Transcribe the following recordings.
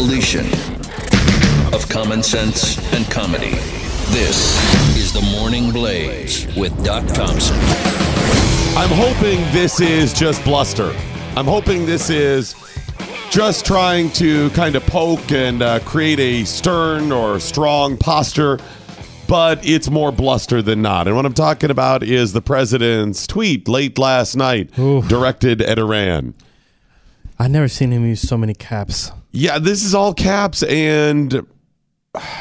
Collision of common sense and comedy. This is the Morning Blaze with Doc Thompson. I'm hoping this is just bluster. I'm hoping this is just trying to kind of poke and uh, create a stern or strong posture, but it's more bluster than not. And what I'm talking about is the president's tweet late last night directed at Iran. I've never seen him use so many caps. Yeah, this is all caps, and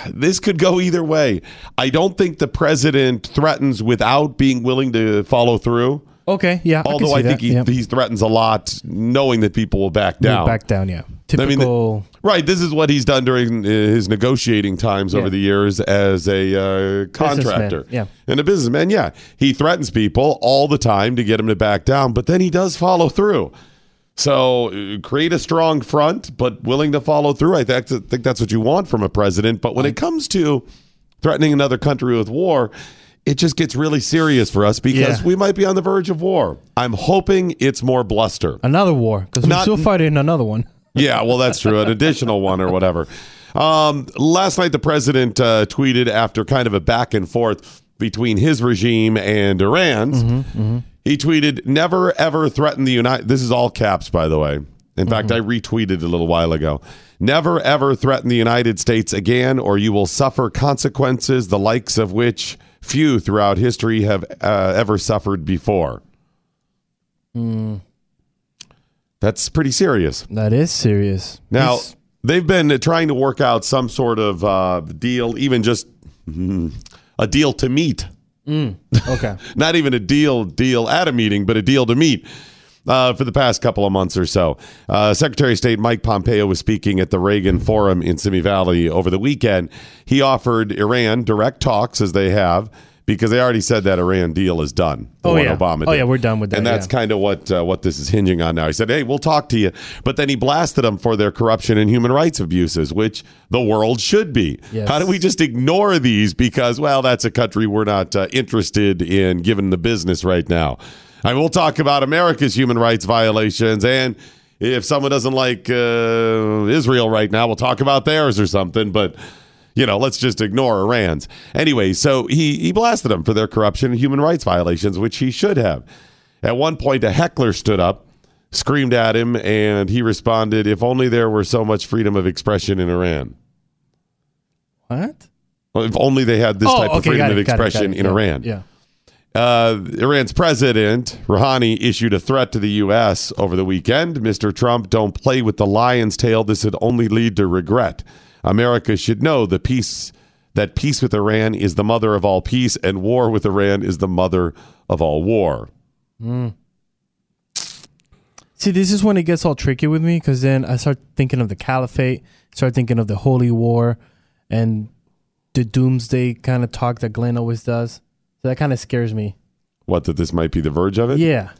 this could go either way. I don't think the president threatens without being willing to follow through. Okay, yeah. Although I, think he, he threatens a lot, knowing that people will back down. back down, yeah. I mean, Typical. Right. This is what he's done during uh, his negotiating times over the years as a uh, contractor yeah. and a businessman. Yeah. He threatens people all the time to get them to back down, but then he does follow through. So uh, create a strong front, but willing to follow through. I think, think that's what you want from a president. But when it comes to threatening another country with war, it just gets really serious for us because Yeah. we might be on the verge of war. I'm hoping it's more bluster. another war because we're Not- still fighting another one. Yeah, well, that's true. An additional one or whatever. Um, last night, the president uh, tweeted after kind of a back and forth between his regime and Iran's. He tweeted, "Never ever threaten the United." This is all caps, by the way. In fact, I retweeted a little while ago. Never ever threaten the United States again, or you will suffer consequences the likes of which few throughout history have uh, ever suffered before. That's pretty serious. That is serious. Now, He's- they've been trying to work out some sort of uh, deal, even just mm, a deal to meet. Okay. Not even a deal deal at a meeting, but a deal to meet. Uh, for the past couple of months or so, uh, Secretary of State Mike Pompeo was speaking at the Reagan Forum in Simi Valley over the weekend. He offered Iran direct talks, as they have, because they already said that Iran deal is done. Oh, one yeah. Obama Oh, yeah, we're done with that, And that's yeah. kind of what uh, what this is hinging on now. He said, "Hey, we'll talk to you," but then he blasted them for their corruption and human rights abuses, which the world should be. Yes. How do we just ignore these because, well, that's a country we're not uh, interested in giving the business right now? I mean, we'll talk about America's human rights violations, and if someone doesn't like uh, Israel right now, we'll talk about theirs or something. But you know, let's just ignore Iran's. Anyway, so he, he blasted them for their corruption and human rights violations, which he should have. At one point, a heckler stood up, screamed at him, and he responded, If only there were so much freedom of expression in Iran. What? Well, if only they had this Oh, type of freedom got of it, got it, got expression it. in Iran. Yeah. Uh, Iran's president, Rouhani, issued a threat to the U.S. over the weekend. Mr. Trump, don't play with the lion's tail. This would only lead to regret. America should know the peace that peace with Iran is the mother of all peace, and war with Iran is the mother of all war. Mm. See, this is when it gets all tricky with me because then I start thinking of the caliphate, start thinking of the holy war, and the doomsday kind of talk that Glenn always does. So that kind of scares me. What that this might be the verge of it? Yeah.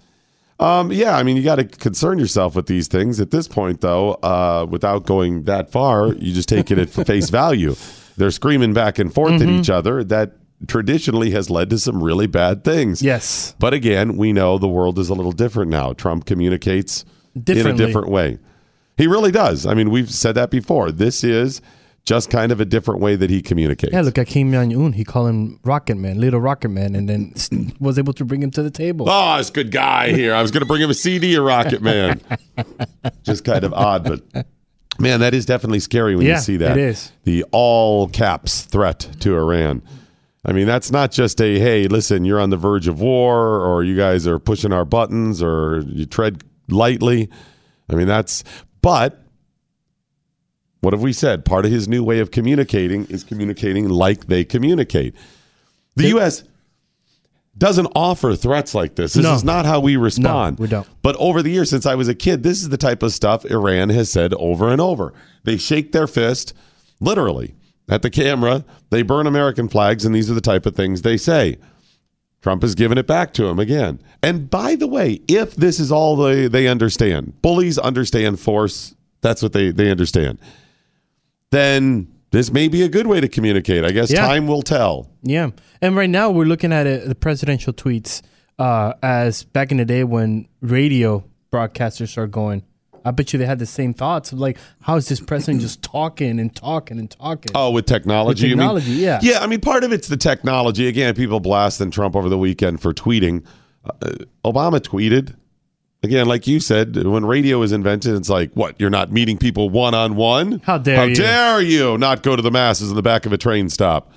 Um, yeah, I mean, you got to concern yourself with these things. At this point, though, uh, without going that far, you just take it at face value. They're screaming back and forth Mm-hmm. at each other. That traditionally has led to some really bad things. Yes. But again, we know the world is a little different now. Trump communicates in a different way. He really does. I mean, we've said that before. This is just kind of a different way that he communicates. Yeah, look at Kim Jong Un. He called him Rocket Man, Little Rocket Man, and then was able to bring him to the table. Oh, this good guy here. I was going to bring him a CD of Rocket Man. Just kind of odd, but man, that is definitely scary when Yeah, you see that. it is. The all caps threat to Iran. I mean, that's not just a, hey, listen, you're on the verge of war, or you guys are pushing our buttons, or you tread lightly. I mean, that's, but what have we said? Part of his new way of communicating is communicating like they communicate. The U.S. doesn't offer threats like this. This No. is not how we respond. we don't. But over the years, since I was a kid, this is the type of stuff Iran has said over and over. They shake their fist, literally, at the camera. They burn American flags, and these are the type of things they say. Trump has given it back to him again. And by the way, if this is all they, they understand, bullies understand force, that's what they, they understand, then this may be a good way to communicate. I guess Yeah. time will tell. Yeah, and right now we're looking at it, the presidential tweets uh, as back in the day when radio broadcasters are going. I bet you they had the same thoughts of like, how is this president just talking and talking and talking? Oh, with technology, With you mean? technology, yeah. yeah. I mean, part of it's the technology. Again, people blasting Trump over the weekend for tweeting. Uh, Obama tweeted again, like you said, when radio was invented. It's like, what? You're not meeting people one on one. How dare How you. dare you not go to the masses in the back of a train stop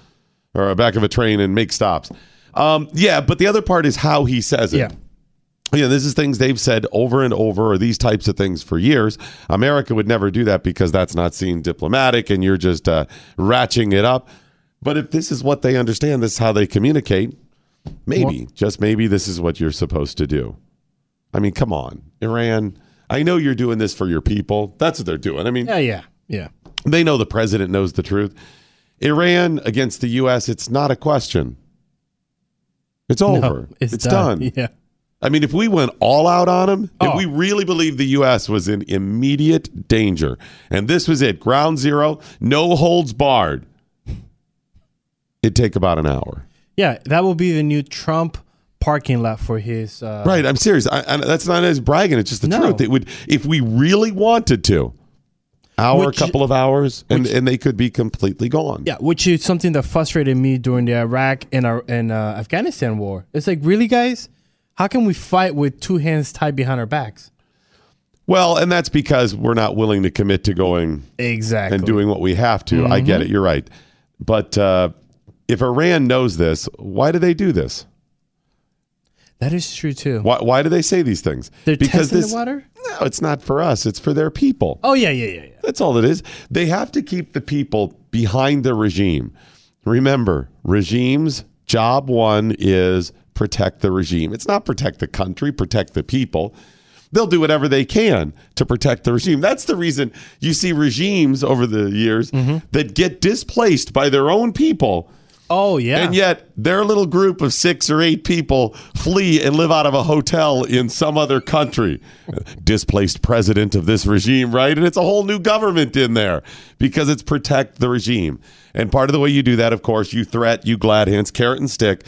or back of a train and make stops? Um, yeah, but the other part is how he says it. Yeah. Yeah, this is things they've said over and over, or these types of things for years. America would never do that because that's not seen diplomatic, and you're just uh, ratcheting it up. But if this is what they understand, this is how they communicate. Maybe, just maybe, this is what you're supposed to do. I mean, come on, Iran. I know you're doing this for your people. That's what they're doing. I mean, yeah, yeah, yeah. they know the president knows the truth. Iran against the U.S. It's not a question. It's over. No, it's, done. Yeah, I mean, if we went all out on them, Oh. if we really believed the U.S. was in immediate danger, and this was it, ground zero, no holds barred, it'd take about an hour. yeah. That will be the new Trump parking lot for his. Uh, Right? I'm serious. I, I, that's not as bragging. It's just the No. truth. It would, if we really wanted to, hour, Which- couple of hours, and, and they could be completely gone. Yeah, which is something that frustrated me during the Iraq and uh, and uh, Afghanistan war. It's like, really, guys, how can we fight with two hands tied behind our backs? Well, and that's because we're not willing to commit to going Exactly. and doing what we have to. I get it. Mm-hmm. You're right. But uh, if Iran knows this, why do they do this? That is true too. Why, why do they say these things? They're testing the water? No, it's not for us. It's for their people. Oh yeah, yeah, yeah, yeah. That's all it is. They have to keep the people behind the regime. Remember, regimes job one is protect the regime. It's not protect the country, protect the people. They'll do whatever they can to protect the regime. That's the reason you see regimes over the years Mm-hmm. that get displaced by their own people. Oh yeah. And yet, their little group of six or eight people flee and live out of a hotel in some other country. Displaced president of this regime, right? And it's a whole new government in there because it's protect the regime. And part of the way you do that, of course, you threat, you glad hands, carrot and stick.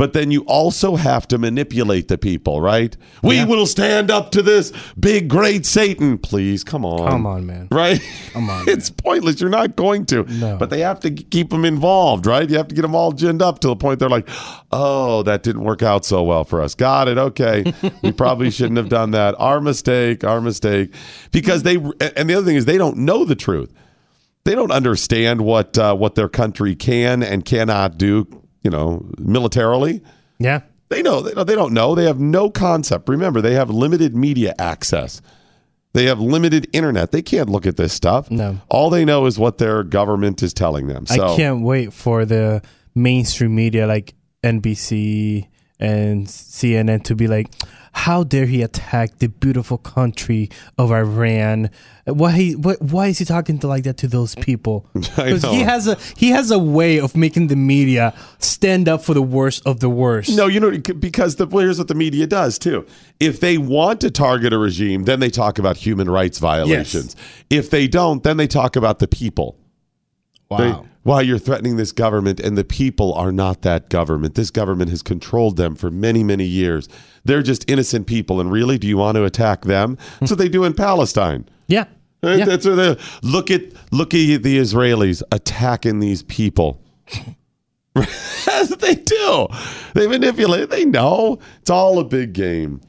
But then you also have to manipulate the people, right? We will stand up to this big, great Satan. Please, come on. Come on, man. Right? Come on, it's pointless. You're not going to. No. But they have to keep them involved, right? You have to get them all ginned up to the point they're like, oh, that didn't work out so well for us. Got it. Okay. we probably shouldn't have done that. Our mistake. Our mistake. Because they, and the other thing is, they don't know the truth. They don't understand what uh, what their country can and cannot do, you know, militarily. yeah. They know they don't, know. They have no concept. Remember, they have limited media access. They have limited internet. They can't look at this stuff. No. All they know is what their government is telling them. So I can't wait for the mainstream media like NBC and CNN to be like, how dare he attack the beautiful country of Iran? Why he, what, why is he talking to like that to those people? Because he has a he has a way of making the media stand up for the worst of the worst. No, you know, because the here's what the media does too. If they want to target a regime, then they talk about human rights violations. If they don't, then they talk about the people. They, wow. why you're threatening this government and the people are not that government. This government has controlled them for many, many years. They're just innocent people. And really, do you want to attack them? That's what they do in Palestine. yeah. Yeah. That's what they look at. Look at the Israelis attacking these people. They do. They manipulate. They know it's all a big game.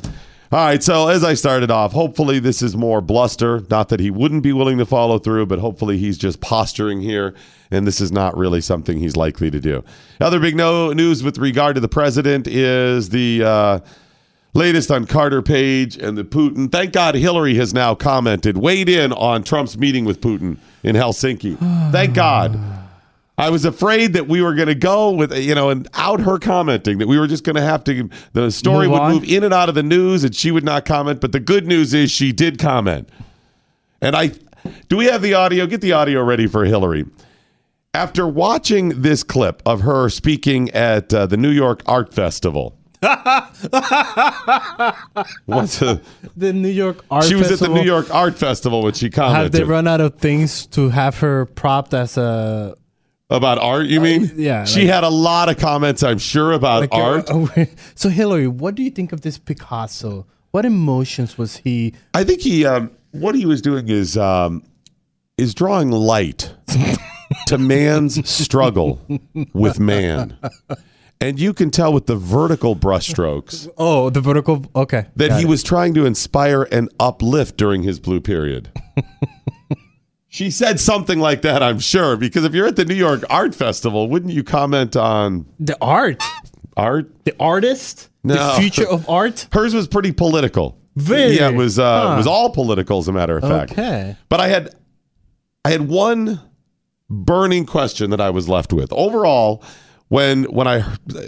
All right. So as I started off, hopefully this is more bluster. Not that he wouldn't be willing to follow through, but hopefully he's just posturing here, and this is not really something he's likely to do. Other big no news with regard to the president is the. Uh, Latest on Carter Page and the Putin. Thank God Hillary has now commented, weighed in on Trump's meeting with Putin in Helsinki. Thank God. I was afraid that we were going to go with, you know, and out her commenting, that we were just going to have to, the story Move would on? move in and out of the news and she would not comment. But the good news is she did comment. And I, do we have the audio? Get the audio ready for Hillary. After watching this clip of her speaking at uh, the New York Art Festival, what's a, The New York Art she was at Festival, the New York Art Festival when she commented. Have they run out of things to have her propped as a about art. You mean? yeah, She like- had a lot of comments, I'm sure, about like art. a- so Hillary, what do you think of this Picasso? What emotions was he? I think he um, what he was doing is um, is drawing light to man's struggle with man. And you can tell with the vertical brushstrokes Oh, the vertical. Okay, that got he it. was trying to inspire and uplift during his blue period. she said something like that, I'm sure, because if you're at the New York Art Festival, wouldn't you comment on the art, art? the artist, No. the future of art. Hers was pretty political. Very? Yeah, it was uh, Huh. it was all political as a matter of fact. Okay. But I had I had one burning question that I was left with. Overall, when when I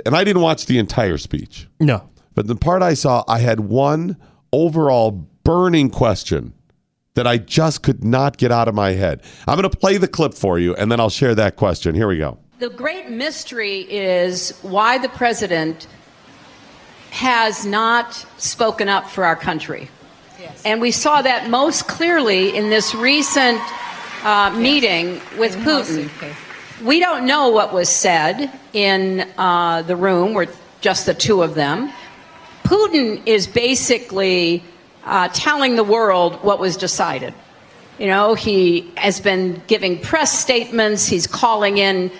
and I didn't watch the entire speech, No, but the part I saw, I had one overall burning question that I just could not get out of my head. I'm going to play the clip for you and then I'll share that question. Here we go. The great mystery is why the president has not spoken up for our country. Yes. And we saw that most clearly in this recent uh, meeting with Putin. We don't know what was said in uh, the room, where just the two of them. Putin is basically uh, telling the world what was decided. You know, he has been giving press statements, he's calling in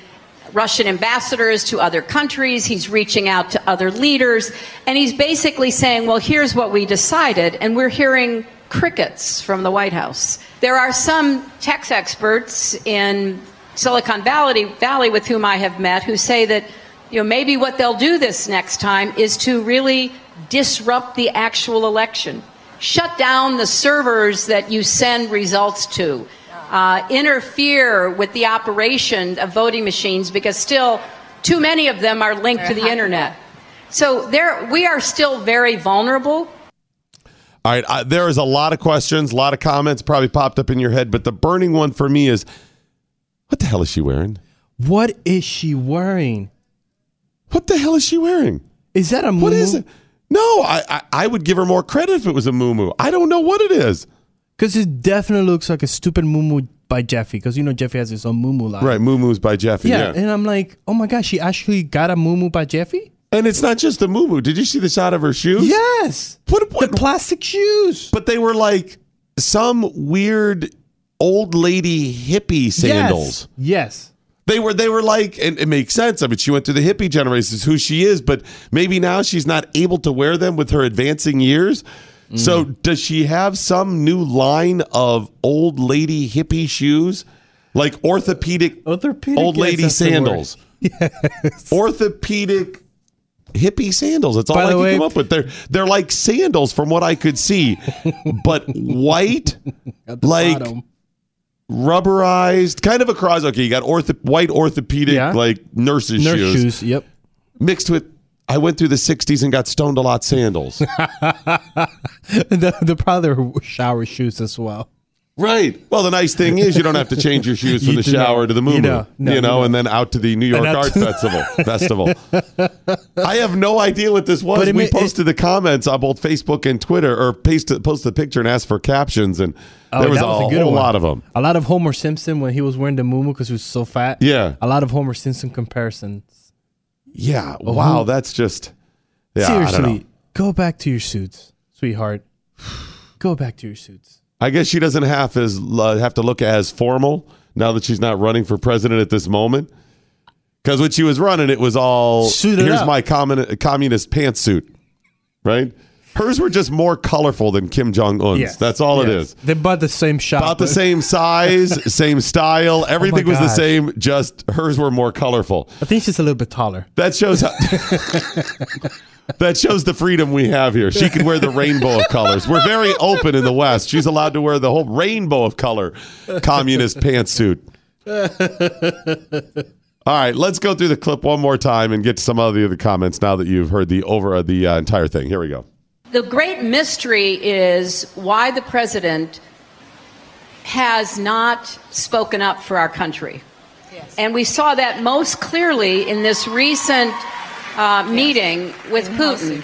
Russian ambassadors to other countries, he's reaching out to other leaders, and he's basically saying, well, here's what we decided, and we're hearing crickets from the White House. There are some tax experts in Silicon Valley, Valley with whom I have met who say that you know maybe what they'll do this next time is to really disrupt the actual election shut down the servers that you send results to uh, interfere with the operation of voting machines because still too many of them are linked to the internet so there we are still very vulnerable All right, uh, there is a lot of questions, a lot of comments probably popped up in your head, but the burning one for me is what the hell is she wearing? what is she wearing? What the hell is she wearing? Is that a What muumuu? is it? No, I, I I would give her more credit if it was a moo I don't know what it is. Because it definitely looks like a stupid muumuu by Jeffy. Because you know Jeffy has his own muumuu line. Right, moo by Jeffy. Yeah, Yeah, and I'm like, oh my gosh, she actually got a muumuu by Jeffy. and it's not just a moo Did you see the shot of her shoes? Yes, What, what, the plastic shoes. but they were like some weird old lady hippie sandals. Yes. yes. They were they were like, and it makes sense. I mean, she went through the hippie generation, is who she is, but maybe now she's not able to wear them with her advancing years. So mm. does she have some new line of old lady hippie shoes, like orthopedic, Orthopedic, old lady that's the word. sandals? Orthopedic hippie sandals. That's all By I can way- come up with. They're they're like sandals from what I could see, but white, like Bottom. Rubberized, kind of a cross. Okay, you got ortho, white orthopedic Yeah. like nurses nurse shoes, shoes. Yep. mixed with. I went through the '60s and got stoned a lot sandals. the, the probably shower shoes as well. Right. Well, the nice thing is you don't have to change your shoes from You the shower not. to the moo You know. No, you know, don't. and then out to the New York Art Festival. Festival. I have no idea what this was. It we it- posted the comments on both Facebook and Twitter, or pasted posted the picture and asked for captions, and oh, there was, Oh, that a, a good whole one. lot of them. A lot of Homer Simpson when he was wearing the muumuu because he was so fat. Yeah. A lot of Homer Simpson comparisons. Yeah. Wow. That's just. Yeah. I don't know. Seriously, go back to your suits, sweetheart. Go back to your suits. I guess she doesn't have as uh, have to look as formal now that she's not running for president at this moment. Because when she was running, it was all here's up. my commun- communist pantsuit, right? Hers were just more colorful than Kim Jong Un's. Yes. That's all it Yes. is. They bought the same shop. About the but- same size, same style. Everything was the gosh. same. Just hers were more colorful. I think she's a little bit taller. That shows how. that shows the freedom we have here. She can wear the rainbow of colors. We're very open in the West. She's allowed to wear the whole rainbow of color communist pantsuit. All right, let's go through the clip one more time and get to some of the other comments now that you've heard the over uh, the uh, entire thing. Here we go. The great mystery is why the president has not spoken up for our country. And we saw that most clearly in this recent uh, meeting with Putin.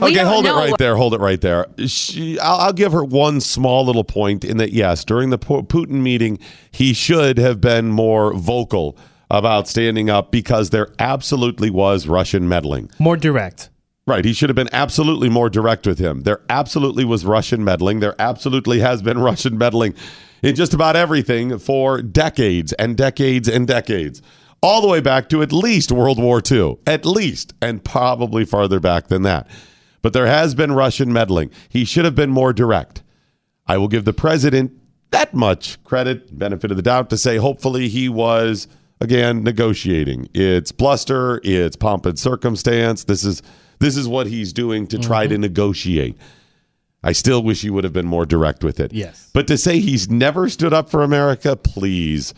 We Okay, hold it right what- there. Hold it right there. She, I'll, I'll give her one small little point in that, yes, during the Pu- Putin meeting, he should have been more vocal about standing up because there absolutely was Russian meddling. More direct. Right. He should have been absolutely more direct with him. There absolutely was Russian meddling. There absolutely has been Russian meddling in just about everything for decades and decades and decades. All the way back to at least World War II, at least, and probably farther back than that. But there has been Russian meddling. He should have been more direct. I will give the president that much credit, benefit of the doubt, to say hopefully he was again negotiating. It's bluster, it's pomp and circumstance. This is this is what he's doing to try to mm-hmm. negotiate. I still wish he would have been more direct with it. Yes. But to say he's never stood up for America, please.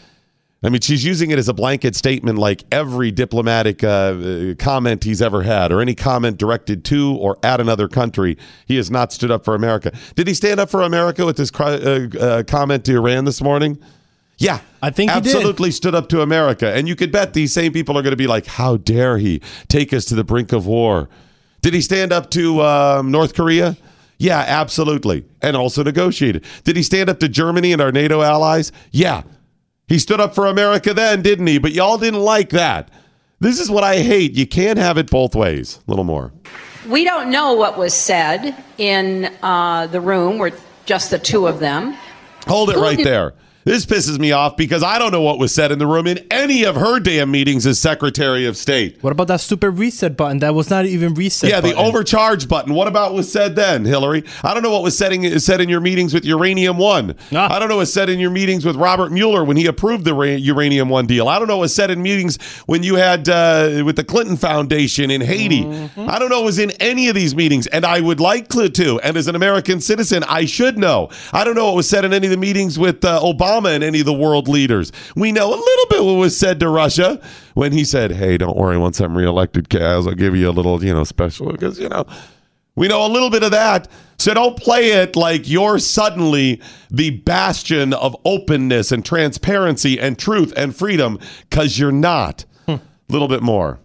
I mean, she's using it as a blanket statement like every diplomatic uh, uh, comment he's ever had or any comment directed to or at another country. He has not stood up for America. Did he stand up for America with his uh, uh, comment to Iran this morning? Yeah. I think he did. absolutely stood up to America. And you could bet these same people are going to be like, how dare he take us to the brink of war? Did he stand up to um, North Korea? Yeah, absolutely. And also negotiated. Did he stand up to Germany and our NATO allies? Yeah. He stood up for America then, didn't he? But y'all didn't like that. This is what I hate. You can't have it both ways. A little more. We don't know what was said in uh, the room where just the two of them. Hold it Who right did- there. This pisses me off because I don't know what was said in the room in any of her damn meetings as Secretary of State. What about that stupid reset button that was not even reset? Yeah, the overcharge button. What about what was said then, Hillary? I don't know what was setting, said in your meetings with Uranium One. Ah. I don't know what was said in your meetings with Robert Mueller when he approved the Uranium One deal. I don't know what was said in meetings when you had uh, with the Clinton Foundation in Haiti. Mm-hmm. I don't know what was in any of these meetings, and I would like to. And as an American citizen, I should know. I don't know what was said in any of the meetings with uh, Obama and any of the world leaders. We know a little bit what was said to Russia when he said, "Hey, don't worry. Once I'm reelected, Kaz, I'll give you a little, you know, special because you know." We know a little bit of that. So don't play it like you're suddenly the bastion of openness and transparency and truth and freedom because you're not. A little bit more.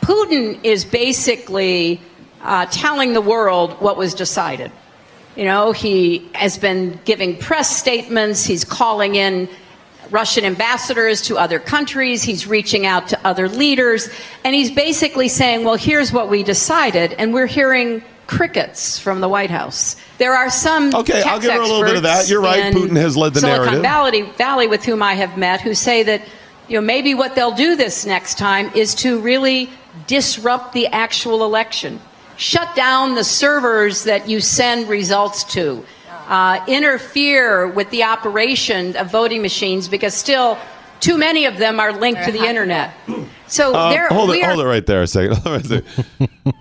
Putin is basically uh, telling the world what was decided. You know, he has been giving press statements, he's calling in Russian ambassadors to other countries, he's reaching out to other leaders, and he's basically saying, well, here's what we decided, and we're hearing crickets from the White House. There are some Okay, I'll give her a little bit of that. You're right, Putin has led the Silicon narrative. Valley, Valley with whom I have met who say that you know maybe what they'll do this next time is to really disrupt the actual election, shut down the servers that you send results to, uh, interfere with the operation of voting machines because still too many of them are linked to the internet. So um, there, hold it, are- hold it right there a second. Right there.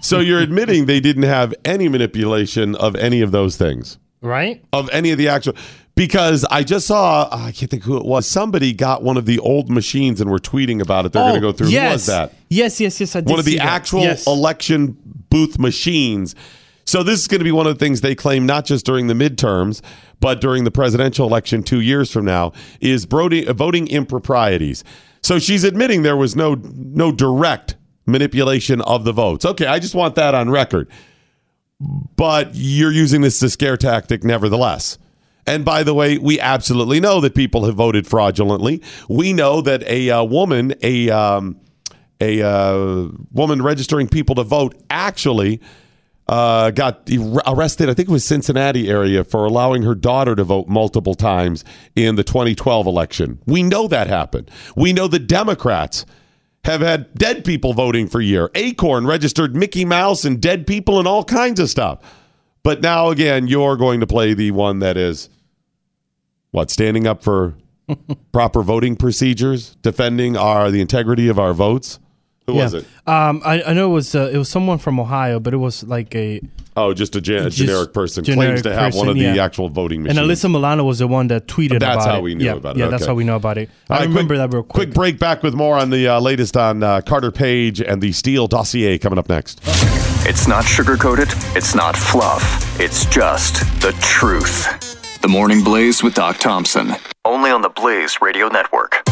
so you're admitting they didn't have any manipulation of any of those things, right? of any of the actual. Because I just saw, I can't think who it was. Somebody got one of the old machines and were tweeting about it. They're going to go through. Oh, Yes. Who was that? Yes, yes, yes. I did one of the that. actual Yes. election booth machines. So this is going to be one of the things they claim not just during the midterms, but during the presidential election two years from now is voting, voting improprieties. So she's admitting there was no no direct manipulation of the votes. Okay, I just want that on record. But you're using this as a scare tactic nevertheless. And by the way, we absolutely know that people have voted fraudulently. We know that a uh, woman, a um, a uh, woman registering people to vote, actually uh, got arrested. I think it was Cincinnati area for allowing her daughter to vote multiple times in the 2012 election. We know that happened. We know the Democrats have had dead people voting for a year. Acorn registered Mickey Mouse and dead people and all kinds of stuff. But now again, you're going to play the one that is what standing up for proper voting procedures, defending our the integrity of our votes. Who was it? Um, I, I know it was uh, it was someone from Ohio, but it was like a Oh, just a, gen- Just generic person claims to have one of the yeah. actual voting machines. and machines. Alyssa Milano was the one that tweeted That's about how it. we knew yeah, about it. Yeah, that's Okay. how we know about it. I right, remember quick, that real quick. Quick break back with more on the uh, latest on uh, Carter Page and the Steele dossier coming up next. It's not sugar coated, it's not fluff, it's just the truth. The Morning Blaze with Doc Thompson. Only on the Blaze Radio Network.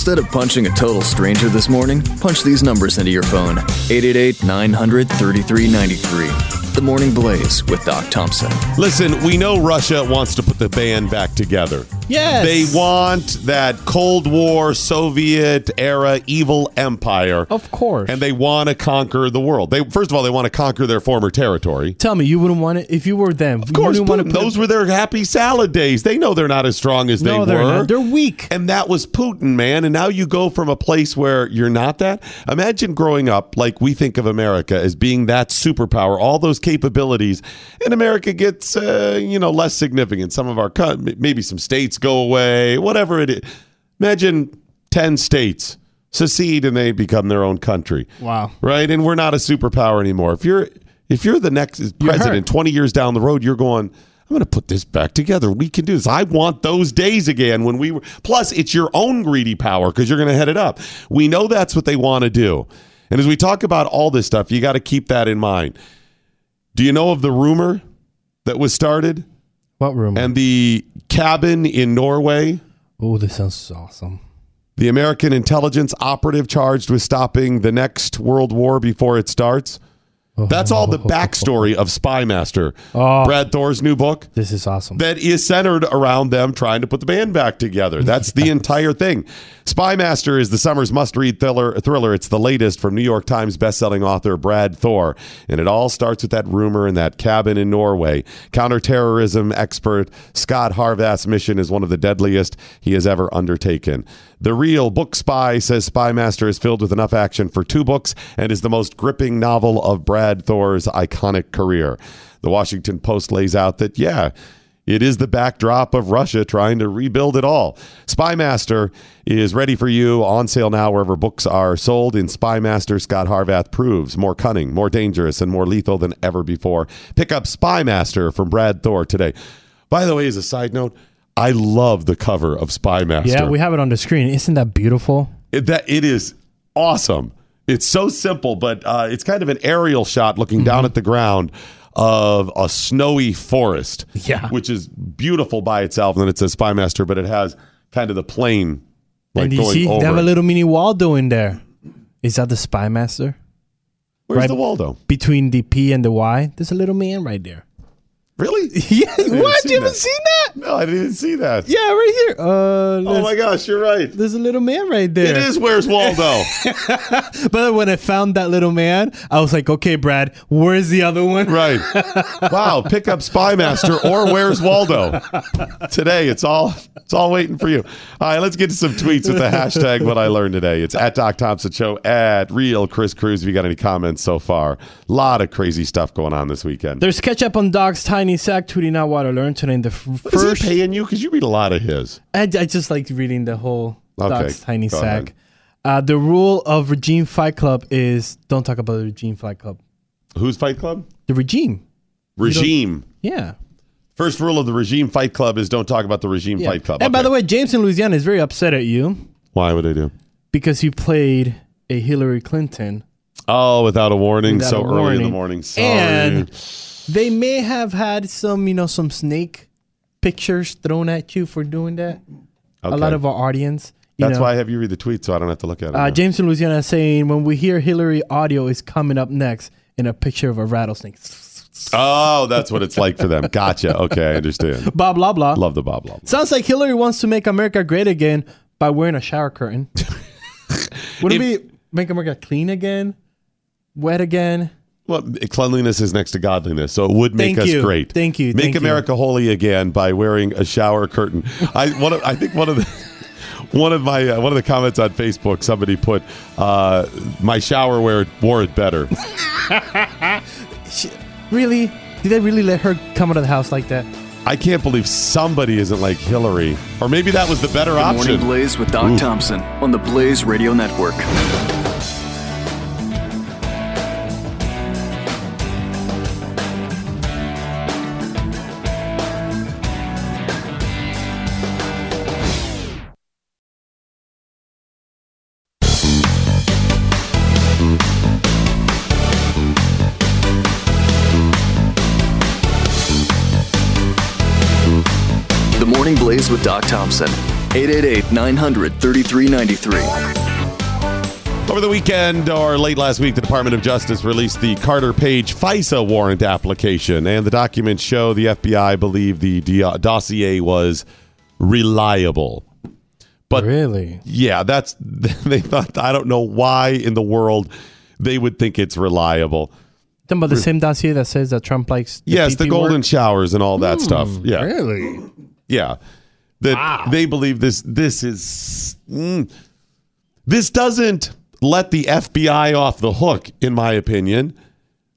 Instead of punching a total stranger this morning, punch these numbers into your phone 888 900 3393. The Morning Blaze with Doc Thompson. Listen, we know Russia wants to put the band back together. Yes. They want that Cold War, Soviet era evil empire. Of course. And they want to conquer the world. They First of all, they want to conquer their former territory. Tell me, you wouldn't want it if you were them. Of course, Putin, those were their happy salad days. They know they're not as strong as No, they they're were. not. They're weak. And that was Putin, man. And now you go from a place where you're not that. Imagine growing up like we think of America as being that superpower, all those capabilities, and America gets, uh, you know, less significant. Some of our, maybe some states go away, whatever it is. Imagine 10 states secede and they become their own country. Wow. Right? And we're not a superpower anymore. If you're, if you're the next president 20 years down the road, you're going, I'm going to put this back together. We can do this. I want those days again when we were. Plus, it's your own greedy power because you're going to head it up. We know that's what they want to do. And as we talk about all this stuff, you got to keep that in mind. Do you know of the rumor that was started What room? and the cabin in Norway? oh, this sounds awesome. The American intelligence operative charged with stopping the next world war before it starts? That's all the backstory of Spymaster. Oh. Ah. Brad Thor's new book This is awesome. that is centered around them trying to put the band back together. That's the entire thing. Spymaster is the summer's must-read thriller. Thriller. It's the latest from New York Times bestselling author Brad Thor, and it all starts with that rumor in that cabin in Norway. Counterterrorism expert Scot Harvath's mission is one of the deadliest he has ever undertaken. The real book spy says Spymaster is filled with enough action for two books and is the most gripping novel of Brad Thor's iconic career. The Washington Post lays out that, yeah, it is the backdrop of Russia trying to rebuild it all. Spymaster is ready for you on sale now wherever books are sold. In Spymaster, Scot Harvath proves more cunning, more dangerous, and more lethal than ever before. Pick up Spymaster from Brad Thor today. By the way, as a side note, I love the cover of Spymaster. yeah, we have it on the screen. Isn't that beautiful? It, that it is awesome. It's so simple, but uh, it's kind of an aerial shot looking down at the ground of a snowy forest. Yeah. which is beautiful by itself. And then it says Spymaster, but it has kind of the plane like and you see, over. they have a little mini Waldo in there. Is that the Spymaster? Where's right- the Waldo? Between the P and the Y, there's a little man right there. Really? Yeah, what? You haven't that. seen that? No, I didn't see that. Yeah, right here. Uh, Oh my gosh, you're right. there's a little man right there. It is. Where's Waldo? But when I found that little man, I was like, okay, Brad, where's the other one? right. Wow. Pick up Spymaster or Where's Waldo? Today, it's all it's all waiting for you. All right, let's get to some tweets with the hashtag What I Learned Today. It's at Doc Thompson Show at Real Kris Cruz. If you got any comments so far, a lot of crazy stuff going on this weekend. There's catch up on Doc's tiny sack tweeting out what I learned today in the f- Is first. he paying you? Because you read a lot of his. I, I just like reading the whole Okay, Doc's tiny sack. Uh, the rule of Regime Fight Club is don't talk about the Regime Fight Club. Who's Fight Club? The regime. Regime. Yeah. First rule of the Regime Fight Club is don't talk about the Regime yeah. Fight Club. And by the way, James in Louisiana is very upset at you why would I do? because you played a Hillary Clinton. Oh, without a warning, Without so a early in the morning. Sorry. And they may have had some, you know, some snake pictures thrown at you for doing that. A lot of our audience. You That's know, why I have you read the tweet so I don't have to look at it. Uh. James in Louisiana saying when we hear Hillary audio is coming up next in a picture of a rattlesnake. oh, that's what it's like for them. Gotcha. Okay, I understand. Blah blah blah. Love the Bob blah. Sounds like Hillary wants to make America great again by wearing a shower curtain. Would it If- be make America clean again, wet again? Well, cleanliness is next to godliness, so it would make Thank us you. great. Thank you. Make Thank you. America holy again by wearing a shower curtain. I one of, I think one of the one of my uh, one of the comments on Facebook somebody put uh, my shower wear wore it better. Really? Did they really let her come out of the house like that? I can't believe somebody isn't like Hillary, or maybe that was the better The option. Morning Blaze with Doc Thompson on the Blaze Radio Network. With Doc Thompson. 888 900 3393. Over the weekend or late last week, the Department of Justice released the Carter Page FISA warrant application, and the documents show the FBI believed the dossier was reliable. But Really? yeah, that's they thought. I don't know why in the world they would think it's reliable. Talking about the same dossier that says that Trump likes. The Yes, the golden work? showers and all that stuff. Hmm, yeah, Really? yeah. That they believe this. This is mm, this doesn't let the FBI off the hook, in my opinion.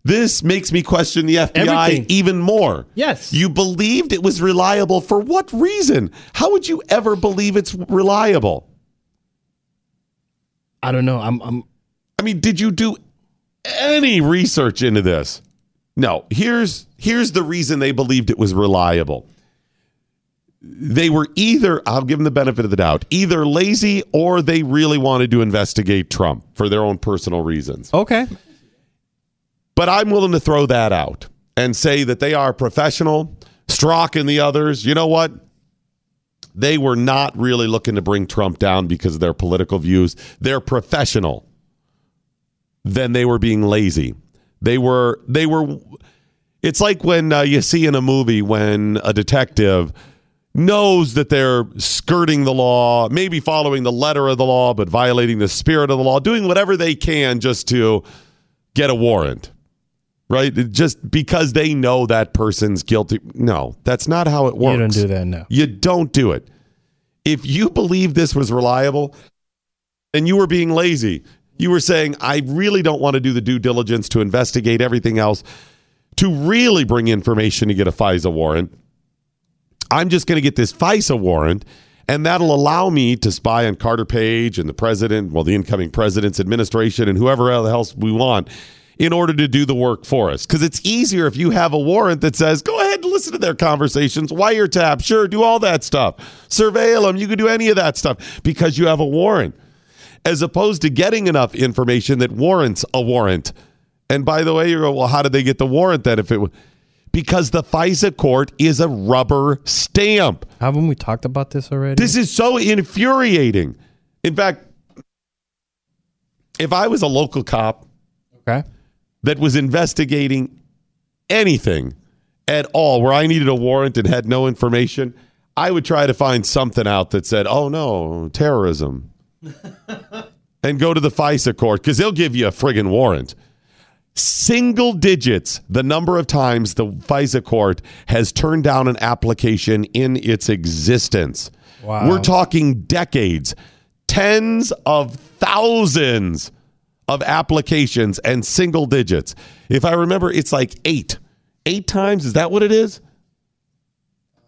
This makes me question the FBI Everything. even more. Yes. You believed it was reliable for what reason? How would you ever believe it's reliable? I don't know. I'm. I'm. I mean, did you do any research into this? No. Here's here's the reason they believed it was reliable. They were either, I'll give them the benefit of the doubt, either lazy or they really wanted to investigate Trump for their own personal reasons. Okay. But I'm willing to throw that out and say that they are professional. Strzok and the others, you know what? They were not really looking to bring Trump down because of their political views. They're professional. Then they were being lazy. They were, they were, it's like when uh, you see in a movie when a detective knows that they're skirting the law, maybe following the letter of the law, but violating the spirit of the law, doing whatever they can just to get a warrant, right? Just because they know that person's guilty. No, that's not how it works. You don't do that now. You don't do it. If you believe this was reliable and you were being lazy, you were saying, I really don't want to do the due diligence to investigate everything else, to really bring information to get a FISA warrant. I'm just going to get this FISA warrant, and that'll allow me to spy on Carter Page and the president, well, the incoming president's administration, and whoever else we want in order to do the work for us. Because it's easier if you have a warrant that says, go ahead and listen to their conversations, wiretap, sure, do all that stuff, surveil them, you can do any of that stuff because you have a warrant, as opposed to getting enough information that warrants a warrant. And by the way, you go, well, how did they get the warrant then if it was because the FISA court is a rubber stamp. Haven't we talked about this already? This is so infuriating. In fact, if I was a local cop okay. that was investigating anything at all where I needed a warrant and had no information, I would try to find something out that said, oh no, terrorism. and go to the FISA court because they'll give you a friggin' warrant. Single digits, the number of times the FISA court has turned down an application in its existence. Wow. We're talking decades, tens of thousands of applications and single digits. If I remember, it's like eight. Eight times? Is that what it is?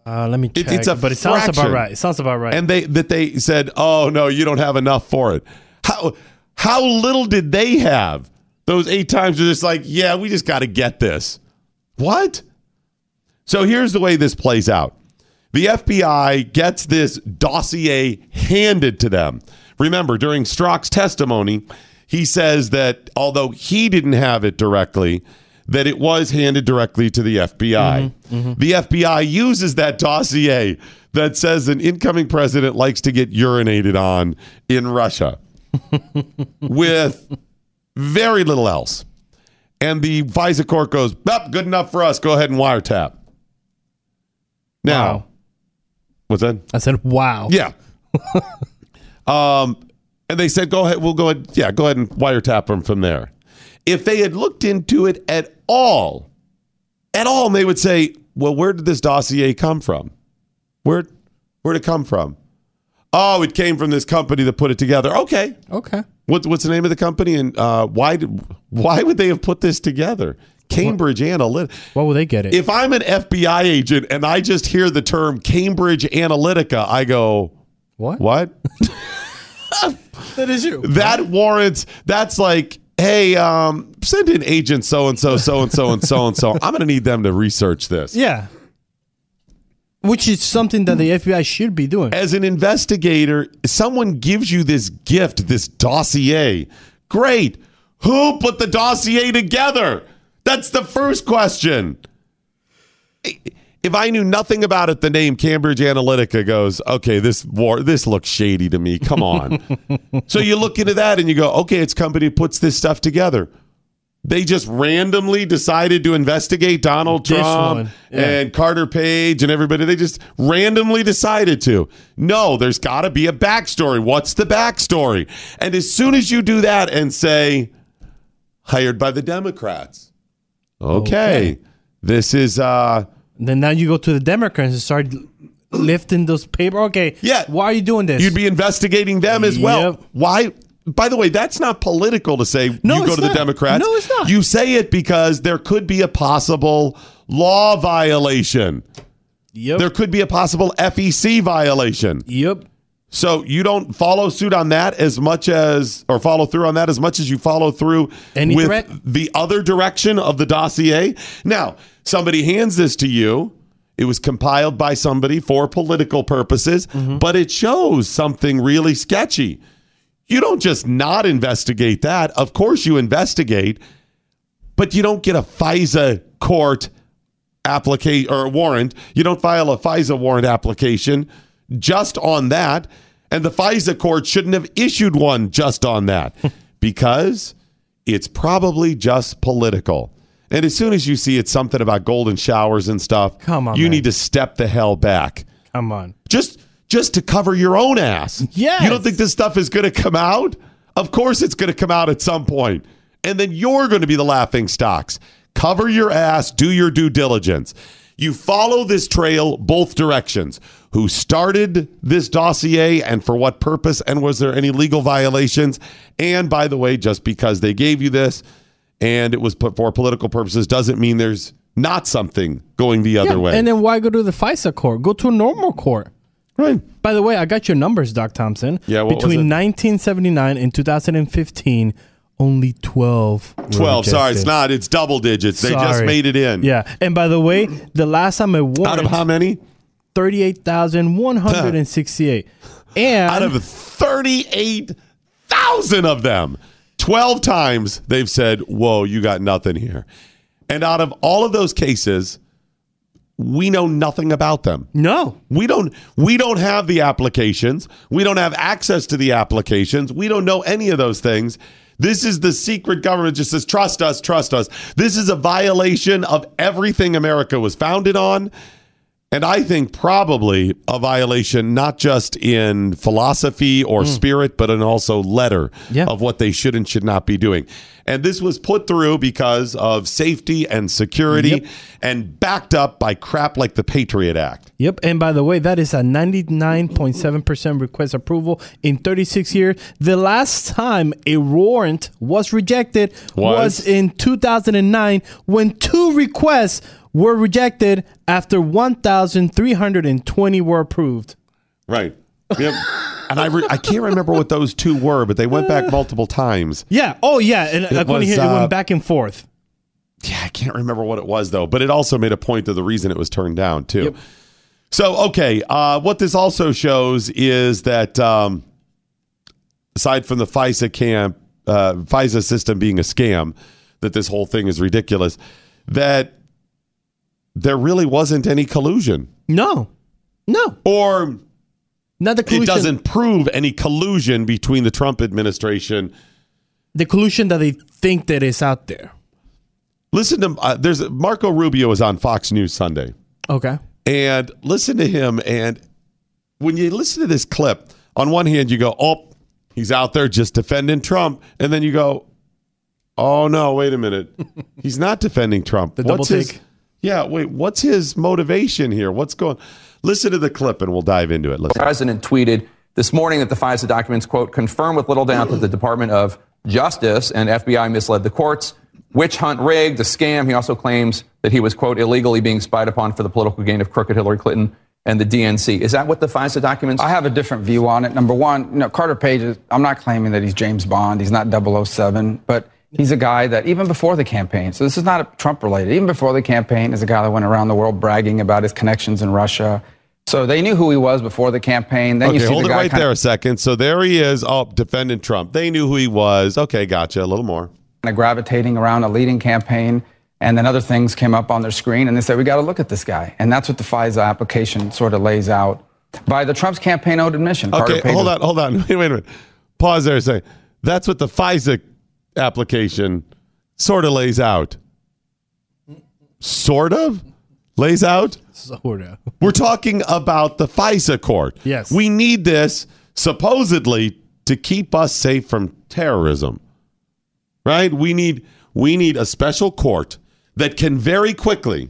Uh, let me check. It- it's a but it sounds about right. It sounds about right. And they that they said, "Oh no, you don't have enough for it." How how little did they have? Those eight times are just like, "Yeah, we just got to get this." What? So here's the way this plays out. The FBI gets this dossier handed to them. Remember, during Strzok's testimony, he says that although he didn't have it directly, that it was handed directly to the FBI. Mm-hmm, mm-hmm. The FBI uses that dossier that says an incoming president likes to get urinated on in Russia with very little else. And the FISA court goes, "Yup, good enough for us. Go ahead and wiretap. Now, Wow. what's that? I said, wow. Yeah. um, and they said, go ahead. We'll go ahead. Yeah, go ahead and wiretap them from there. if they had looked into it at all, at all, and they would say, well, where did this dossier come from? Where, where'd it come from? Oh, it came from this company that put it together. Okay. Okay. What, what's the name of the company and uh, why did why would they have put this together? Cambridge Analytica. What will they get it? If I'm an FBI agent and I just hear the term Cambridge Analytica, I go, what? what? That is you. that warrants that's like hey um send in agent so and so so and so and so and so i'm gonna need them to research this Yeah. Which is something that the FBI should be doing. as an investigator someone gives you this gift this dossier great who put the dossier together that's the first question if I knew nothing about it, the name Cambridge Analytica goes, okay, this war, this looks shady to me. Come on. so you look into that and you go, okay, it's company puts this stuff together. They just randomly decided to investigate Donald This Trump yeah. and Carter Page and everybody. They just randomly decided to. No, there's got to be a backstory. What's the backstory? And as soon as you do that and say, hired by the Democrats, okay, Okay. this is uh, then now you go to the Democrats and start lifting those paper. Okay. Yeah. Why are you doing this? You'd be investigating them as well. Yep. Why? By the way, that's not political to say No, you go to the. Democrats. No, it's not. You say it because there could be a possible law violation. yep. There could be a possible FEC violation. yep. So you don't follow suit on that as much as, or follow through on that as much as you follow through Any with threat? the other direction of the dossier. Now, somebody hands this to you. It was compiled by somebody for political purposes, Mm-hmm. but it shows something really sketchy. You don't just not investigate that. Of course, you investigate, but you don't get a FISA court application or warrant. You don't file a FISA warrant application just on that. And the FISA court shouldn't have issued one just on that because it's probably just political. And as soon as you see it's something about golden showers and stuff, Come on, you man. need to step the hell back. Come on. Just just to cover your own ass. Yes. You don't think this stuff is going to come out? Of course it's going to come out at some point. And then you're going to be the laughing stocks. Cover your ass, do your due diligence. You follow this trail both directions. Who started this dossier and for what purpose? And was there any legal violations? And by the way, just because they gave you this and it was put for political purposes doesn't mean there's not something going the other Yeah, way. And then why go to the FISA court? Go to a normal court. Right. By the way, I got your numbers, Doc Thompson. Yeah, Between it? 1979 and 2015, only 12. were 12. Sorry, it's not. It's double digits. They just Sorry. made it in. Yeah. And by the way, the last time I warned Out of how many? 38,168. And Out of 38,000 of them. 12 times they've said, Whoa, you got nothing here. And out of all of those cases, we know nothing about them. no. We don't we don't have the applications. We don't have access to the applications. We don't know any of those things. This is the secret government just says trust us, trust us. This is a violation of everything America was founded on. And I think probably a violation not just in philosophy or hmm. spirit, but in also letter Yeah. of what they should and should not be doing. And this was put through because of safety and security Yep. and backed up by crap like the Patriot Act. Yep. And by the way, that is a 99.7% request approval in 36 years. The last time a warrant was rejected was, Was? in 2009 when two requests were rejected after 1,320 were approved. Right. Yep. and I re- I can't remember what those two were, but they went back multiple times. Yeah. Oh, yeah. And according was, here, it uh, went back and forth. Yeah, I can't remember what it was though, but it also made a point of the reason it was turned down too. Yep. So okay, uh, what this also shows is that um, aside from the FISA camp, uh, FISA system being a scam, that this whole thing is ridiculous. That there really wasn't any collusion, No. No. or Not the collusion. it doesn't prove any collusion between the Trump administration The collusion that they think that is out there. Listen to uh, there's Marco Rubio is on Fox News Sunday, Okay. and listen to him. And when you listen to this clip, on one hand you go, "Oh, he's out there just defending Trump," and then you go, Oh no! Wait a minute. He's not defending Trump. The what's double his? take? Yeah. Wait. What's his motivation here? What's going? Listen to the clip, and we'll dive into it. The Listen. president tweeted this morning that the FISA documents, quote, confirm with little doubt that the Department of Justice and FBI misled the courts. Witch hunt rigged, a scam. He also claims that he was, quote, illegally being spied upon for the political gain of crooked Hillary Clinton and the DNC. Is that what the FISA documents? I have a different view on it. Number one, you know, Carter Page is, I'm not claiming that he's James Bond. He's not 007, but he's a guy that even before the campaign, so this is not Trump related, even before the campaign, is a guy that went around the world bragging about his connections in Russia. So they knew who he was before the campaign. Then you Okay, see hold the it guy right there of, a second. So there he is, oh, defending Trump. They knew who he was. Okay, gotcha. A little more. kind of gravitating around a leading campaign. And then other things came up on their screen, and they said, we got to look at this guy. And that's what the FISA application sort of lays out. By the Trump's campaign own admission. Okay, hold on, hold on. Wait, wait a minute. Pause there a second. That's what the FISA application sort of lays out. Sort of lays out. Sort of. We're talking about the FISA court. Yes. We need this supposedly to keep us safe from terrorism. Right? We need we need a special court that can very quickly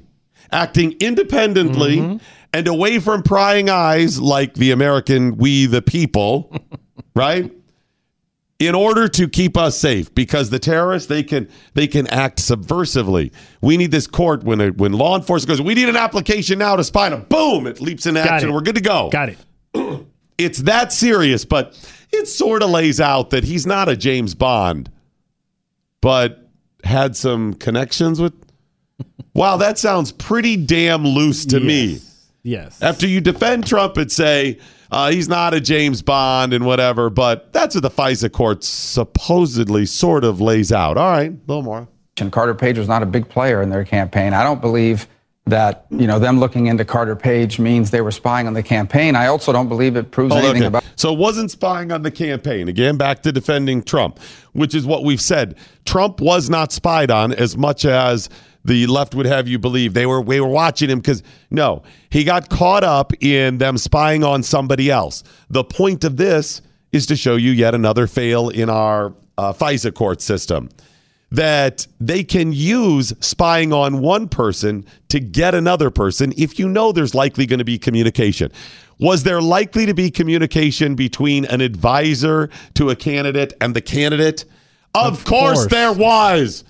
acting independently mm-hmm. and away from prying eyes like the American we the people, right? In order to keep us safe because the terrorists they can they can act subversively. We need this court when a, when law enforcement goes we need an application now to spy them. Boom it leaps into action. we're good to go. Got it. it's that serious but it sort of lays out that he's not a james bond but had some connections with wow that sounds pretty damn loose to me Yes. after you defend Trump and say uh, he's not a James Bond and whatever, but that's what the FISA court supposedly sort of lays out. All right, a little more. and Carter Page was not a big player in their campaign. I don't believe that you know them looking into Carter Page means they were spying on the campaign. I also don't believe it proves Oh, anything okay. about. So it wasn't spying on the campaign. Again, back to defending Trump, which is what we've said. Trump was not spied on as much as the left would have you believe. They were we were watching him because no, he got caught up in them spying on somebody else. The point of this is to show you yet another fail in our uh, FISA court system. That they can use spying on one person to get another person if you know there's likely going to be communication. Was there likely to be communication between an advisor to a candidate and the candidate? Of, Of course, course. there was.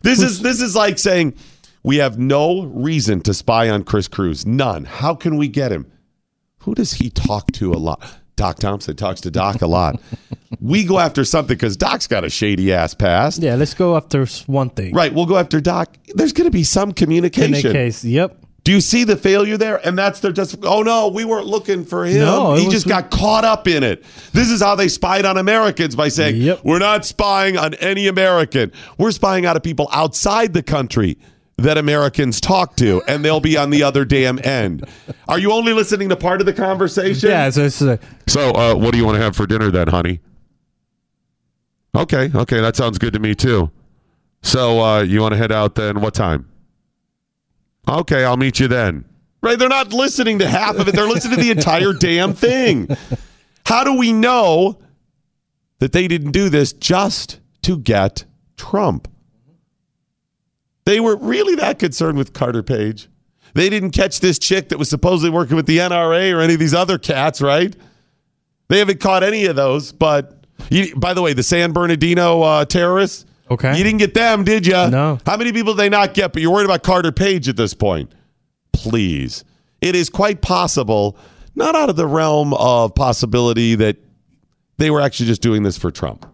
This is this is like saying we have no reason to spy on Kris Cruz. None. How can we get him? Who does he talk to a lot? Doc Thompson talks to Doc a lot. we go after something because Doc's got a shady ass past. Yeah, let's go after one thing. Right. We'll go after Doc. There's going to be some communication. In case, yep. Do you see the failure there? And that's their just. Oh no, we weren't looking for him. No, he just got caught up in it. This is how they spied on Americans by saying, Yep. "We're not spying on any American. We're spying out of people outside the country." That Americans talk to, and they'll be on the other damn end. Are you only listening to part of the conversation? Yeah, so it's like, So, uh, what do you want to have for dinner then, honey? Okay, okay, that sounds good to me too. So, uh, you want to head out then? What time? Okay, I'll meet you then. Right? They're not listening to half of it, they're listening to the entire damn thing. How do we know that they didn't do this just to get Trump? They were really that concerned with Carter Page. They didn't catch this chick that was supposedly working with the NRA or any of these other cats, right? They haven't caught any of those. But you, by the way, the San Bernardino uh, terrorists, Okay. you didn't get them, did you? No. How many people did they not get? But you're worried about Carter Page at this point. Please, it is quite possible, not out of the realm of possibility that they were actually just doing this for Trump.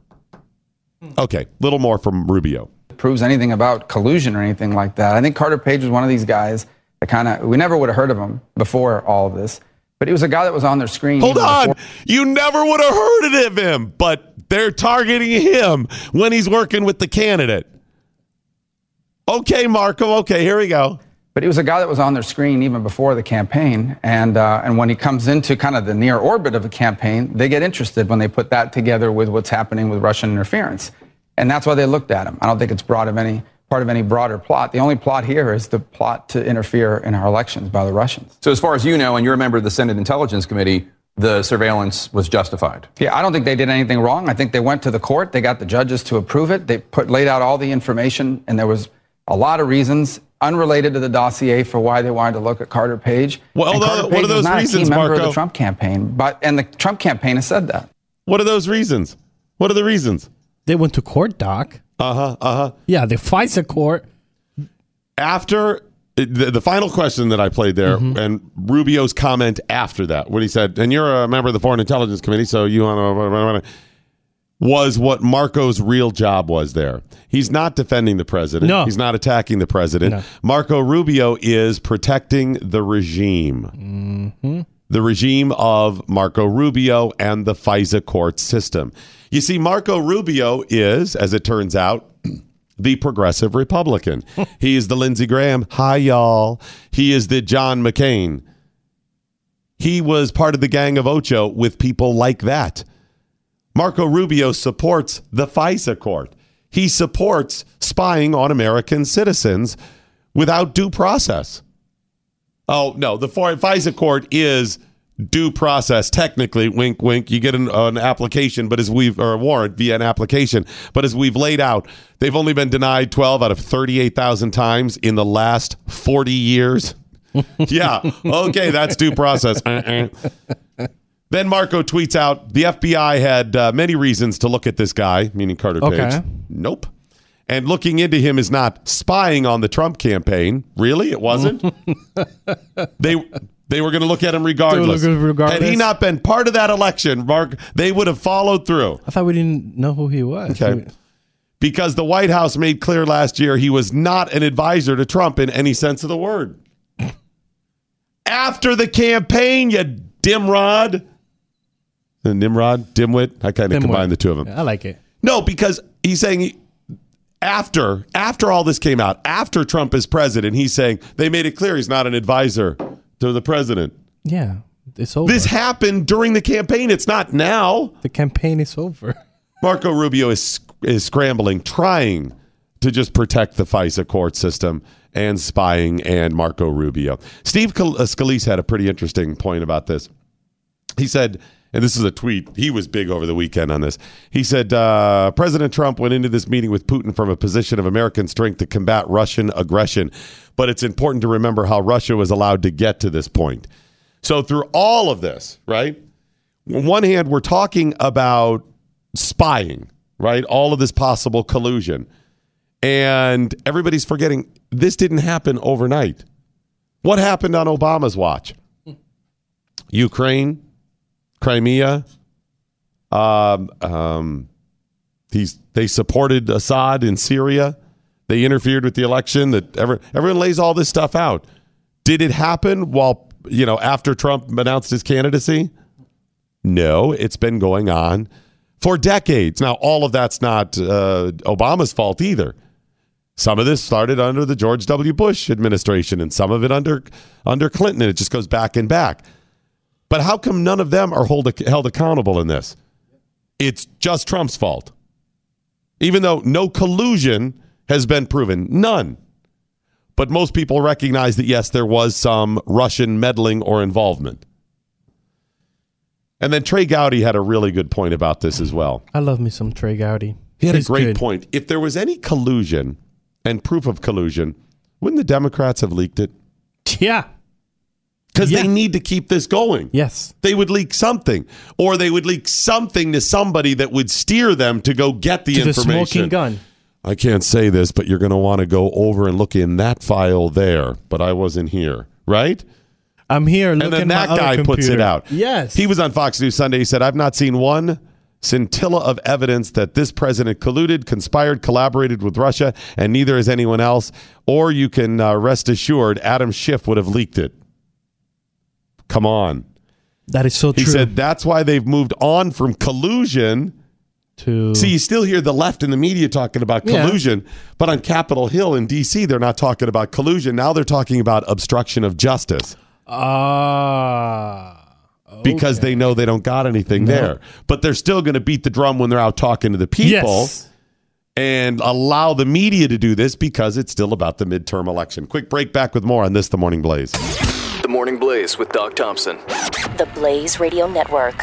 Hmm. Okay, little more from Rubio. proves anything about collusion or anything like that. I think Carter Page was one of these guys that kind of we never would have heard of him before all of this, but he was a guy that was on their screen. Hold on. before- You never would have heard it of him, but they're targeting him when he's working with the candidate. Okay, Marco. Okay, here we go. But he was a guy that was on their screen even before the campaign, and uh, and when he comes into kind of the near orbit of a campaign, they get interested when they put that together with what's happening with Russian interference, and that's why they looked at him. I don't think it's part of any part of any broader plot. The only plot here is the plot to interfere in our elections by the Russians. So, as far as you know, and you're a member of the Senate Intelligence Committee, the surveillance was justified. Yeah, I don't think they did anything wrong. I think they went to the court. They got the judges to approve it. They put laid out all the information, and there was a lot of reasons unrelated to the dossier for why they wanted to look at Carter Page. Well, And the- Carter what are those not reasons, a key member of Marco? the Trump campaign, but and the Trump campaign has said that. What are those reasons? What are the reasons? They went to court, Doc. Uh huh. Uh huh. Yeah, the FISA court. After the, the final question that I played there, Mm-hmm. and Rubio's comment after that, when he said, "And you're a member of the Foreign Intelligence Committee, so you want to." Was what Marco's real job was there. He's not defending the president. No. He's not attacking the president. No. Marco Rubio is protecting the regime. Mm-hmm. The regime of Marco Rubio and the FISA court system. You see, Marco Rubio is, as it turns out, the progressive Republican. he is the Lindsey Graham. Hi, y'all. He is the John McCain. He was part of the Gang of Ocho with people like that. Marco Rubio supports the FISA court. He supports spying on American citizens without due process. Oh no, the foreign FISA court is due process technically. Wink, wink. You get an, an application, but as we've or a warrant via an application, but as we've laid out, they've only been denied twelve out of thirty-eight thousand times in the last forty years. yeah, okay, that's due process. Uh-uh. Then Marco tweets out the FBI had uh, many reasons to look at this guy, meaning Carter Page. Okay. Nope. And looking into him is not spying on the Trump campaign. Really? It wasn't? they they were going to look at him regardless. They were gonna- regardless? Had he not been part of that election, Mark, they would have followed through. I thought we didn't know who he was. Okay. Because the White House made clear last year he was not an advisor to Trump in any sense of the word. After the campaign, you dimrod. Nimrod, dimwit. I kind of Dimwit. combined the two of them. I like it. No, because he's saying he, after after all this came out, after Trump is president, he's saying they made it clear he's not an advisor to the president. Yeah, it's over. This happened during the campaign. It's not now. the campaign is over. Marco Rubio is is scrambling, trying to just protect the FISA court system and spying and Marco Rubio. Steve uh, Scalise had a pretty interesting point about this. He said, and this is a tweet, he was big over the weekend on this. He said, uh, President Trump went into this meeting with Putin from a position of American strength to combat Russian aggression. But it's important to remember how Russia was allowed to get to this point. So, through all of this, right? On one hand, we're talking about spying, right? All of this possible collusion. And everybody's forgetting this didn't happen overnight. What happened on Obama's watch? Ukraine, Crimea. Um, um, he's, they supported Assad in Syria. They interfered with the election. That ever, everyone lays all this stuff out. Did it happen while you know after Trump announced his candidacy? No, it's been going on for decades. Now, all of that's not uh, Obama's fault either. Some of this started under the George W. Bush administration, and some of it under under Clinton, and it just goes back and back. But how come none of them are hold, held accountable in this? It's just Trump's fault, even though no collusion has been proven, none. But most people recognize that yes, there was some Russian meddling or involvement. And then Trey Gowdy had a really good point about this as well. I love me some Trey Gowdy. He had He's a great good. point. If there was any collusion and proof of collusion, wouldn't the Democrats have leaked it? Yeah. Because Yeah. they need to keep this going. Yes. They would leak something, or they would leak something to somebody that would steer them to go get the To the information. smoking gun. I can't say this, but you're going to want to go over and look in that file there. But I wasn't here, right? I'm here and looking then at that guy puts it out. Yes. He was on Fox News Sunday. He said, I've not seen one scintilla of evidence that this president colluded, conspired, collaborated with Russia, and neither has anyone else. Or you can uh, rest assured Adam Schiff would have leaked it. Come on. That is so He true. He said that's why they've moved on from collusion. to See, you still hear the left in the media talking about Yeah. collusion, but on Capitol Hill in D.C., they're not talking about collusion. Now they're talking about obstruction of justice. ah. because they know they don't got anything there. But they're still going to beat the drum when they're out talking to the people yes. and allow the media to do this because it's still about the midterm election. Quick break back with more on this, The Morning Blaze. The Morning Blaze with Doc Thompson. The Blaze Radio Network.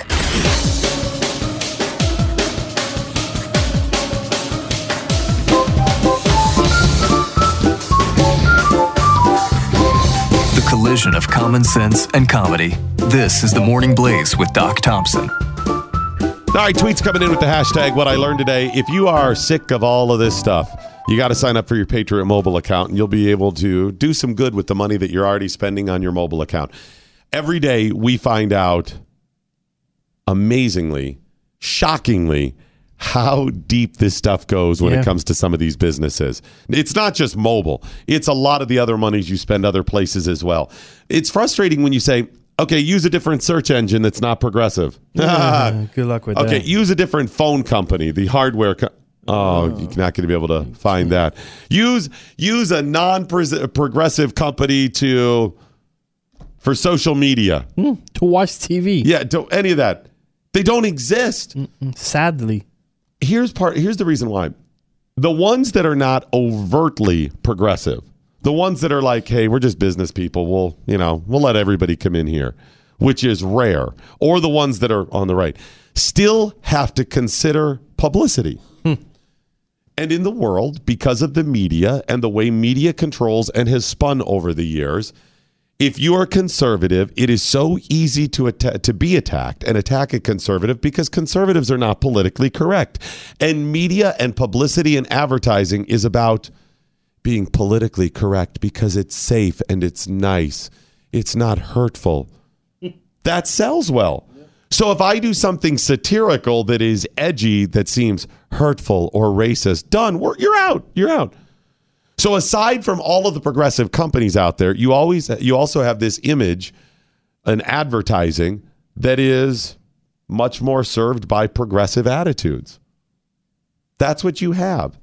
The collision of common sense and comedy. This is The Morning Blaze with Doc Thompson. All right, tweets coming in with the hashtag what I learned today. If you are sick of all of this stuff, you got to sign up for your Patriot mobile account and you'll be able to do some good with the money that you're already spending on your mobile account. Every day we find out amazingly, shockingly, how deep this stuff goes when Yeah. it comes to some of these businesses. It's not just mobile, it's a lot of the other monies you spend other places as well. It's frustrating when you say, okay, use a different search engine that's not progressive. Yeah, good luck with Okay, that. Okay, use a different phone company, the hardware. Co- Oh, oh, you're not going to be able to find that. Use use a non-progressive company to for social media. Hmm, to watch TV. Yeah, to any of that. They don't exist. Sadly. Here's part. Here's the reason why. The ones that are not overtly progressive, the ones that are like, "Hey, we're just business people. We'll, you know, we'll let everybody come in here," which is rare, or the ones that are on the right, still have to consider publicity. Hmm. And in the world, because of the media and the way media controls and has spun over the years, if you are conservative, it is so easy to atta- to be attacked and attack a conservative because conservatives are not politically correct. And media and publicity and advertising is about being politically correct because it's safe and it's nice. It's not hurtful. That sells well. So if I do something satirical that is edgy that seems hurtful or racist, done. You're out. You're out. So aside from all of the progressive companies out there, you always you also have this image, an advertising that is much more served by progressive attitudes. That's what you have.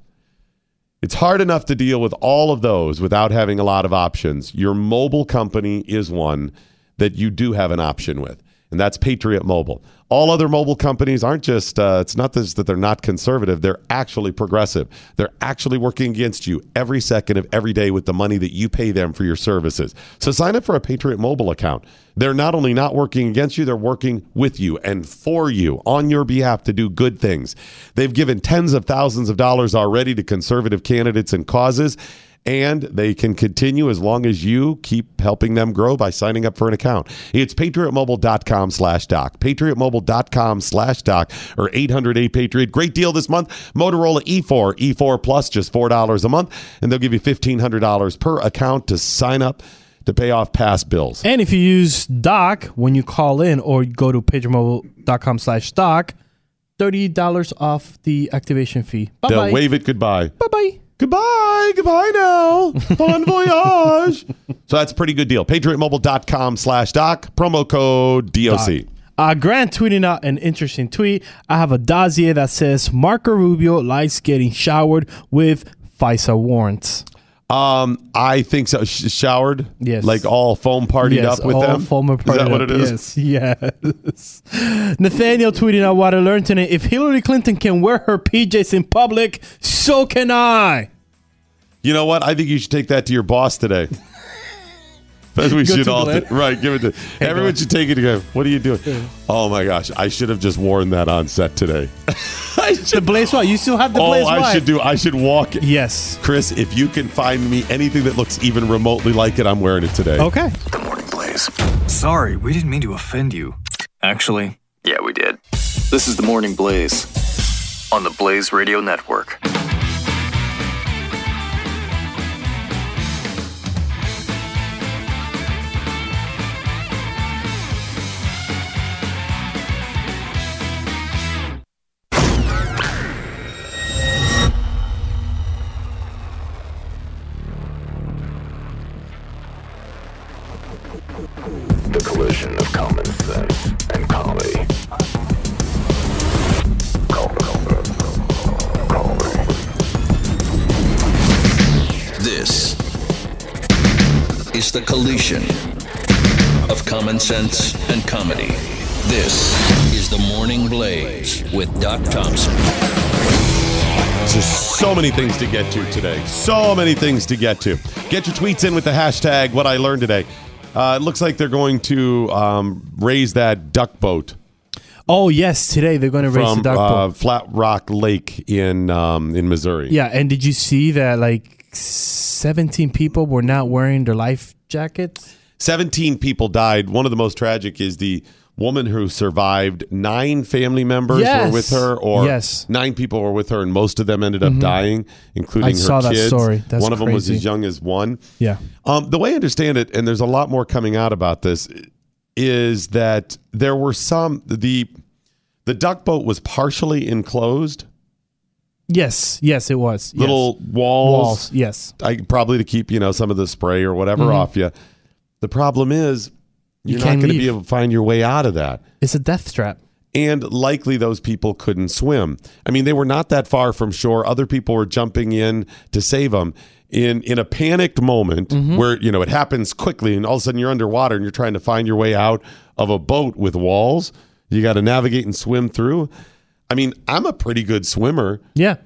It's hard enough to deal with all of those without having a lot of options. Your mobile company is one that you do have an option with, and that's Patriot Mobile. All other mobile companies aren't just, uh, it's not just that they're not conservative, they're actually progressive. They're actually working against you every second of every day with the money that you pay them for your services. So sign up for a Patriot Mobile account. They're not only not working against you, they're working with you and for you on your behalf to do good things. They've given tens of thousands of dollars already to conservative candidates and causes and they can continue as long as you keep helping them grow by signing up for an account. It's patriotmobile.com slash doc, patriotmobile.com slash doc, or 800-8-PATRIOT. Great deal this month. Motorola E E4, E4 Plus, just $4 a month, and they'll give you $1,500 per account to sign up to pay off past bills. And if you use Doc when you call in or go to patriotmobile.com slash Doc, $30 off the activation fee. Bye They'll wave it goodbye. Bye bye. Goodbye. Goodbye now. Bon voyage. so that's a pretty good deal. PatriotMobile.com slash doc. Promo code DOC. Uh, Grant tweeting out an interesting tweet. I have a dossier that says Marco Rubio likes getting showered with FISA warrants. Um, I think so. Sh- showered? Yes. Like all foam partied yes, up with all them? former Is that what it is? Yes, yes. Nathaniel tweeting out what I learned today. If Hillary Clinton can wear her PJs in public, so can I. You know what? I think you should take that to your boss today. That's what we Go should to all do. Right, give it to everyone should take it to go. What are you doing? Oh my gosh, I should have just worn that on set today. I The should, Blaze White. You still have the oh, Blaze I should do. I should walk. Yes. Kris, if you can find me anything that looks even remotely like it, I'm wearing it today. Okay. The Morning Blaze. Sorry, we didn't mean to offend you. Actually, Yeah, we did. this is The Morning Blaze. On the Blaze Radio Network. Common sense and comedy. This is the Morning Blaze with Doc Thompson. There's so many things to get to today. So many things to get to. Get your tweets in with the hashtag what I learned today. Uh, it looks like they're going to um, raise that duck boat Oh yes, today they're going to raise from the duck uh, boat. Flat Rock Lake in um, in Missouri. Yeah, and did you see that like 17 people were not wearing their life jackets? 17 people died. One of the most tragic is the woman who survived. Nine family members Yes. were with her, or Yes. nine people were with her, and most of them ended up dying, including I her saw that kids. story. That's one of them was as young as one. Yeah. Um, the way I understand it, and there's a lot more coming out about this, is that there were some the the duck boat was partially enclosed, Yes, yes, it was. Yes. little walls, walls. Yes. I, probably to keep you know some of the spray or whatever off you. The problem is You you're not can't going to be able to find your way out of that. It's a death trap. And likely those people couldn't swim. I mean, they were not that far from shore. Other people were jumping in to save them. In in a panicked moment Mm-hmm. where you know it happens quickly, and all of a sudden you're underwater and you're trying to find your way out of a boat with walls. You got to navigate and swim through. I mean, I'm a pretty good swimmer. Yeah.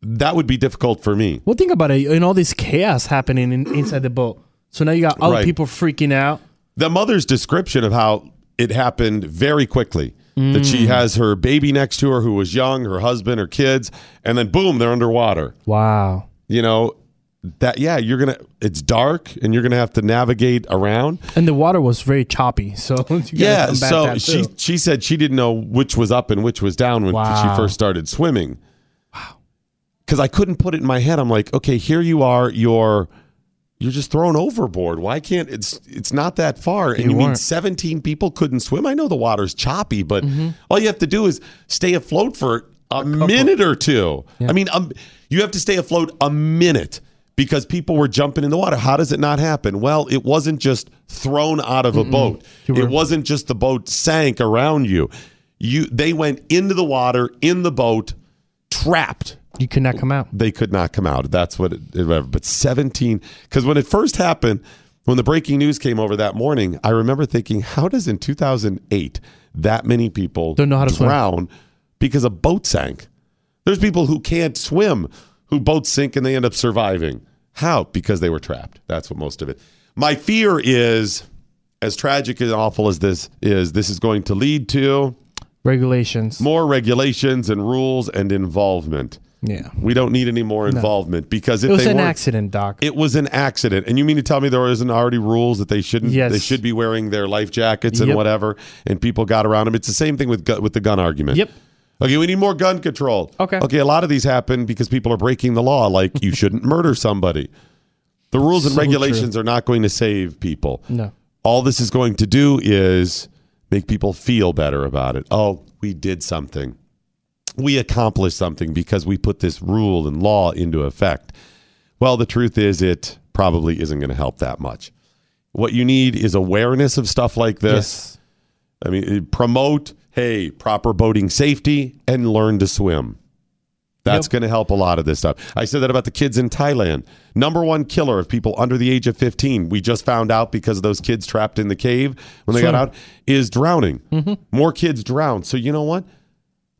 That would be difficult for me. Well, think about it. In all this chaos happening in, inside the boat, so now you got other Right. people freaking out. the mother's description of how it happened very quickly that Mm. she has her baby next to her who was young her husband her kids and then boom they're underwater Wow. you know that yeah you're gonna it's dark and you're gonna have to navigate around And the water was very choppy, so yeah so she she said she didn't know which was up and which was down when Wow. she first started swimming wow because i couldn't put it in my head i'm like okay here you are you're you're just thrown overboard. Why can't it's it's not that far? And You you, mean 17 people couldn't swim? I know the water's choppy, but Mm-hmm. all you have to do is stay afloat for a, minute or two. I mean, um, you have to stay afloat a minute because people were jumping in the water. How does it not happen? Well, it wasn't just thrown out of a boat. It wasn't just the boat sank around you. You they went into the water in the boat, trapped You could not come out. they could not come out. That's what it, but 17 because when it first happened, when the breaking news came over that morning, I remember thinking, how does in 2008 that many people Don't know how to swim. drown because a boat sank? There's people who can't swim who boats sink and they end up surviving. How? Because they were trapped. That's what most of it. My fear is as tragic and awful as this is, this is going to lead to Regulations. more regulations and rules and involvement. Yeah. We don't need any more involvement because if It was an accident, Doc. It was an accident, and you mean to tell me there isn't already rules that they shouldn't? Yes. They should be wearing their life jackets and Yep. whatever, and people got around them. It's the same thing with with the gun argument. Yep. Okay, we need more gun control. Okay. Okay, a lot of these happen because people are breaking the law, like you shouldn't murder somebody. The rules and So regulations are not going to save people. No. All this is going to do is make people feel better about it. Oh, we did something. We accomplished something because we put this rule and law into effect. Well, the truth is, it probably isn't going to help that much. What you need is awareness of stuff like this. Yes. I mean, eh, promote, hey, proper boating safety and learn to swim. That's Yep. going to help a lot of this stuff. I said that about the kids in Thailand. Number one killer of people under the age of 15, we just found out because of those kids trapped in the cave when they got out, is drowning. Mm-hmm. More kids drown. So, you know what?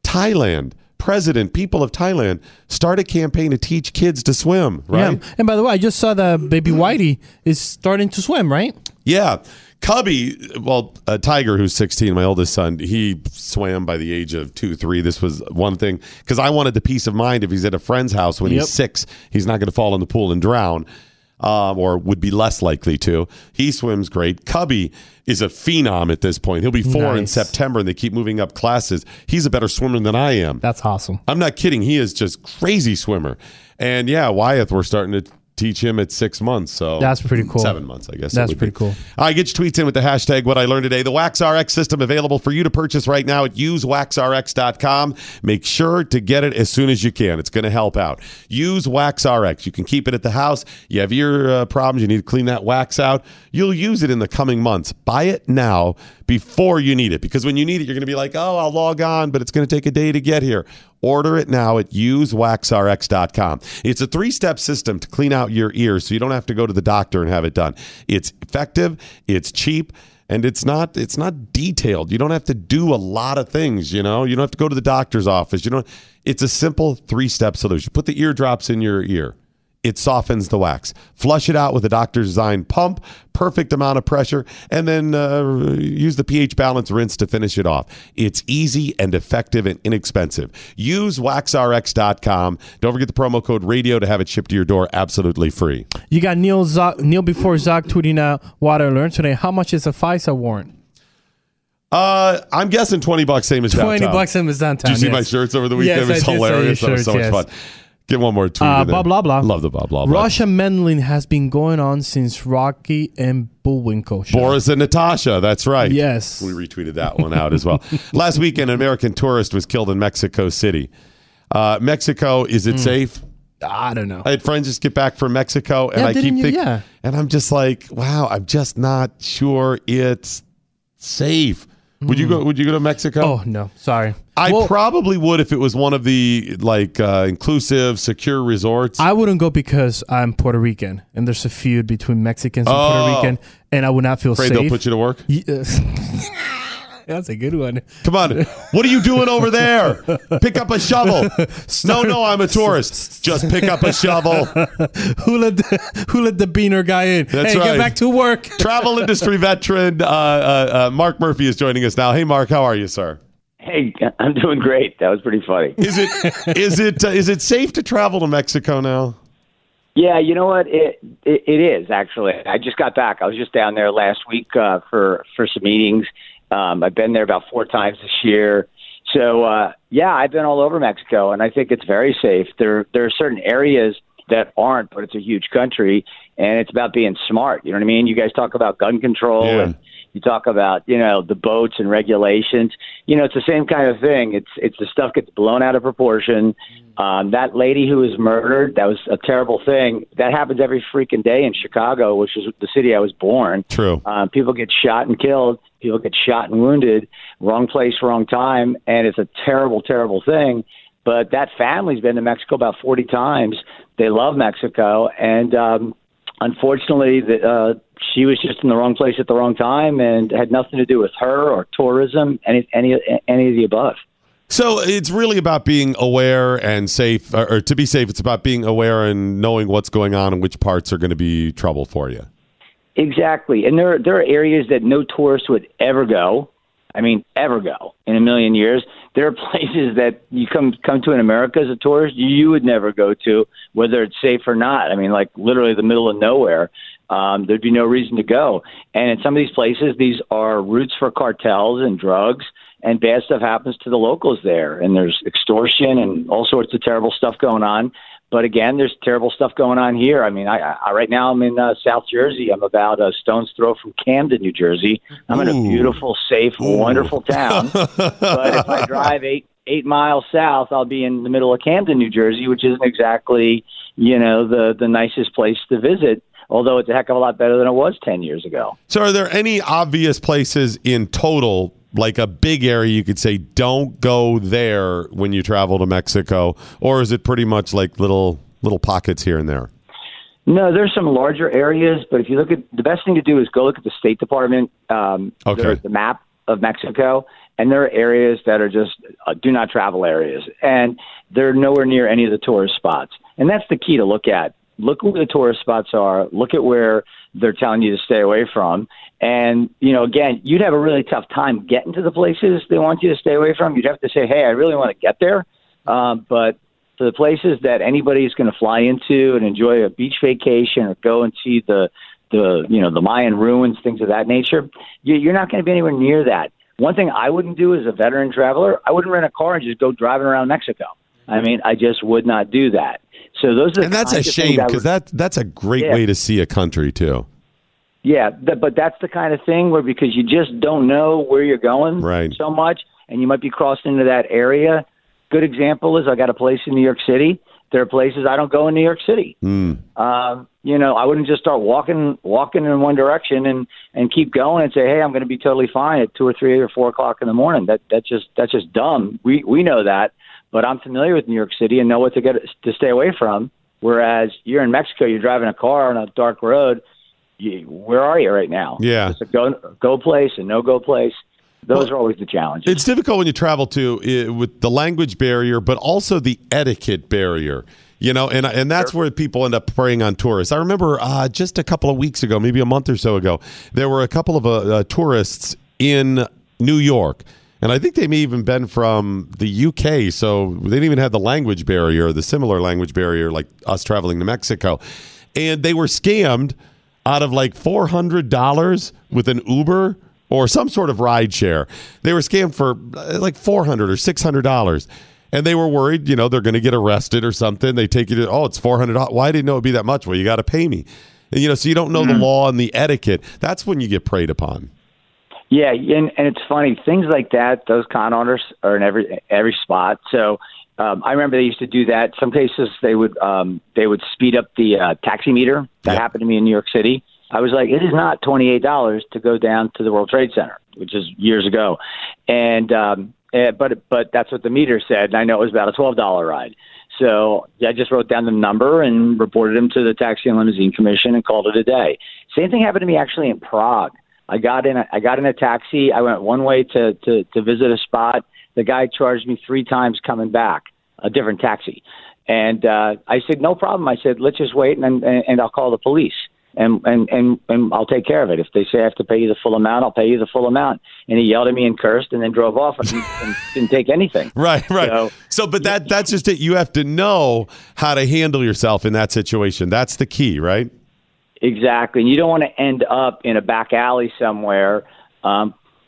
Thailand, president, people of Thailand, start a campaign to teach kids to swim, right? Yeah. And by the way, I just saw that baby Wyeth is starting to swim, right? Yeah. Cubby, well, uh, Tiger, who's 16, my oldest son, he swam by the age of two, three. This was one thing because I wanted the peace of mind if he's at a friend's house when Yep. he's six, he's not going to fall in the pool and drown. Um, or would be less likely to. He swims great. Cubby is a phenom at this point. He'll be four in September, and they keep moving up classes. He's a better swimmer than I am. That's awesome. I'm not kidding. He is just crazy swimmer. And yeah, Wyeth, we're starting to teach him at six months. So That's pretty cool. Seven months, I guess. That's pretty be. cool. All right, get your tweets in with the hashtag what I learned today. The Wax RX system available for you to purchase right now at usewaxrx.com. Make sure to get it as soon as you can. It's going to help out. Use Wax RX. You can keep it at the house. You have ear uh, problems, you need to clean that wax out. You'll use it in the coming months. Buy it now before you need it because when you need it, you're going to be like, oh, I'll log on, but it's going to take a day to get here. Order it now at usewaxrx.com. It's a three step system to clean out your ears so you don't have to go to the doctor and have it done. It's effective, it's cheap. And it's not it's not detailed. You don't have to do a lot of things, you know. You don't have to go to the doctor's office. You don't it's a simple three-step solution. Put the eardrops in your ear. It softens the wax. Flush it out with a doctor's design pump, perfect amount of pressure, and then uh, use the pH balance rinse to finish it off. It's easy and effective and inexpensive. Use waxrx.com. Don't forget the promo code radio to have it shipped to your door absolutely free. You got Neil Neil before Zoc tweeting out what I learned today. How much is a FISA warrant? Uh, I'm guessing 20 bucks, same as 20 downtown. bucks same as downtown, Did you see yes. my shirts over the Yes, weekend? it was I did see your hilarious. That was so shirts, much yes. fun. Get one more tweet. Uh, blah, blah, blah. Love the blah, blah, blah. Russia meddling has been going on since Rocky and Bullwinkle show. Boris and Natasha. That's right. Yes. We retweeted that one out as well. Last weekend, an American tourist was killed in Mexico City. Uh, Mexico, is it safe? I don't know. I had friends just get back from Mexico, and Yeah, I keep thinking, Yeah. and I'm just like, wow, I'm just not sure it's safe. Would you go? Would you go to Mexico? Oh no, sorry. I Well, probably would if it was one of the like uh, inclusive, secure resorts. I wouldn't go because I'm Puerto Rican and there's a feud between Mexicans and Oh. Puerto Rican, and I would not feel Afraid safe. they'll put you to work. Yes. That's a good one. Come on, what are you doing over there? Pick up a shovel. No, no, I'm a tourist. Just pick up a shovel. who let the, who let the beaner guy in? That's hey, right. get back to work. Travel industry veteran uh, uh, uh, Mark Murphy is joining us now. Hey, Mark, how are you, sir? Hey, I'm doing great. That was pretty funny. Is it is it uh, is it safe to travel to Mexico now? Yeah, you know what? It, it it is actually. I just got back. I was just down there last week uh, for for some meetings. Um, I've been there about four times this year. So uh, yeah, I've been all over Mexico, and I think it's very safe. There there are certain areas that aren't, but it's a huge country, and it's about being smart. You know what I mean? You guys talk about gun control Yeah. and you talk about you know the boats and regulations you know it's the same kind of thing. It's it's the stuff gets blown out of proportion. Um that lady who was murdered that was a terrible thing. That happens every freaking day in chicago which is the city i was born. True. um, people get shot and killed. People get shot and wounded. Wrong place wrong time. And it's a terrible terrible thing. But that family's been to mexico about 40 times. They love mexico. And um unfortunately, the, uh, she was just in the wrong place at the wrong time, and had nothing to do with her or tourism, any any any of the above. So it's really about being aware and safe, or, or to be safe, it's about being aware and knowing what's going on and which parts are going to be trouble for you. Exactly, and there there are areas that no tourist would ever go. I mean, ever go in a million years. There are places that you come come to in America as a tourist you would never go to, whether it's safe or not. I mean, like literally the middle of nowhere. Um, there'd be no reason to go. And in some of these places, these are routes for cartels and drugs, and bad stuff happens to the locals there. And there's extortion and all sorts of terrible stuff going on. But again, there's terrible stuff going on here. I mean, I, I right now I'm in uh, South Jersey. I'm about a stone's throw from Camden, New Jersey. I'm in a beautiful, safe, wonderful town. but if I drive eight eight miles south, I'll be in the middle of Camden, New Jersey, which isn't exactly you know the the nicest place to visit. Although it's a heck of a lot better than it was ten years ago. So, are there any obvious places in total, like a big area, you could say, don't go there when you travel to Mexico, or is it pretty much like little little pockets here and there? No, there's some larger areas, but if you look at the best thing to do is go look at the State Department, um, Okay. the, map of Mexico, and there are areas that are just uh, do not travel areas, and they're nowhere near any of the tourist spots. And that's the key to look at. Look where the tourist spots are. Look at where they're telling you to stay away from. And you know, again, you'd have a really tough time getting to the places they want you to stay away from. You'd have to say, "Hey, I really want to get there," um, but for the places that anybody's going to fly into and enjoy a beach vacation or go and see the the you know the Mayan ruins, things of that nature, you, you're not going to be anywhere near that. One thing I wouldn't do as a veteran traveler, I wouldn't rent a car and just go driving around Mexico. I mean, I just would not do that. So those are the And that's a shame because that that's a great Yeah. way to see a country too. Yeah, th- but that's the kind of thing where because you just don't know where you're going Right. so much, and you might be crossing into that area. Good example is I got a place in New York City. There are places I don't go in New York City. Um, you know, I wouldn't just start walking walking in one direction and and keep going and say, hey, I'm going to be totally fine at two or three or four o'clock in the morning. That that's just that's just dumb. We we know that, but I'm familiar with New York City and know what to get to stay away from. Whereas you're in Mexico, you're driving a car on a dark road. You, where are you right now? Yeah. it's a go go place and no go place. Those are always the challenges. It's difficult when you travel to uh, with the language barrier, but also the etiquette barrier. You know, and and that's where people end up preying on tourists. I remember uh, just a couple of weeks ago, maybe a month or so ago, there were a couple of uh, uh, tourists in New York. And I think they may even been from the UK, so they didn't even have the language barrier, the similar language barrier like us traveling to Mexico. And they were scammed out of like $400 with an Uber or some sort of ride share. They were scammed for uh, like 400 or $600. And they were worried, you know, they're going to get arrested or something. They take you to, oh, it's $400. Why didn't know it'd be that much? Well, you got to pay me. And, you know, so you don't know the law and the etiquette. That's when you get preyed upon. Yeah, and, and it's funny things like that. Those con artists are in every every spot. So um, I remember they used to do that. Some cases they would um, they would speed up the uh, taxi meter. That happened to me in New York City. I was like, it is not twenty eight dollars to go down to the World Trade Center, which is years ago, and um, eh, but but that's what the meter said, and I know it was about a twelve dollar ride. So I just wrote down the number and reported him to the Taxi and Limousine Commission and called it a day. Same thing happened to me actually in Prague. I got in a, I got in a taxi. I went one way to, to, to visit a spot. The guy charged me three times coming back, a different taxi. And uh, I said, no problem. I said, let's just wait and, and, and I'll call the police and, and, and, and I'll take care of it. If they say I have to pay you the full amount, I'll pay you the full amount. And he yelled at me and cursed and then drove off and, and didn't take anything. Right, right. So, So, but that that's just it. You have to know how to handle yourself in that situation. That's the key, right? Exactly. And you don't want to end up in a back alley somewhere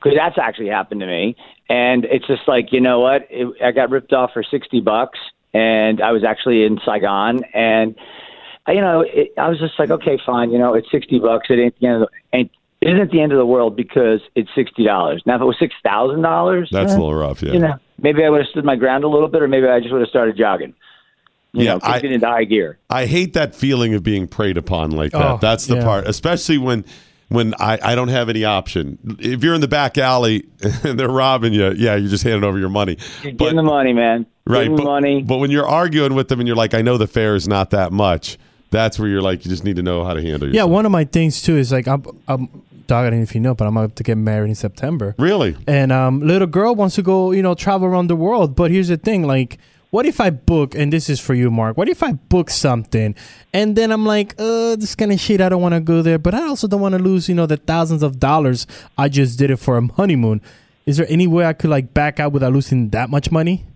because that's actually happened to me. And it's just like, you know what? It, I got ripped off for 60 bucks and I was actually in Saigon and you know, it, I was just like, okay, fine, you know, it's 60 bucks. It ain't the end of the, ain't, it isn't the end of the world because it's $60. Now if it was $6,000, That's eh, a little rough, yeah. You know, maybe I would have stood my ground a little bit or maybe I just would have started jogging. You Yeah, know, I- kicked it into high gear. I hate that feeling of being preyed upon like that. Oh, That's the yeah. part, especially when when I, I don't have any option. If you're in the back alley and they're robbing you, yeah, you're just handing over your money. You're getting the money, man. Right, Getting but, money. but when you're arguing with them and you're like, I know the fare is not that much, that's where you're like, you just need to know how to handle yourself. Yeah, one of my things too is like I'm, I'm dog. I don't know if you know, but I'm about to get married in September. Really? And um, little girl wants to go, you know, travel around the world. But here's the thing, like. What if I book, and this is for you, Mark? What if I book something, and then I'm like, uh, this kind of shit, I don't want to go there, but I also don't want to lose, you know, the thousands of dollars I just did it for a honeymoon. Is there any way I could like back out without losing that much money?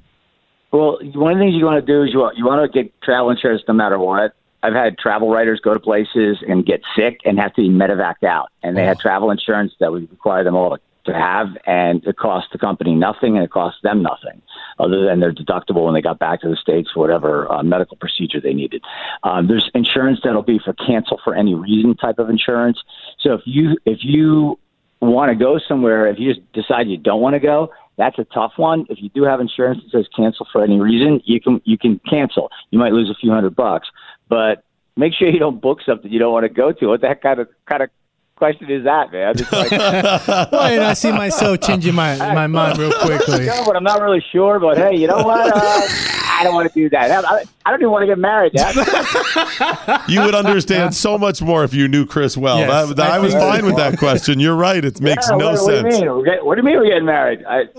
Well, one of the things you want to do is you want, you want to get travel insurance no matter what. I've had travel writers go to places and get sick and have to be medevaced out, and they had travel insurance that would require them all to, to have, and it cost the company nothing, and it cost them nothing, other than their deductible when they got back to the states for whatever uh, medical procedure they needed. Um, there's insurance that'll be for cancel for any reason type of insurance. So if you if you want to go somewhere, if you just decide you don't want to go, that's a tough one. If you do have insurance that says cancel for any reason, you can you can cancel. You might lose a few hundred bucks, but make sure you don't book something you don't want to go to. What that kind of kind of question is that, man? It's like, Wait, I see myself changing my, my mind real quickly. no, but I'm not really sure. But hey, you know what? Uh, I don't want to do that. I, I don't even want to get married. Dad. You would understand so much more if you knew Kris well. Yes, that, that- I, I was fine with that question. You're right. It makes Yeah, no what, sense. What do you mean? We're get- what do you mean we're getting married? I, I don't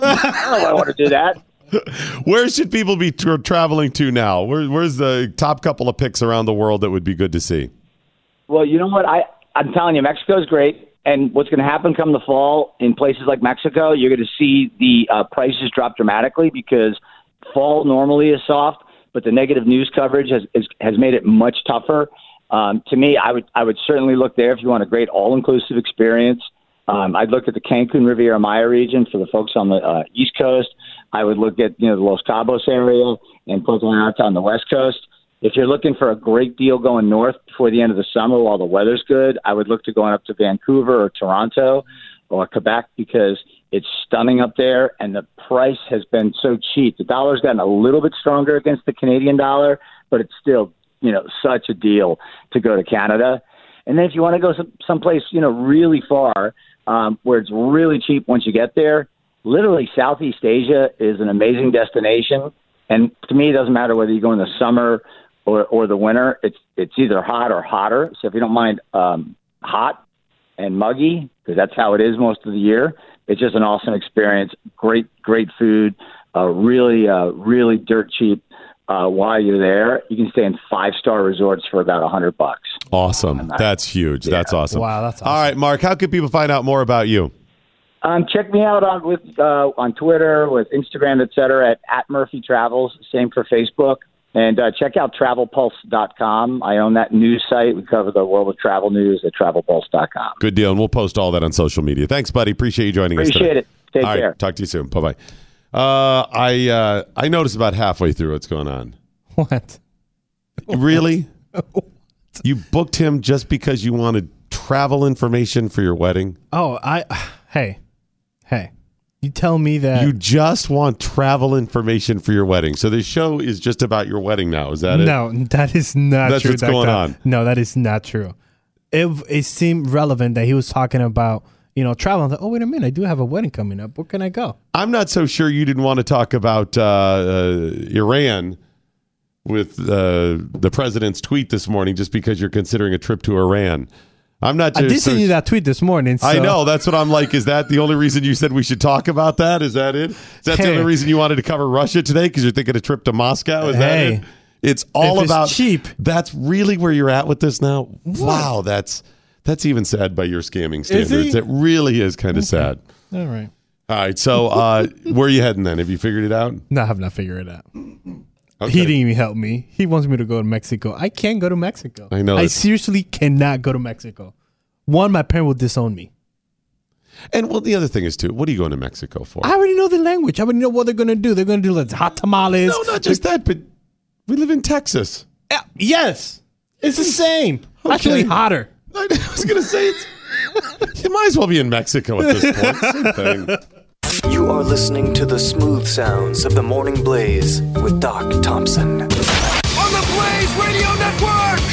know. I want to do that. Where should people be tra- traveling to now? Where, where's the top couple of picks around the world that would be good to see? Well, you know what? I I'm telling you, Mexico's great. And what's going to happen come the fall in places like Mexico, you're going to see the uh, prices drop dramatically because fall normally is soft, but the negative news coverage has is, has made it much tougher. Um, to me, I would I would certainly look there if you want a great all inclusive experience. Um, I'd look at the Cancun Riviera Maya region for the folks on the uh, East Coast. I would look at you know the Los Cabos area and Puerto Vallarta on the West Coast. If you're looking for a great deal going north before the end of the summer while the weather's good, I would look to going up to Vancouver or Toronto or Quebec because it's stunning up there and the price has been so cheap. The dollar's gotten a little bit stronger against the Canadian dollar, but it's still, you know, such a deal to go to Canada. And then if you want to go some someplace, you know, really far, um, where it's really cheap once you get there, literally Southeast Asia is an amazing destination. And to me, it doesn't matter whether you go in the summer or, or the winter. It's it's either hot or hotter. So if you don't mind um, hot and muggy, because that's how it is most of the year, it's just an awesome experience. Great great food, uh, really uh, really dirt cheap uh, while you're there, you can stay in five star resorts for about a hundred bucks. Awesome. That's huge. That's awesome. Wow, that's All right, Mark. How can people find out more about you? Um, check me out on with uh, on Twitter, with Instagram, et cetera, at, at Murphy Travels. Same for Facebook. And uh, check out travelpulse.com. I own that news site. We cover the world of travel news at travelpulse.com. Good deal, and we'll post all that on social media. Thanks, buddy. Appreciate you joining us. Appreciate it. Take All right, care. talk to you soon. Bye bye. Uh, I uh, I noticed about halfway through what's going on. What? Really? you booked him just because you wanted travel information for your wedding? Oh, I. Hey, hey. You tell me that. You just want travel information for your wedding. So this show is just about your wedding now. Is that it? no, that is not That's true. what's going on. No, that is not true. It it seemed relevant that he was talking about you know travel. I was like, oh wait a minute, I do have a wedding coming up. Where can I go? I'm not so sure you didn't want to talk about uh, uh, Iran with uh, the president's tweet this morning just because you're considering a trip to Iran. I'm not I did so- send you that tweet this morning. I know. That's what I'm like. Is that the only reason you said we should talk about that? Is that it? Is that the only reason you wanted to cover Russia today? Because you're thinking a trip to Moscow? Is that Hey. it? It's all it's about cheap. That's really where you're at with this now. Wow, that's that's even sad by your scamming standards. It really is kind of sad. All right. All right, so uh, where are you heading then? Have you figured it out? No, I have not figured it out. Okay. He didn't even help me. He wants me to go to Mexico. I can't go to Mexico. I know I it's- seriously cannot go to Mexico. One, my parent will disown me. And well, the other thing is too. What are you going to Mexico for? I already know the language. I already know what they're gonna do. They're gonna do like hot tamales. no, not just that, but we live in Texas. Yeah, yes, it's the same. Actually, hotter. I was going to say it's. You might as well be in Mexico at this point. Same thing. You are listening to the smooth sounds of the Morning Blaze with Doc Thompson. On the Blaze Radio Network!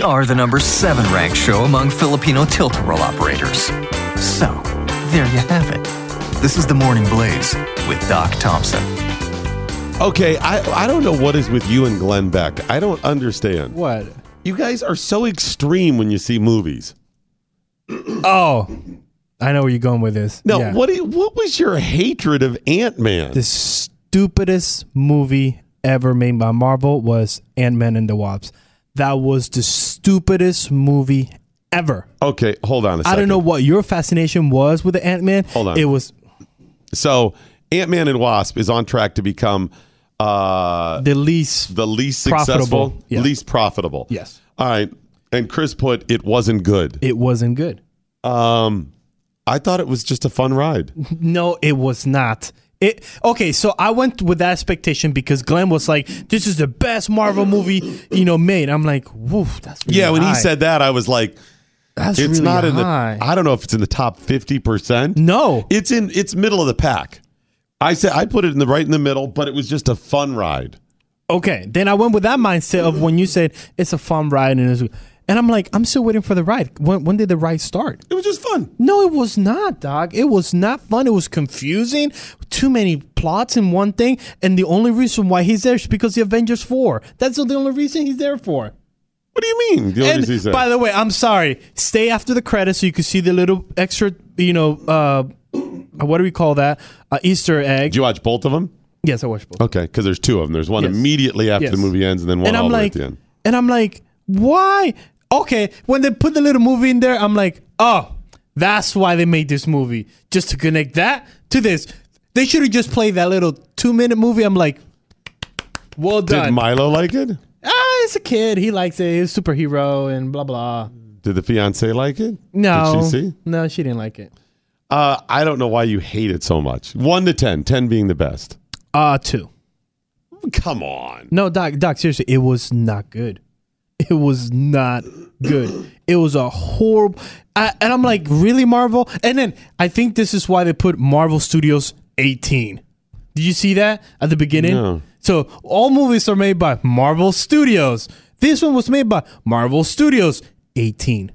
We are the number seven ranked show among Filipino Tilt-A-Whirl operators. So, there you have it. This is the Morning Blaze with Doc Thompson. Okay, I I don't know what is with you and Glenn Beck. I don't understand. What? You guys are so extreme when you see movies. Oh, I know where you're going with this. No, Yeah. what do you- what was your hatred of Ant Man? The stupidest movie ever made by Marvel was Ant Man and the Wasp. That was the stupidest movie ever. Okay, hold on a second. I don't know what your fascination was with the Ant Man. Hold on. It was So Ant Man and Wasp is on track to become uh, the least the least successful, Yeah. least profitable. Yes. All right. And Kris put it wasn't good. It wasn't good. Um, I thought it was just a fun ride. No, it was not. It okay, so I went with that expectation because Glenn was like, "This is the best Marvel movie you know made." I'm like, "Woof, that's really yeah, when he said that, I was like, That's it's really not in the. I don't know if it's in the top fifty percent. No, it's in. It's middle of the pack. I said I put it in the right in the middle, but it was just a fun ride. Okay, then I went with that mindset of when you said it's a fun ride and it's, and I'm like, I'm still waiting for the ride. When when did the ride start? It was just fun. No, it was not, dog. It was not fun. It was confusing. Too many plots in one thing, and the only reason why he's there is because the Avengers Four. That's the only reason he's there for. What do you mean? The only And reason he's there? by the way, I'm sorry. Stay after the credits so you can see the little extra, you know, uh, what do we call that? Uh, Easter egg. Did you watch both of them? Yes, I watched both. Okay, because there's two of them. There's one Yes. immediately after Yes. the movie ends, and then one and all the way at the end. and I'm like, why? Okay, when they put the little movie in there, I'm like, oh, that's why they made this movie just to connect that to this. They should have just played that little two minute movie. I'm like, well done. Did. Milo like it? ah, it's a kid. He likes it. He's a superhero and blah blah. Did the fiance like it? No, Did she see? no, she didn't like it. Uh, I don't know why you hate it so much. One to ten, ten being the best. Uh two. Come on. No, Doc, Doc, seriously, it was not good. It was not good. It was a horrible. I, and I'm like, really, Marvel? And then I think this is why they put Marvel Studios 18. Did you see that at the beginning? No. So all movies are made by Marvel Studios. This one was made by Marvel Studios 18.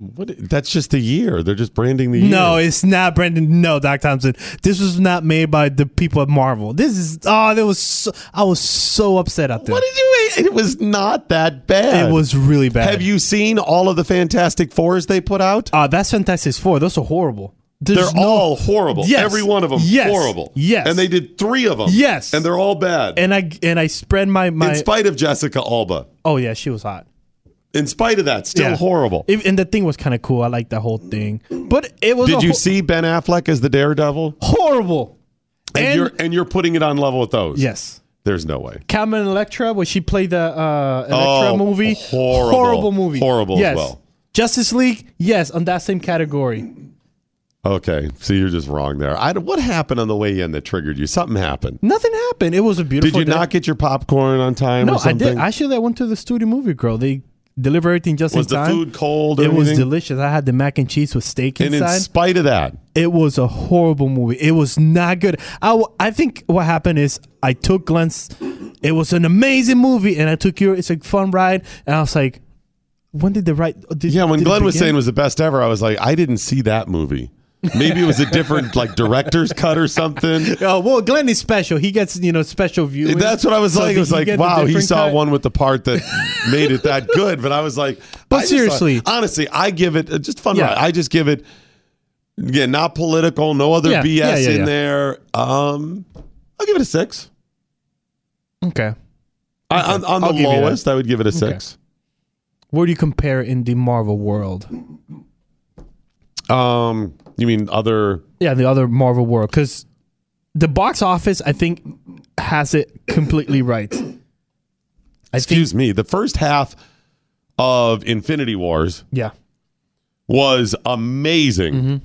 What? That's just a year. They're just branding the year. No, it's not Brendan. No, Doc Thompson. This was not made by the people at Marvel. This is oh, that was so, I was so upset out there. What did you? It was not that bad. It was really bad. Have you seen all of the Fantastic Fours they put out? Uh, that's Fantastic Four. Those are horrible. There's they're no- all horrible. Yes. Every one of them Yes. horrible. Yes. And they did three of them. Yes. And they're all bad. And I and I spread my my. in spite of Jessica Alba. oh yeah, she was hot. In spite of that, still Yeah. horrible. If- and the thing was kind of cool. I liked the whole thing. But it was. Did you ho- see Ben Affleck as the Daredevil? horrible? And, And- you're and you're putting it on level with those. Yes. There's no way. Carmen Electra, where she played the uh, Elektra Oh, movie. horrible. Horrible movie. Horrible as yes. well. Justice League, yes, on that same category. Okay, so you're just wrong there. I, what happened on the way in that triggered you? Something happened. Nothing happened. It was a beautiful movie. Did beautiful. you day. not get your popcorn on time No, or I something? did. Actually, I went to the studio movie girl. They deliver everything just Was in time. Was the food cold It was delicious. I had the mac and cheese with steak and in spite of that, it was a horrible movie. It was not good. I, w- I think what happened is I took Glenn's. It was an amazing movie, and I took your. It's a fun ride, and I was like, when did the right? Did, yeah, when Glenn was saying it was the best ever, I was like, I didn't see that movie. Maybe it was a different like director's cut or something. Oh well, Glenn is special. He gets you know special viewing. That's what I was So like. It was like, wow, he saw cut? one with the part that made it that good. But I was like, But I seriously. honestly, I give it uh, just fun. Yeah. ride. I just give it. Again, not political, no other Yeah, BS yeah, yeah, in yeah. there. Um, I'll give it a six. Okay. I, on on the I'll give you that. lowest, I would give it a Okay. six. Where do you compare in the Marvel world? Um, you mean other? Yeah, the other Marvel world, because the box office, I think, has it completely right. I Excuse me. The first half of Infinity Wars Yeah. was amazing, Mm-hmm.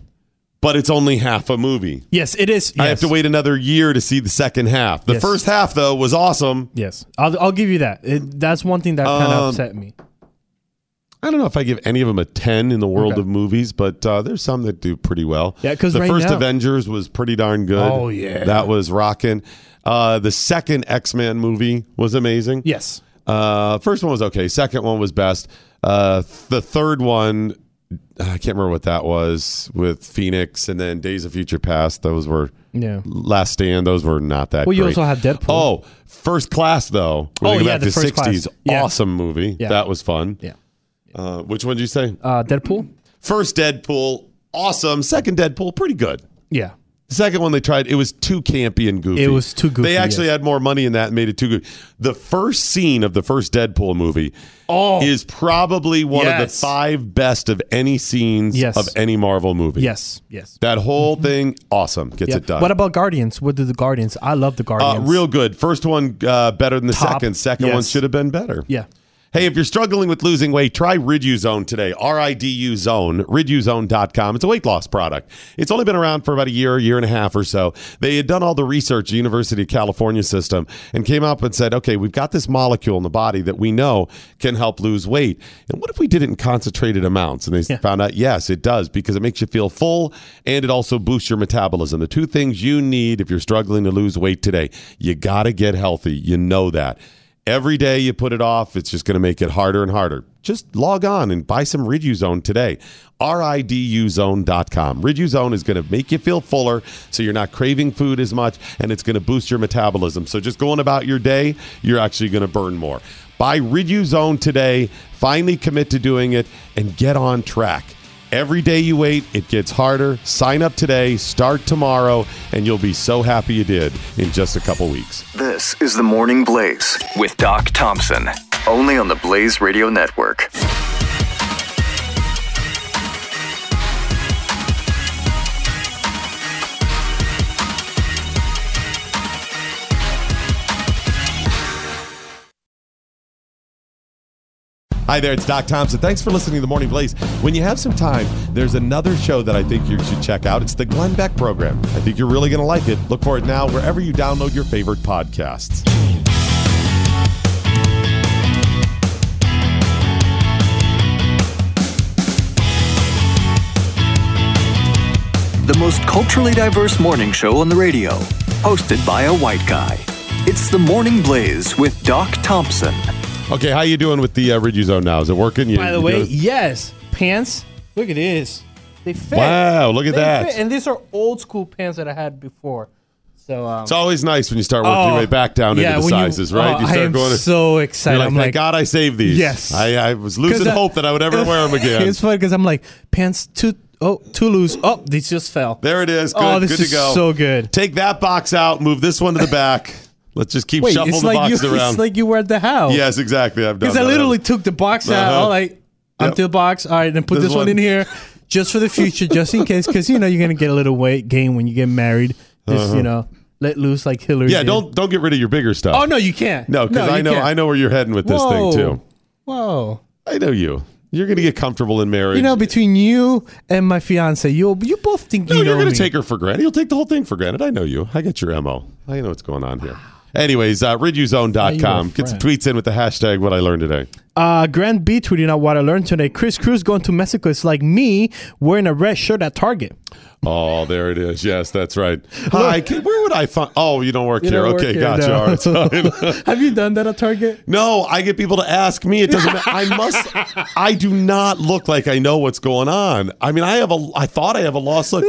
but it's only half a movie. Yes, it is. I have to wait another year to see the second half. The Yes. first half, though, was awesome. Yes, I'll, I'll give you that. It, that's one thing that kind of Um, upset me. I don't know if I give any of them a 10 in the world Okay. of movies, but uh, there's some that do pretty well. Yeah, 'cause the right first now- Avengers was pretty darn good. Oh, yeah. That was rocking. Uh, the second X Men movie was amazing. Yes. Uh, first one was okay. Second one was best. Uh, the third one, I can't remember what that was with Phoenix and then Days of Future Past. Those were Yeah. Last Stand. Those were not that. Well, you great. also had Deadpool. Oh, First Class though. Where Oh, yeah, back the to First Class. 60s. Yeah. Awesome movie. Yeah. That was fun. Yeah. Uh, which one did you say? Uh, Deadpool. First Deadpool, awesome. Second Deadpool, pretty good. Yeah. The second one they tried, it was too campy and goofy. It was too goofy, They actually yes. had more money in that and made it too good. The first scene of the first Deadpool movie Oh. is probably one of the five best of any scenes Yes. of any Marvel movie. Yes. Yes. That whole thing, awesome. Gets Yeah. it done. What about Guardians? What did the Guardians? I love the uh, Guardians. real good. First one uh, better than the Top. second. Second one should have been better. Yeah. Hey, if you're struggling with losing weight, try Riduzone today. R I D U Zone, riduzone.com. It's a weight loss product. It's only been around for about a year, year and a half or so. They had done all the research, the University of California system, and came up and said, okay, we've got this molecule in the body that we know can help lose weight. And what if we did it in concentrated amounts? And they found out, yes, it does because it makes you feel full and it also boosts your metabolism. The two things you need if you're struggling to lose weight today, you got to get healthy. You know that. Every day you put it off, it's just going to make it harder and harder. Just log on and buy some Riduzone today. RIDUZone.com. Riduzone is going to make you feel fuller so you're not craving food as much and it's going to boost your metabolism. So just going about your day, you're actually going to burn more. Buy Riduzone today, finally commit to doing it, and get on track. Every day you wait, it gets harder. Sign up today, start tomorrow, and you'll be so happy you did in just a couple weeks. This is the Morning Blaze with Doc Thompson, only on the Blaze Radio Network. Hi there, it's Doc Thompson. Thanks for listening to the Morning Blaze. When you have some time, there's another show that I think you should check out. It's the Glenn Beck program. I think you're really going to like it. Look for it now wherever you download your favorite podcasts. The most culturally diverse morning show on the radio, hosted by a white guy. It's the Morning Blaze with Doc Thompson. Okay, how you doing with the uh, Riduzone now? Is it working? You, By the you way, yes, pants Look at this. They fit. Wow, look at They that. fit. And these are old school pants that I had before. So um, It's always nice when you start working your way back down yeah, into the when you- sizes, right? oh, you I start am going. so excited. You're like, I'm thank like, God I saved these. Yes. I, I was losing 'Cause I- hope that I would ever wear them again. it's funny because I'm like pants too oh too loose. Oh, these just fell. There it is. Good, oh, this good is to go. so good. Take that box out. Move this one to the back. Let's just keep Wait, shuffling the like boxes you, around. it's like you were at the house. yes, exactly. I've done Because I that. literally took the box out. Uh-huh. All like, empty the box. All right, then put This this, one. one. in here, just for the future, just in case. Because you know you're gonna get a little weight gain when you get married. Just Uh-huh. you know, let loose like Hillary. Yeah, did. don't don't get rid of your bigger stuff. Oh no, you can't. No, because I you know can't. I know where you're heading with this Whoa. thing too. Whoa. I know you. You're gonna get comfortable in marriage. You know, between you and my fiance, you you both think no, you you're know gonna me. take her for granted. You'll take the whole thing for granted. I know you. I get your mo. I know what's going on here. Anyways, uh, riduzone.com. Get some tweets in with the hashtag what I learned today. Uh, Grant B tweeting out what I learned today. Kris Cruz going to Mexico is like me wearing a red shirt at Target. Oh, there it is. Yes, that's right. Hi, can, where would I find? Oh, you don't work You here. don't work okay, here, gotcha. no. All right, sorry. Have you done that at Target? No, I get people to ask me. It doesn't. matter. I must. I do not look like I know what's going on. I mean, I have a. I thought I have a lost look.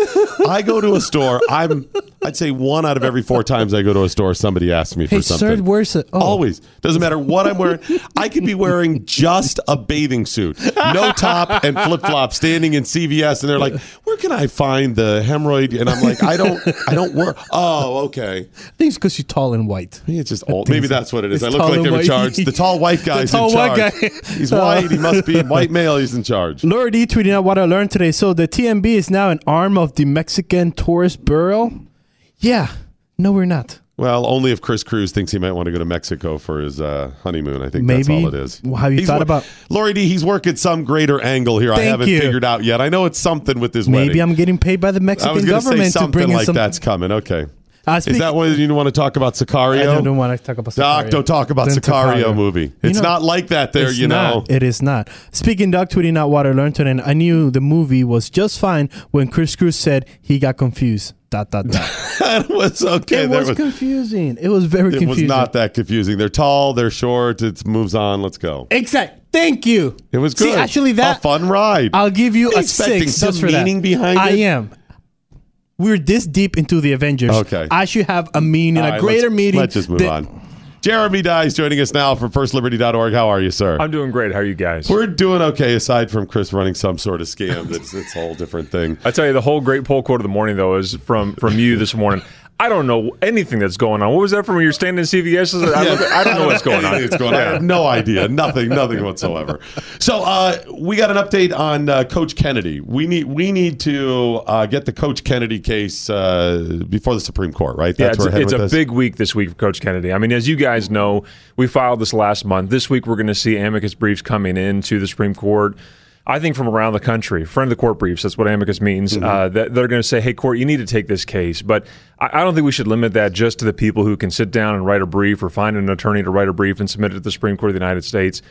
I go to a store. I'm. I'd say one out of every four times I go to a store, somebody asks me for Hey, something. sir, where's it? Oh. Always doesn't matter what I'm wearing. I could be wearing just a bathing suit, no top and flip flops, standing in CVS, and they're like, "Where can I find the hemorrhoid?" And I'm like, "I don't. I don't work." Oh, okay. I think it's because you're tall and white. Maybe it's just old. Maybe that's what it is. It's I look like I'm in charge. The tall white guy's tall in white guy. He's white. He must be white male. He's in charge. Laurie D tweeting out what I learned today. So the TMB is now an arm of the Mexican tourist bureau. Yeah, no, we're not. Well, only if Kris Cruz thinks he might want to go to Mexico for his uh, honeymoon. I think that's all it is. Well, have you He's thought wor- about- Laurie D? He's working some greater angle here. I haven't you. figured out yet. I know it's something with his Maybe wedding. I'm getting paid by the Mexican was going say government to bring in like some. that's coming. Okay. Uh, Is that what you don't want to talk about Sicario? I don't want to talk about Doc, Sicario. don't talk about Then Sicario movie. It's know, not like that there, you know. not. It is not. Speaking Doug tweeting out what I learned today, and I knew the movie was just fine when Kris Cruz said he got confused. Dot dot dot. that was okay. it there was, confusing. It was very it confusing. was not that confusing. They're tall, they're short. It moves on. Let's go. Exact. Thank you. It was See, good. actually, that a fun ride. I'll give you a expecting six some just for meaning that. behind I it? am. We're this deep into the Avengers. Okay. I should have a meaning, All a right, greater let's, meaning. Let's just move that- on. Jeremy Dys joining us now from firstliberty.org. How are you, sir? I'm doing great. How are you guys? We're doing okay, aside from Kris running some sort of scam. That's it's a whole different thing. I tell you, the whole great poll quote of the morning though is from from you this morning. I don't know anything that's going on. What was that from when you're standing in CVS? I, look, I don't know what's going on. it's going on. I have no idea. Nothing. Nothing whatsoever. So uh, we got an update on uh, Coach Kennedy. We need we need to uh, get the Coach Kennedy case uh, before the Supreme Court, right? Yeah, That's it's, where it's a this? big week this week for Coach Kennedy. I mean, as you guys know, we filed this last month. This week, we're going to see amicus briefs coming into the Supreme Court. I think from around the country, friend of the court briefs. That's what amicus means. Mm-hmm. Uh, that they're going to say, "Hey, court, you need to take this case." But I, I don't think we should limit that just to the people who can sit down and write a brief or find an attorney to write a brief and submit it to the Supreme Court of the United States.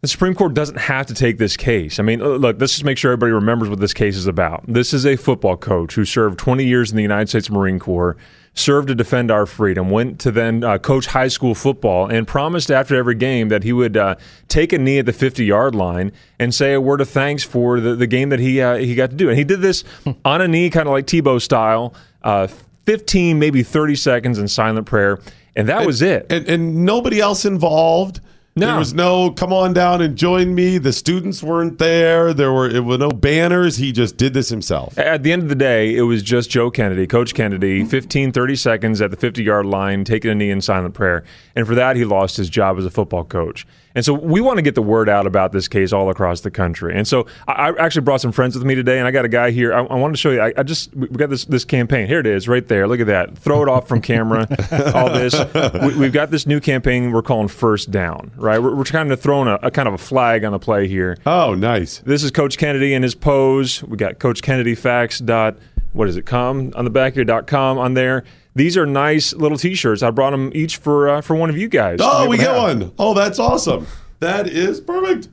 The Supreme Court doesn't have to take this case. I mean, look, let's just make sure everybody remembers what this case is about. This is a football coach who served 20 years in the United States Marine Corps, served to defend our freedom, went to then uh, coach high school football, and promised after every game that he would uh, take a knee at the 50 yard line and say a word of thanks for the, the game that he uh, he got to do. And he did this on a knee, kind of like Tebow style, uh, 15, maybe 30 seconds in silent prayer. And that was it. And, and nobody else involved. There was no come on down and join me. The students weren't there. There were it were no banners. He just did this himself. At the end of the day, it was just Joe Kennedy, Coach Kennedy, 15, 30 seconds at the 50 yard line, taking a knee in silent prayer. And for that, he lost his job as a football coach. And so we want to get the word out about this case all across the country. And so I, I actually brought some friends with me today, and I got a guy here. I, I wanted to show you. I, I just we got this this campaign. Here it is, right there. Look at that. Throw it off from camera. all this. We, we've got this new campaign we're calling First Down. Right. We're, we're kind of throwing a, a kind of a flag on the play here. Oh, nice. This is Coach Kennedy and his pose. We got Coach Kennedy facts dot what is it? Com on the back here dot com on there. These are nice little T-shirts. I brought them each for uh, for one of you guys. Oh, we get have. one. Oh, that's awesome. That is perfect.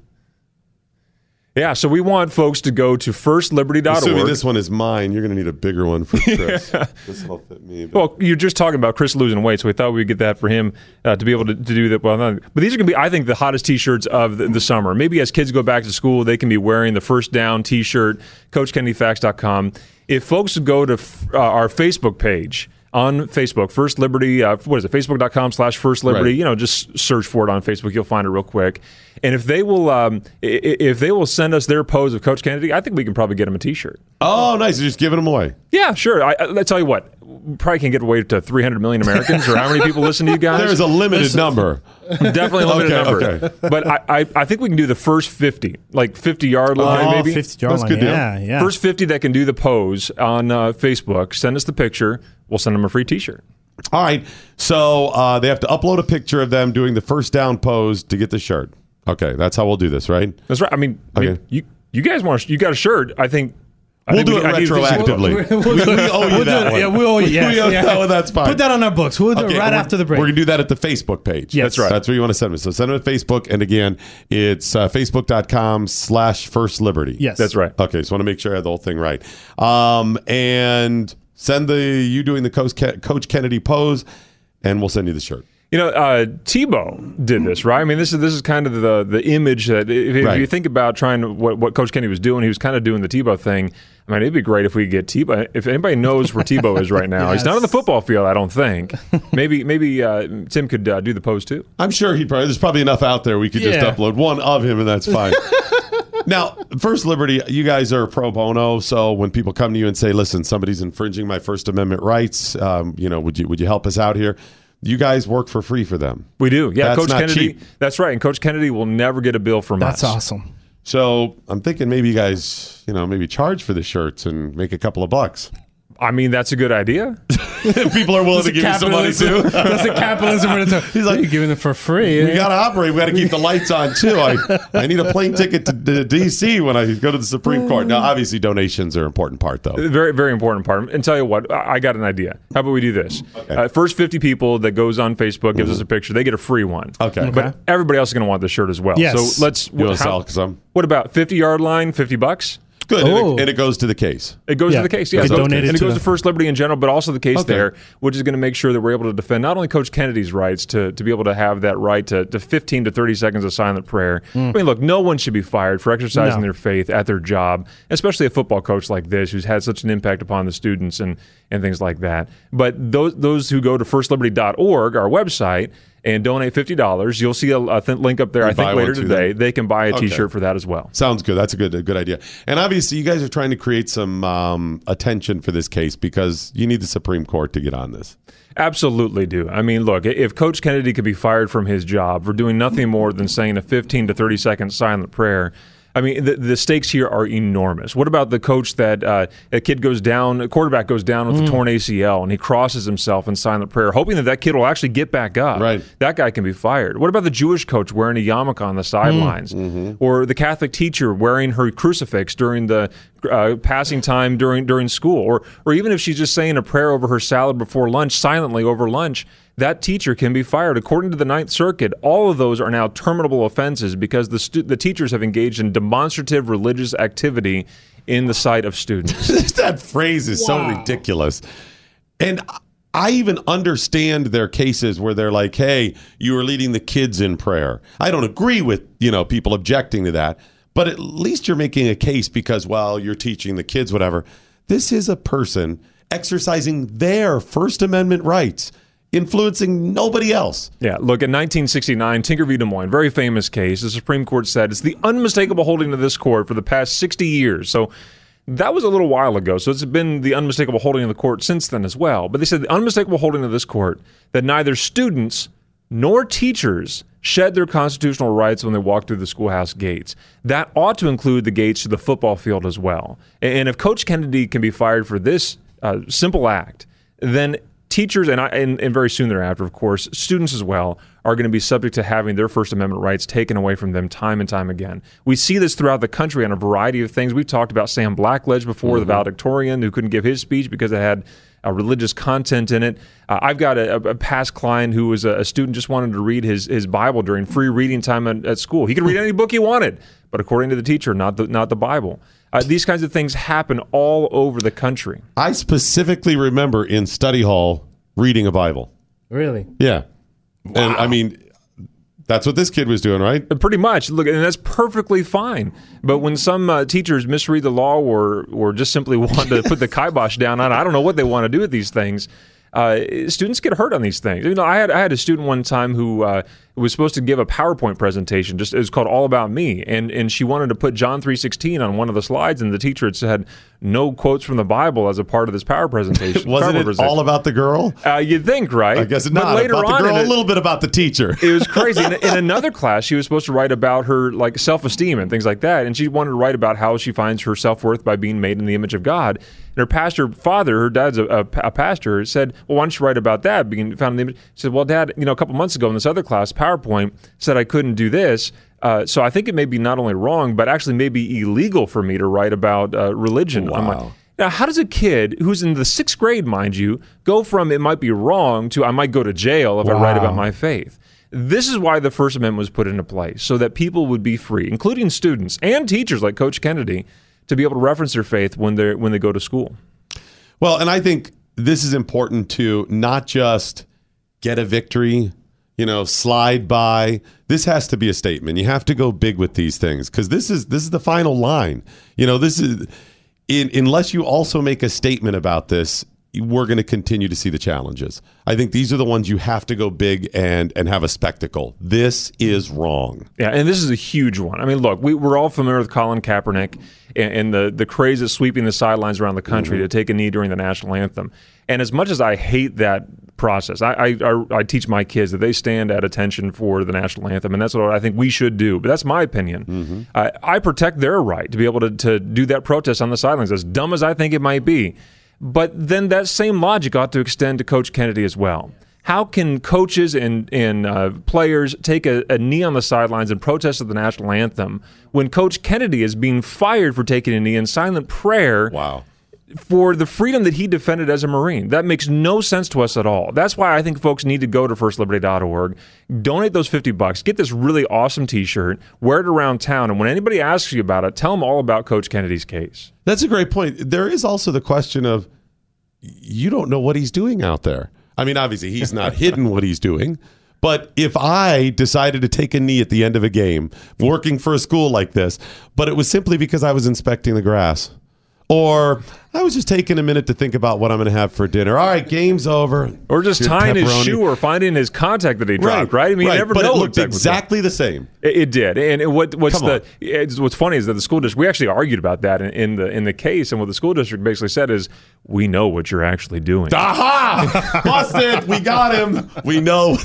Yeah, so we want folks to go to firstliberty.org. Assuming this one is mine, you're going to need a bigger one for Kris. This will fit me. but- Well, you're just talking about Kris losing weight, so we thought we'd get that for him uh, to be able to, to do that. Well, not, but these are going to be, I think, the hottest T-shirts of the, the summer. Maybe as kids go back to school, they can be wearing the first down T-shirt. CoachKennedyFacts.com. If folks go to f- uh, our Facebook page on Facebook, First Liberty, uh, what is it? Facebook.com slash First Liberty. Right. You know, just search for it on Facebook. You'll find it real quick. And if they will, um, i- i- if they will send us their pose of Coach Kennedy, I think we can probably get them a T-shirt. oh, nice. You're just giving them away. Yeah, sure. I, I, let's tell you what. Probably can get away to 300 million Americans, or how many people listen to you guys? There's a limited number. Definitely a limited Okay, number. okay. But I, I, I think we can do the first 50, like 50 yard line, Oh, maybe. 50 yard That's line. good deal. Yeah, yeah. First 50 that can do the pose on uh, Facebook, send us the picture. We'll send them a free t shirt. All right. So uh, they have to upload a picture of them doing the first down pose to get the shirt. Okay, that's how we'll do this, right? That's right. I mean, I mean, Okay. you, you guys want, you got a shirt. I think. I We'll do it I need to think- retroactively. We'll we, do it. we owe you We'll do that it. one. Yeah, we owe you. Yes, we owe yeah. that one. That's fine. Put that on our books. We'll do Okay, it right after the break. We're going to do that at the Facebook page. Yes. That's right. That's where you want to send them. So send them to Facebook. And again, it's uh, facebook.com slash first liberty. Yes. That's right. Okay. So I want to make sure I have the whole thing right. Um, and send the you doing the Coach Kennedy pose, and we'll send you the shirt. You know, uh, Tebow did this, right? I mean, this is this is kind of the the image that if, if Right. you think about trying to what, what Coach Kenny was doing, he was kind of doing the Tebow thing. I mean, it'd be great if we could get Tebow. If anybody knows where Tebow is right now, he's not on the football field. I don't think. Maybe maybe uh, Tim could uh, do the pose too. I'm sure he probably there's probably enough out there we could just upload one of him and that's fine. now, First Liberty, you guys are pro bono, so when people come to you and say, "Listen, somebody's infringing my First Amendment rights," um, you know, would you would you help us out here? You guys work for free for them. We do, yeah. That's Coach not Kennedy, cheap. that's right, and Coach Kennedy will never get a bill from That's us. awesome. So I'm thinking maybe you guys, you know, maybe charge for the shirts and make a couple of bucks. I mean, that's a good idea. people are willing to give you some money too. That's a capitalism. He's like, you're giving them for free. We got to operate. We got to keep the lights on too. I, I need a plane ticket to, to DC when I go to the Supreme Court. Now, obviously, donations are an important part, though. Very, very important part. And tell you what, I I got an idea. How about we do this? Uh, first 50 people that goes on Facebook, gives us a picture, they get a free one. Okay. But everybody else is going to want the shirt as well. Yes. So let's. You wanna how- sell some? What about 50 yard line, 50 bucks? Good. And, Oh. it, and it goes to the case. It goes Yeah. to the case, You yeah. can So- it and it to goes the- to First Liberty in general, but also the case Okay. there, which is going to make sure that we're able to defend not only Coach Kennedy's rights to, to be able to have that right to, to 15 to 30 seconds of silent prayer. Hmm. I mean, look, no one should be fired for exercising No. their faith at their job, especially a football coach like this who's had such an impact upon the students and, and things like that. But those, those who go to firstliberty.org, our website, and donate $50, you'll see a, a th- link up there, You I think, later today. then? They can buy a Okay. shirt for that as well. Sounds good. That's a good a good idea. And obviously, you guys are trying to create some um, attention for this case because you need the Supreme Court to get on this. Absolutely do. I mean, look, if Coach Kennedy could be fired from his job for doing nothing more than saying a 15 to 30 second silent prayer, I mean, the, the stakes here are enormous. What about the coach that uh, a kid goes down, a quarterback goes down with a mm. torn ACL and he crosses himself in silent prayer, hoping that that kid will actually get back up? Right. That guy can be fired. What about the Jewish coach wearing a yarmulke on the mm. sidelines? Mm-hmm. Or the Catholic teacher wearing her crucifix during the uh, passing time during during school? Or, or even if she's just saying a prayer over her salad before lunch, silently over lunch, that teacher can be fired. According to the Ninth Circuit, all of those are now terminable offenses because the, stu- the teachers have engaged in demonstrative religious activity in the sight of students. that phrase is so ridiculous. And I even understand their cases where they're like, "Hey, you are leading the kids in prayer." I don't agree with you know people objecting to that, but at least you're making a case because well, you're teaching the kids whatever. This is a person exercising their First Amendment rights, influencing nobody else. Yeah, look, in 1969, Tinker v. Des Moines, very famous case, the Supreme Court said it's the unmistakable holding of this court for the past 60 years. So that was a little while ago. So it's been the unmistakable holding of the court since then as well. But they said the unmistakable holding of this court that neither students nor teachers shed their constitutional rights when they walk through the schoolhouse gates. That ought to include the gates to the football field as well. And if Coach Kennedy can be fired for this uh, simple act, then teachers and, I, and and very soon thereafter, of course, students as well are going to be subject to having their First Amendment rights taken away from them time and time again. We see this throughout the country on a variety of things. We've talked about Sam Blackledge before, the valedictorian who couldn't give his speech because it had uh, religious content in it. Uh, I've got a, a past client who was a, a, student just wanted to read his, his Bible during free reading time at, at school. He could read any book he wanted, but according to the teacher, not the, not the Bible. Uh, these kinds of things happen all over the country. I specifically remember in study hall reading a Bible. Really? Yeah. And I mean, that's what this kid was doing, right? Pretty much. Look, and that's perfectly fine. But when some uh, teachers misread the law or or just simply want to put the kibosh down on, I don't know what they want to do with these things. Uh, students get hurt on these things. You know, I had I had a student one time who uh, was supposed to give a PowerPoint presentation. Just it was called All About Me, and and she wanted to put John three sixteen on one of the slides, and the teacher had said no quotes from the Bible as a part of this power presentation. Wasn't it presentation. all about the girl? Uh, you'd think, right? I guess But not. later about on the girl, a little bit about the teacher. it was crazy. In, in another class, she was supposed to write about her like self esteem and things like that, and she wanted to write about how she finds her self worth by being made in the image of God. And her pastor father, her dad's a, a, a pastor, said, "Well, why don't you write about that?" Being found in the image. She said, "Well, Dad, you know, a couple months ago in this other class, PowerPoint said I couldn't do this." Uh, so I think it may be not only wrong, but actually may be illegal for me to write about uh, religion. Wow. now, how does a kid who's in the sixth grade, mind you, go from it might be wrong to I might go to jail if I write about my faith? This is why the First Amendment was put into place, so that people would be free, including students and teachers like Coach Kennedy, to be able to reference their faith when they when they go to school. Well, and I think this is important to not just get a victory, you know, slide by. This has to be a statement. You have to go big with these things because this is this is the final line. You know, this is in, unless you also make a statement about this, we're going to continue to see the challenges. I think these are the ones you have to go big and and have a spectacle. This is wrong. Yeah, and this is a huge one. I mean, look, we, we're all familiar with Colin Kaepernick and, and the the craze of sweeping the sidelines around the country mm-hmm. to take a knee during the national anthem. And as much as I hate that process, I, I, I, I teach my kids that they stand at attention for the national anthem, and that's what I think we should do. But that's my opinion. I, I protect their right to be able to, to do that protest on the sidelines, as dumb as I think it might be. But then that same logic ought to extend to Coach Kennedy as well. How can coaches and, and uh, players take a, a knee on the sidelines and protest at the national anthem when Coach Kennedy is being fired for taking a knee in silent prayer? Wow. For the freedom that he defended as a Marine. That makes no sense to us at all. That's why I think folks need to go to firstliberty.org, donate those 50 bucks, get this really awesome t shirt, wear it around town, and when anybody asks you about it, tell them all about Coach Kennedy's case. That's a great point. There is also the question of you don't know what he's doing out there. I mean, obviously, he's not hidden what he's doing. But if I decided to take a knee at the end of a game, working for a school like this, but it was simply because I was inspecting the grass, or I was just taking a minute to think about what I'm going to have for dinner. All right, game's over. Or just Good tying his shoe or finding his contact that he dropped, right? I mean, right. never but know it looked exactly the same. It, it did, and it- what what's Come the what's funny is that the school district we actually argued about that in, in the in the case, and what the school district basically said is, we know what you're actually doing. Aha! Busted. We got him. We know.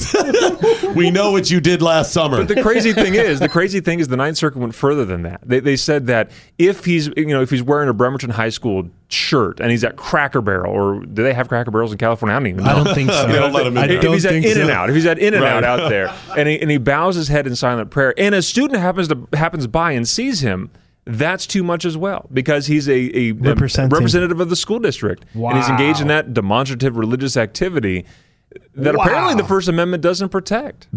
we know what you did last summer. But the crazy thing is, the crazy thing is, the Ninth Circuit went further than that. They, they said that if he's, you know, if he's wearing a Bremerton High School shirt and he's at Cracker Barrel, or do they have Cracker Barrels in California? I don't even know. I don't think so. They don't let him in I if don't he's at think In and so. Out, if he's at In and Out Right. out there, and he, and he bows his head in silent prayer, and a student happens to happens by and sees him, that's too much as well because he's a, a, a Representing. representative of the school district, and he's engaged in Wow. that demonstrative religious activity that Wow. apparently the First Amendment doesn't protect.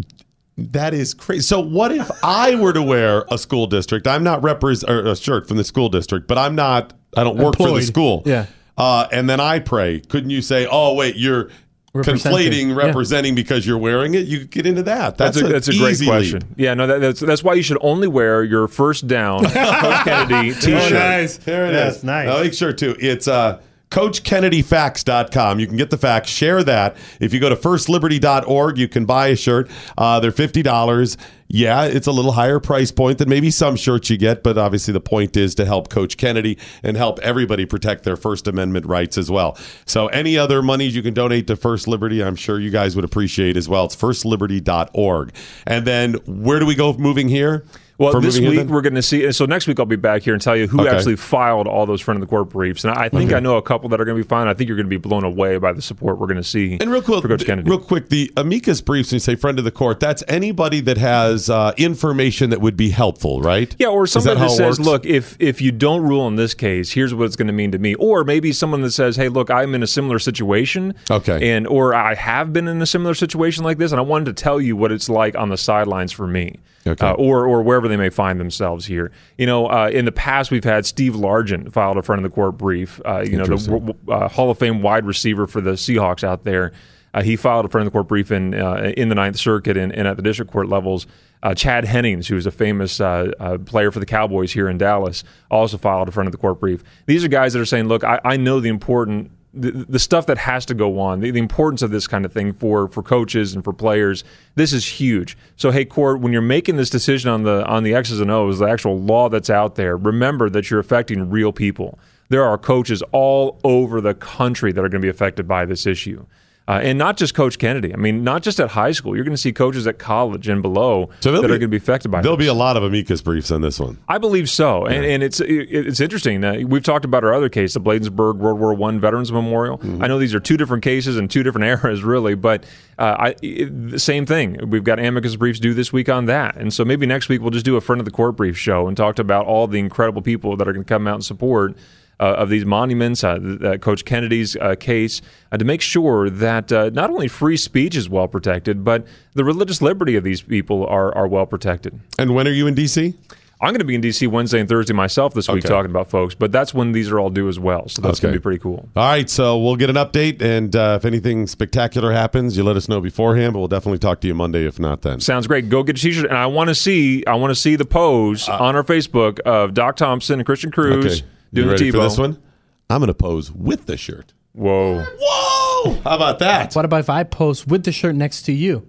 That is crazy. So, what if I were to wear a school district? I'm not represent or a shirt from the school district, but I'm not. I don't work for the school. Yeah. Uh, and then I pray. Couldn't you say, "Oh, wait, you're Representing. conflating, Yeah. representing because you're wearing it"? You could get into that. That's, That's, a, that's a great question. lead. Yeah, no, that, that's that's why you should only wear your first down Coach Kennedy T-shirt. Nice, There it is. That's nice. I'll make sure too. It's uh, CoachKennedyFacts.com. You can get the facts. Share that. If you go to FirstLiberty.org, you can buy a shirt. Uh, they're fifty dollars. Yeah, it's a little higher price point than maybe some shirts you get, but obviously the point is to help Coach Kennedy and help everybody protect their First Amendment rights as well. So any other monies you can donate to First Liberty, I'm sure you guys would appreciate as well. It's FirstLiberty.org. And then where do we go moving here? Well, this week we're going to see. So next week I'll be back here and tell you who Okay. actually filed all those friend of the court briefs. And I think Okay. I know a couple that are going to be fine. I think you're going to be blown away by the support we're going to see. And real quick, for Coach Kennedy. real quick, the amicus briefs. When you say friend of the court, that's anybody that has uh, information that would be helpful, right? Yeah, or somebody that that, says, works? "Look, if if you don't rule in this case, here's what it's going to mean to me." Or maybe someone that says, "Hey, look, I'm in a similar situation, Okay. and or I have been in a similar situation like this, and I wanted to tell you what it's like on the sidelines for me, Okay. uh, or or wherever they may find themselves here." You know, uh, in the past, we've had Steve Largent filed a front of the court brief. Uh, you know, the uh, Hall of Fame wide receiver for the Seahawks out there. Uh, he filed a front of the court brief in uh, in the Ninth Circuit and, and at the district court levels. Uh, Chad Hennings, who's a famous uh, uh, player for the Cowboys here in Dallas, also filed a front of the court brief. These are guys that are saying, "Look, I, I know the important." The, the stuff that has to go on, the, the importance of this kind of thing for for coaches and for players, this is huge. So, hey, court, when you're making this decision on the on the X's and O's, the actual law that's out there, remember that you're affecting real people. There are coaches all over the country that are going to be affected by this issue. Uh, and not just Coach Kennedy. I mean, not just at high school. You're going to see coaches at college and below So that there'll are going to be affected by that. There'll this. be a lot of amicus briefs on this one. I believe so, and, and it's it, it's interesting. Uh, we've talked about our other case, the Bladensburg World War One Veterans Memorial. Mm-hmm. I know these are two different cases and two different eras, really, but uh, I, it, the same thing. We've got amicus briefs due this week on that, and so maybe next week we'll just do a friend of the court brief show and talk about all the incredible people that are going to come out and support. Uh, of these monuments, uh, uh, Coach Kennedy's uh, case, uh, to make sure that uh, not only free speech is well protected, but the religious liberty of these people are, are well protected. And when are you in D.C.? I'm going to be in D.C. Wednesday and Thursday myself this week Okay. talking about folks, but that's when these are all due as well. So that's going to be pretty cool. All right, so we'll get an update, and uh, if anything spectacular happens, you let us know beforehand. But we'll definitely talk to you Monday, if not then. Sounds great. Go get a t-shirt, and I want to see I want to see the pose on our Facebook of Doc Thompson and Christian Cruz Uh, Okay, doing you ready the for this one? I'm going to pose with the shirt. Whoa! Whoa! How about that? What about if I post with the shirt next to you?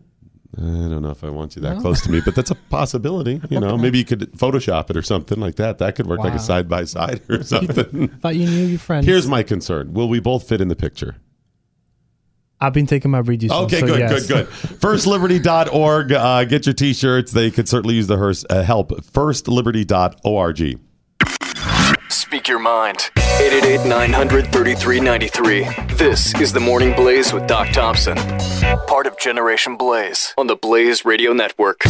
I don't know if I want you that close to me, but that's a possibility. You know, maybe you could Photoshop it or something like that. That could work like a side by side or something. Thought you knew your friends. Here's my concern: Will we both fit in the picture? I've been taking my reduce. Okay, so good, yes. good, good. FirstLiberty.org. Uh, get your T-shirts. They could certainly use the hers- uh, help. FirstLiberty.org. Speak your mind. 888 900 3393. This is the Morning Blaze with Doc Thompson. Part of Generation Blaze on the Blaze Radio Network.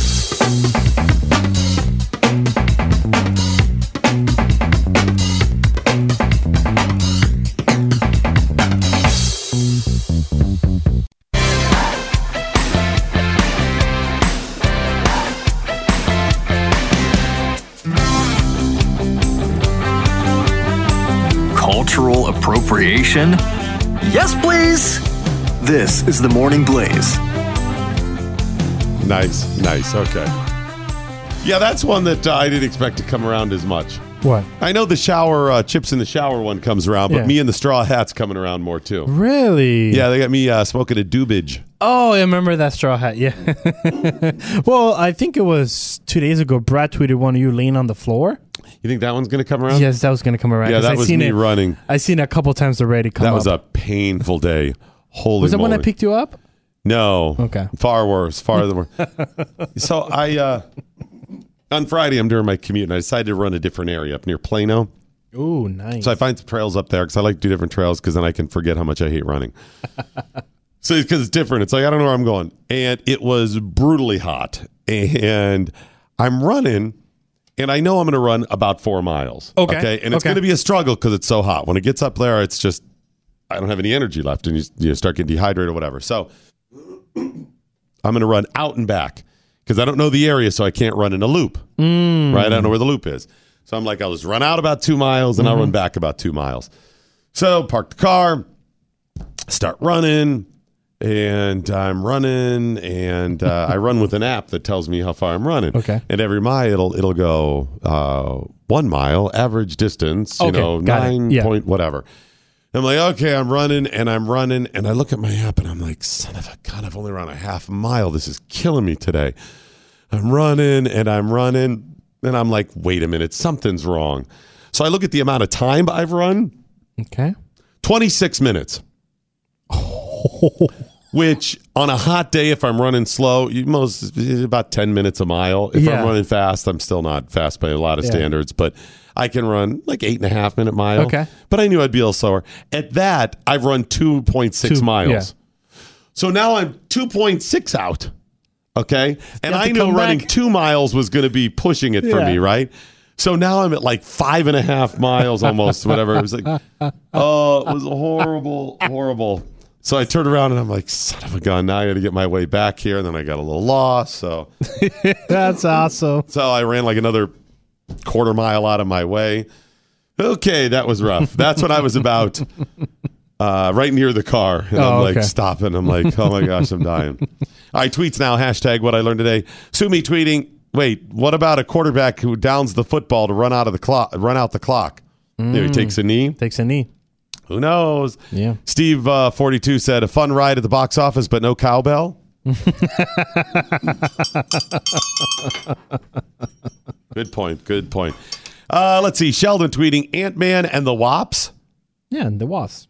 Cultural appropriation? Yes, please. This is the Morning Blaze. Nice, nice. Okay. Yeah, that's one that uh, I didn't expect to come around as much. What? I know the shower uh, chips in the shower one comes around, but Yeah. me and the straw hats coming around more too. Really? Yeah, they got me uh, smoking a doobage. Oh, I remember that straw hat. Yeah. well, I think it was two days ago. Brad tweeted one of you laying on the floor. You think that one's going to come around? Yes, that was going to come around. Yeah, that I was seen me it, running. I seen it a couple times already. Come that was up. a painful day. Holy Was that when I picked you up? No. Okay. Far worse. Farther worse. so I uh on Friday I'm doing my commute and I decided to run a different area up near Plano. Ooh, nice. So I find some trails up there because I like to do different trails because then I can forget how much I hate running. so because it's different, it's like I don't know where I'm going, and it was brutally hot, and I'm running, and I know I'm going to run about four miles. Okay. and it's Okay. going to be a struggle because it's so hot. When it gets up there, it's just I don't have any energy left, and you, you start getting dehydrated or whatever. So I'm going to run out and back because I don't know the area, so I can't run in a loop. Mm. Right? I don't know where the loop is. So I'm like, I'll just run out about two miles and I'll run back about two miles. So park the car, start running, and I'm running, and uh, I run with an app that tells me how far I'm running. Okay. And every mile it'll it'll go uh, one mile average distance, you Okay, know, nine Yeah. point whatever. I'm like, okay, I'm running and I'm running, and I look at my app and I'm like, son of a gun, I've only run a half mile. This is killing me today. I'm running and I'm running, and I'm like, wait a minute, something's wrong. So I look at the amount of time I've run. Okay. 26 minutes. which on a hot day, if I'm running slow, you most about 10 minutes a mile. If Yeah. I'm running fast, I'm still not fast by a lot of Yeah. standards, but I can run like eight and a half minute mile. Okay. But I knew I'd be a little slower. At that, I've run 2.6 Two- miles. yeah. So now I'm 2.6 out. Okay. And I knew running back. two miles was going to be pushing it for me, right? So now I'm at like five and a half miles almost, whatever. It was like, oh, it was horrible, horrible. So I turned around and I'm like, son of a gun, now I got to get my way back here. And then I got a little lost. So, That's awesome. so I ran like another quarter mile out of my way. Okay, that was rough. That's what I was about. Uh, right near the car. And I'm Oh, like okay. stopping. I'm like, oh my gosh, I'm dying. All right, tweets now. Hashtag what I learned today. Sue me tweeting. Wait, what about a quarterback who downs the football to run out of the clock? Run out the clock. Know, he Mm. takes a knee. Takes a knee. Who knows? Yeah. Steve uh, 42 said a fun ride at the box office, but no cowbell. good point. Good point. Uh, let's see. Sheldon tweeting Ant Man and the Wops. Yeah, and the wasp.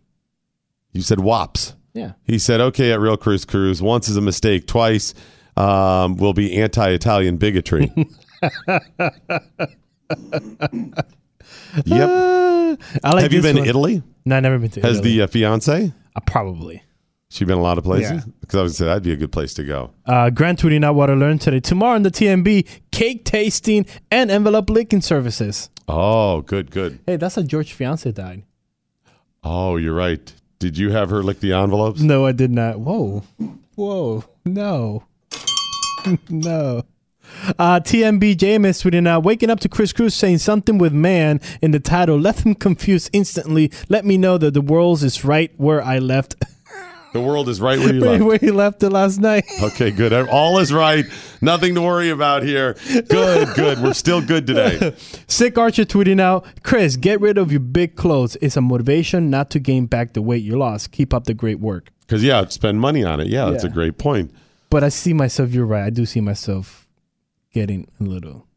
You said Wops. Yeah. He said, okay, at Real Cruise Cruise. Once is a mistake. Twice um, will be anti Italian bigotry. yep. I like Have you this been one. to Italy? No, I've never been to Has Italy. the uh, fiance? Uh, probably. She been a lot of places? Yeah. Because I would say that'd be a good place to go. Uh, Grant tweeting out what I learned today. Tomorrow in the TMB, cake tasting and envelope licking services. Oh, good, good. Hey, that's how George fiance died. Oh, you're right. Did you have her lick the envelopes? No, I did not. Whoa. Whoa. No. no. Uh, TMB Jameis tweeting out, waking up to Kris Cruz saying something with man in the title left him confused instantly. Let me know that the world is right where I left. The world is right where you left. where he left it last night. Okay, good. All is right. Nothing to worry about here. Good, good. We're still good today. Sick Archer tweeting out, Kris, get rid of your big clothes. It's a motivation not to gain back the weight you lost. Keep up the great work. Because, yeah, spend money on it. Yeah, that's a great point. But I see myself, you're right. I do see myself getting a little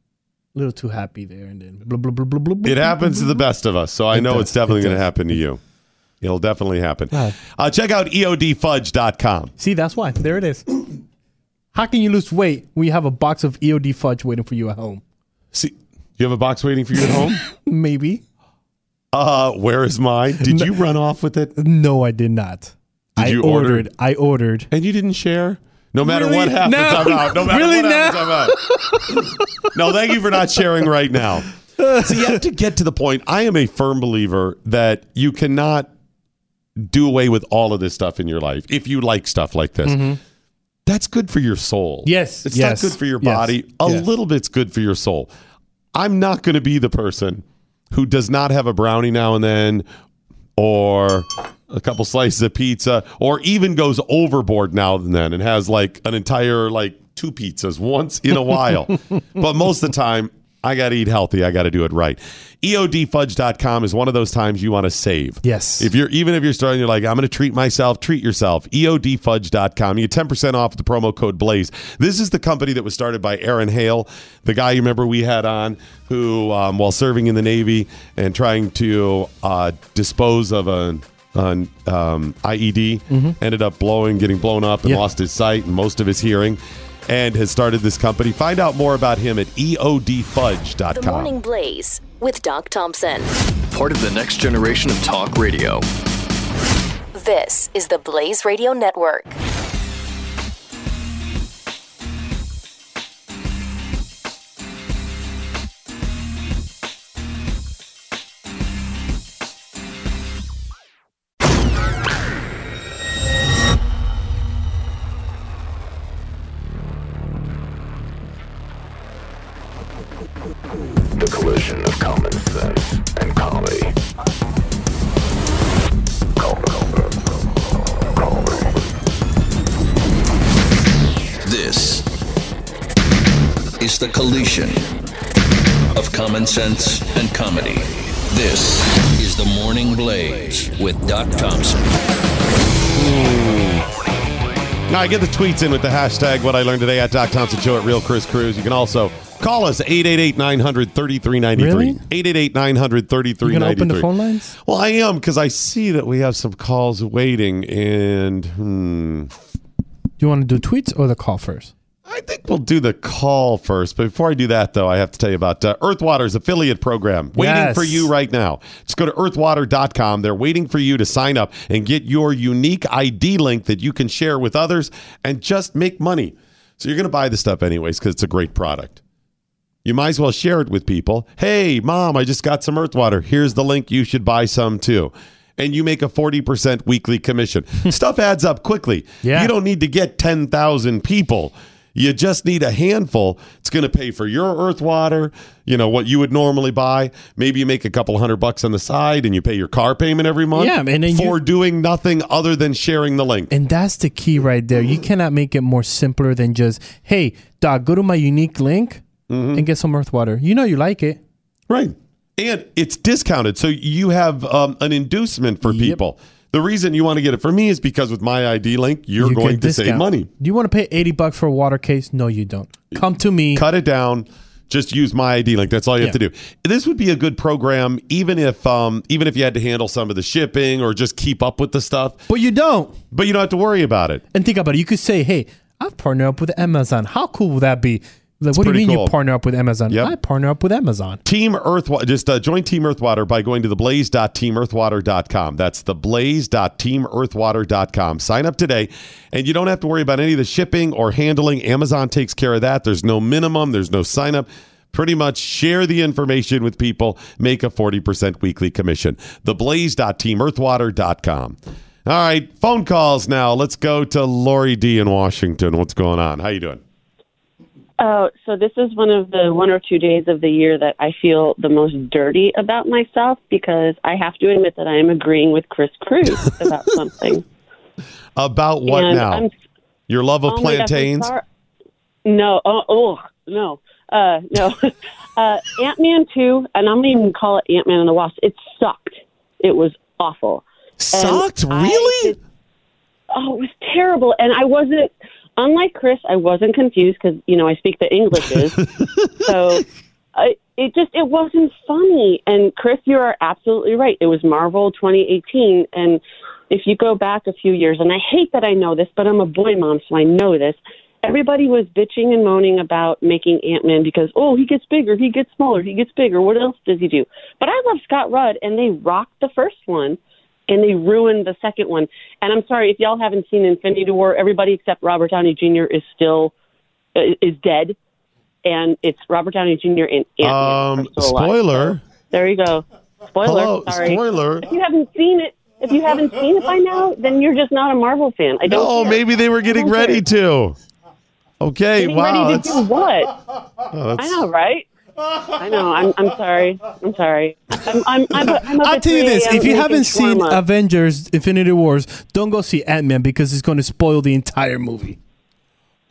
little too happy there and then blah blah blah blah blah. blah, It blah, happens to blah, the best of us. So I It know does. it's definitely It going to happen to you. It'll definitely happen. Uh, check out eodfudge.com. See, that's why. There it is. How can you lose weight when you have a box of EOD fudge waiting for you at home? See, you have a box waiting for you at home? Maybe. Uh, where is mine? Did you run off with it? No, I did not. Did I you order- ordered. I ordered. And you didn't share? No matter Really? what happens, No. I'm out. No matter Really what now? happens, I'm out. no, thank you for not sharing right now. So you have to get to the point. I am a firm believer that you cannot do away with all of this stuff in your life if you like stuff like this. That's good for your soul. Mm-hmm. Yes, It's yes, not good for your yes, body. A yes. little bit's good for your soul. I'm not going to be the person who does not have a brownie now and then or a couple slices of pizza or even goes overboard now and then and has like an entire like two pizzas once in a while. but most of the time I got to eat healthy. I got to do it right. EODfudge.com is one of those times you want to save. Yes. If you're even if you're starting, you're like, I'm going to treat myself. Treat yourself. EODfudge.com. You get 10% off the promo code Blaze. This is the company that was started by Aaron Hale, the guy you remember we had on, who um, while serving in the Navy and trying to uh, dispose of an an um, IED, ended up blowing, getting blown up, and Yeah. lost his sight and most of his hearing. And has started this company. Find out more about him at EODfudge.com. The Morning Blaze with Doc Thompson. Part of the next generation of talk radio. This is the Blaze Radio Network. Sense and comedy. This is the Morning Blaze with Doc Thompson. Now, I get the tweets in with the hashtag what I learned today at Doc Thompson Show at Real Kris Cruz. You can also call us 888 900 3393. Really? 888 900 You gonna open the phone lines? Well, I am because I see that we have some calls waiting and hmm, you want to do tweets or the call first? I think we'll do the call first. But before I do that, though, I have to tell you about uh, Earthwater's affiliate program waiting Yes. for you right now. Just go to earthwater.com. They're waiting for you to sign up and get your unique ID link that you can share with others and just make money. So you're going to buy the stuff anyways because it's a great product. You might as well share it with people. Hey, mom, I just got some Earthwater. Here's the link. You should buy some too. And you make a 40% weekly commission. Stuff adds up quickly. Yeah. You don't need to get 10,000 people. You just need a handful. It's going to pay for your earth water, you know, what you would normally buy. Maybe you make a couple hundred bucks on the side and you pay your car payment every month Yeah, and then for you- doing nothing other than sharing the link. And that's the key right there. You cannot make it more simpler than just, hey, dog, go to my unique link Mm-hmm. and get some earth water. You know you like it. Right. And it's discounted. So you have um, an inducement for people. The reason you want to get it from me is because with my ID link, you're You going to save money. Do you want to pay 80 bucks for a water case? No, you don't. Come to me. Cut it down. Just use my ID link. That's all you have to do. This would be a good program, even if um, even if you had to handle some of the shipping or just keep up with the stuff. But you don't. But you don't have to worry about it. And think about it. You could say, hey, I've partnered up with Amazon. How cool would that be? Like, what do you mean cool. you partner up with Amazon? Yep. I partner up with Amazon. Team Earthwater. Just uh, join Team Earthwater by going to theblaze.teamearthwater.com. That's theblaze.teamearthwater.com. Sign up today, and you don't have to worry about any of the shipping or handling. Amazon takes care of that. There's no minimum, there's no sign up. Pretty much share the information with people, make a 40% weekly commission. Theblaze.teamearthwater.com. All right, phone calls now. Let's go to Laurie D in Washington. What's going on? How you doing? Oh, so this is one of the one or two days of the year that I feel the most dirty about myself because I have to admit that I am agreeing with Kris Cruz about something. About what And now? I'm- Your love of Oh my gosh, I'm plantains? sorry. No, oh, oh no, uh, no. uh, Ant Man two, and I'm gonna even call it Ant Man and the Wasp. It sucked. It was awful. And Sucked? I Really? oh, it was terrible. And I wasn't. Unlike Kris, I wasn't confused because you know I speak the Englishes. so I, it just it wasn't funny. And Kris, you are absolutely right. It was Marvel 2018, and if you go back a few years, and I hate that I know this, but I'm a boy mom, so I know this. Everybody was bitching and moaning about making Ant Man because oh he gets bigger, he gets smaller, he gets bigger. What else does he do? But I love Scott Rudd, and they rocked the first one and they ruined the second one. And I'm sorry if y'all haven't seen Infinity War. Everybody except Robert Downey Jr. is still uh, is dead, and it's Robert Downey Jr. and Ant Man. Um, spoiler. There you go. Spoiler. Hello, sorry. spoiler. If you haven't seen it, if you haven't seen it by now, then you're just not a Marvel fan. I don't. No, care. maybe they were getting ready care. to. Okay, Getting wow. ready to do what? oh, I know, right? I know. I'm. I'm sorry. I'm sorry. I'm. I'm. I'm, I'm up I'll tell you this: if you haven't seen shawarma. Avengers: Infinity Wars, don't go see Ant Man because it's going to spoil the entire movie.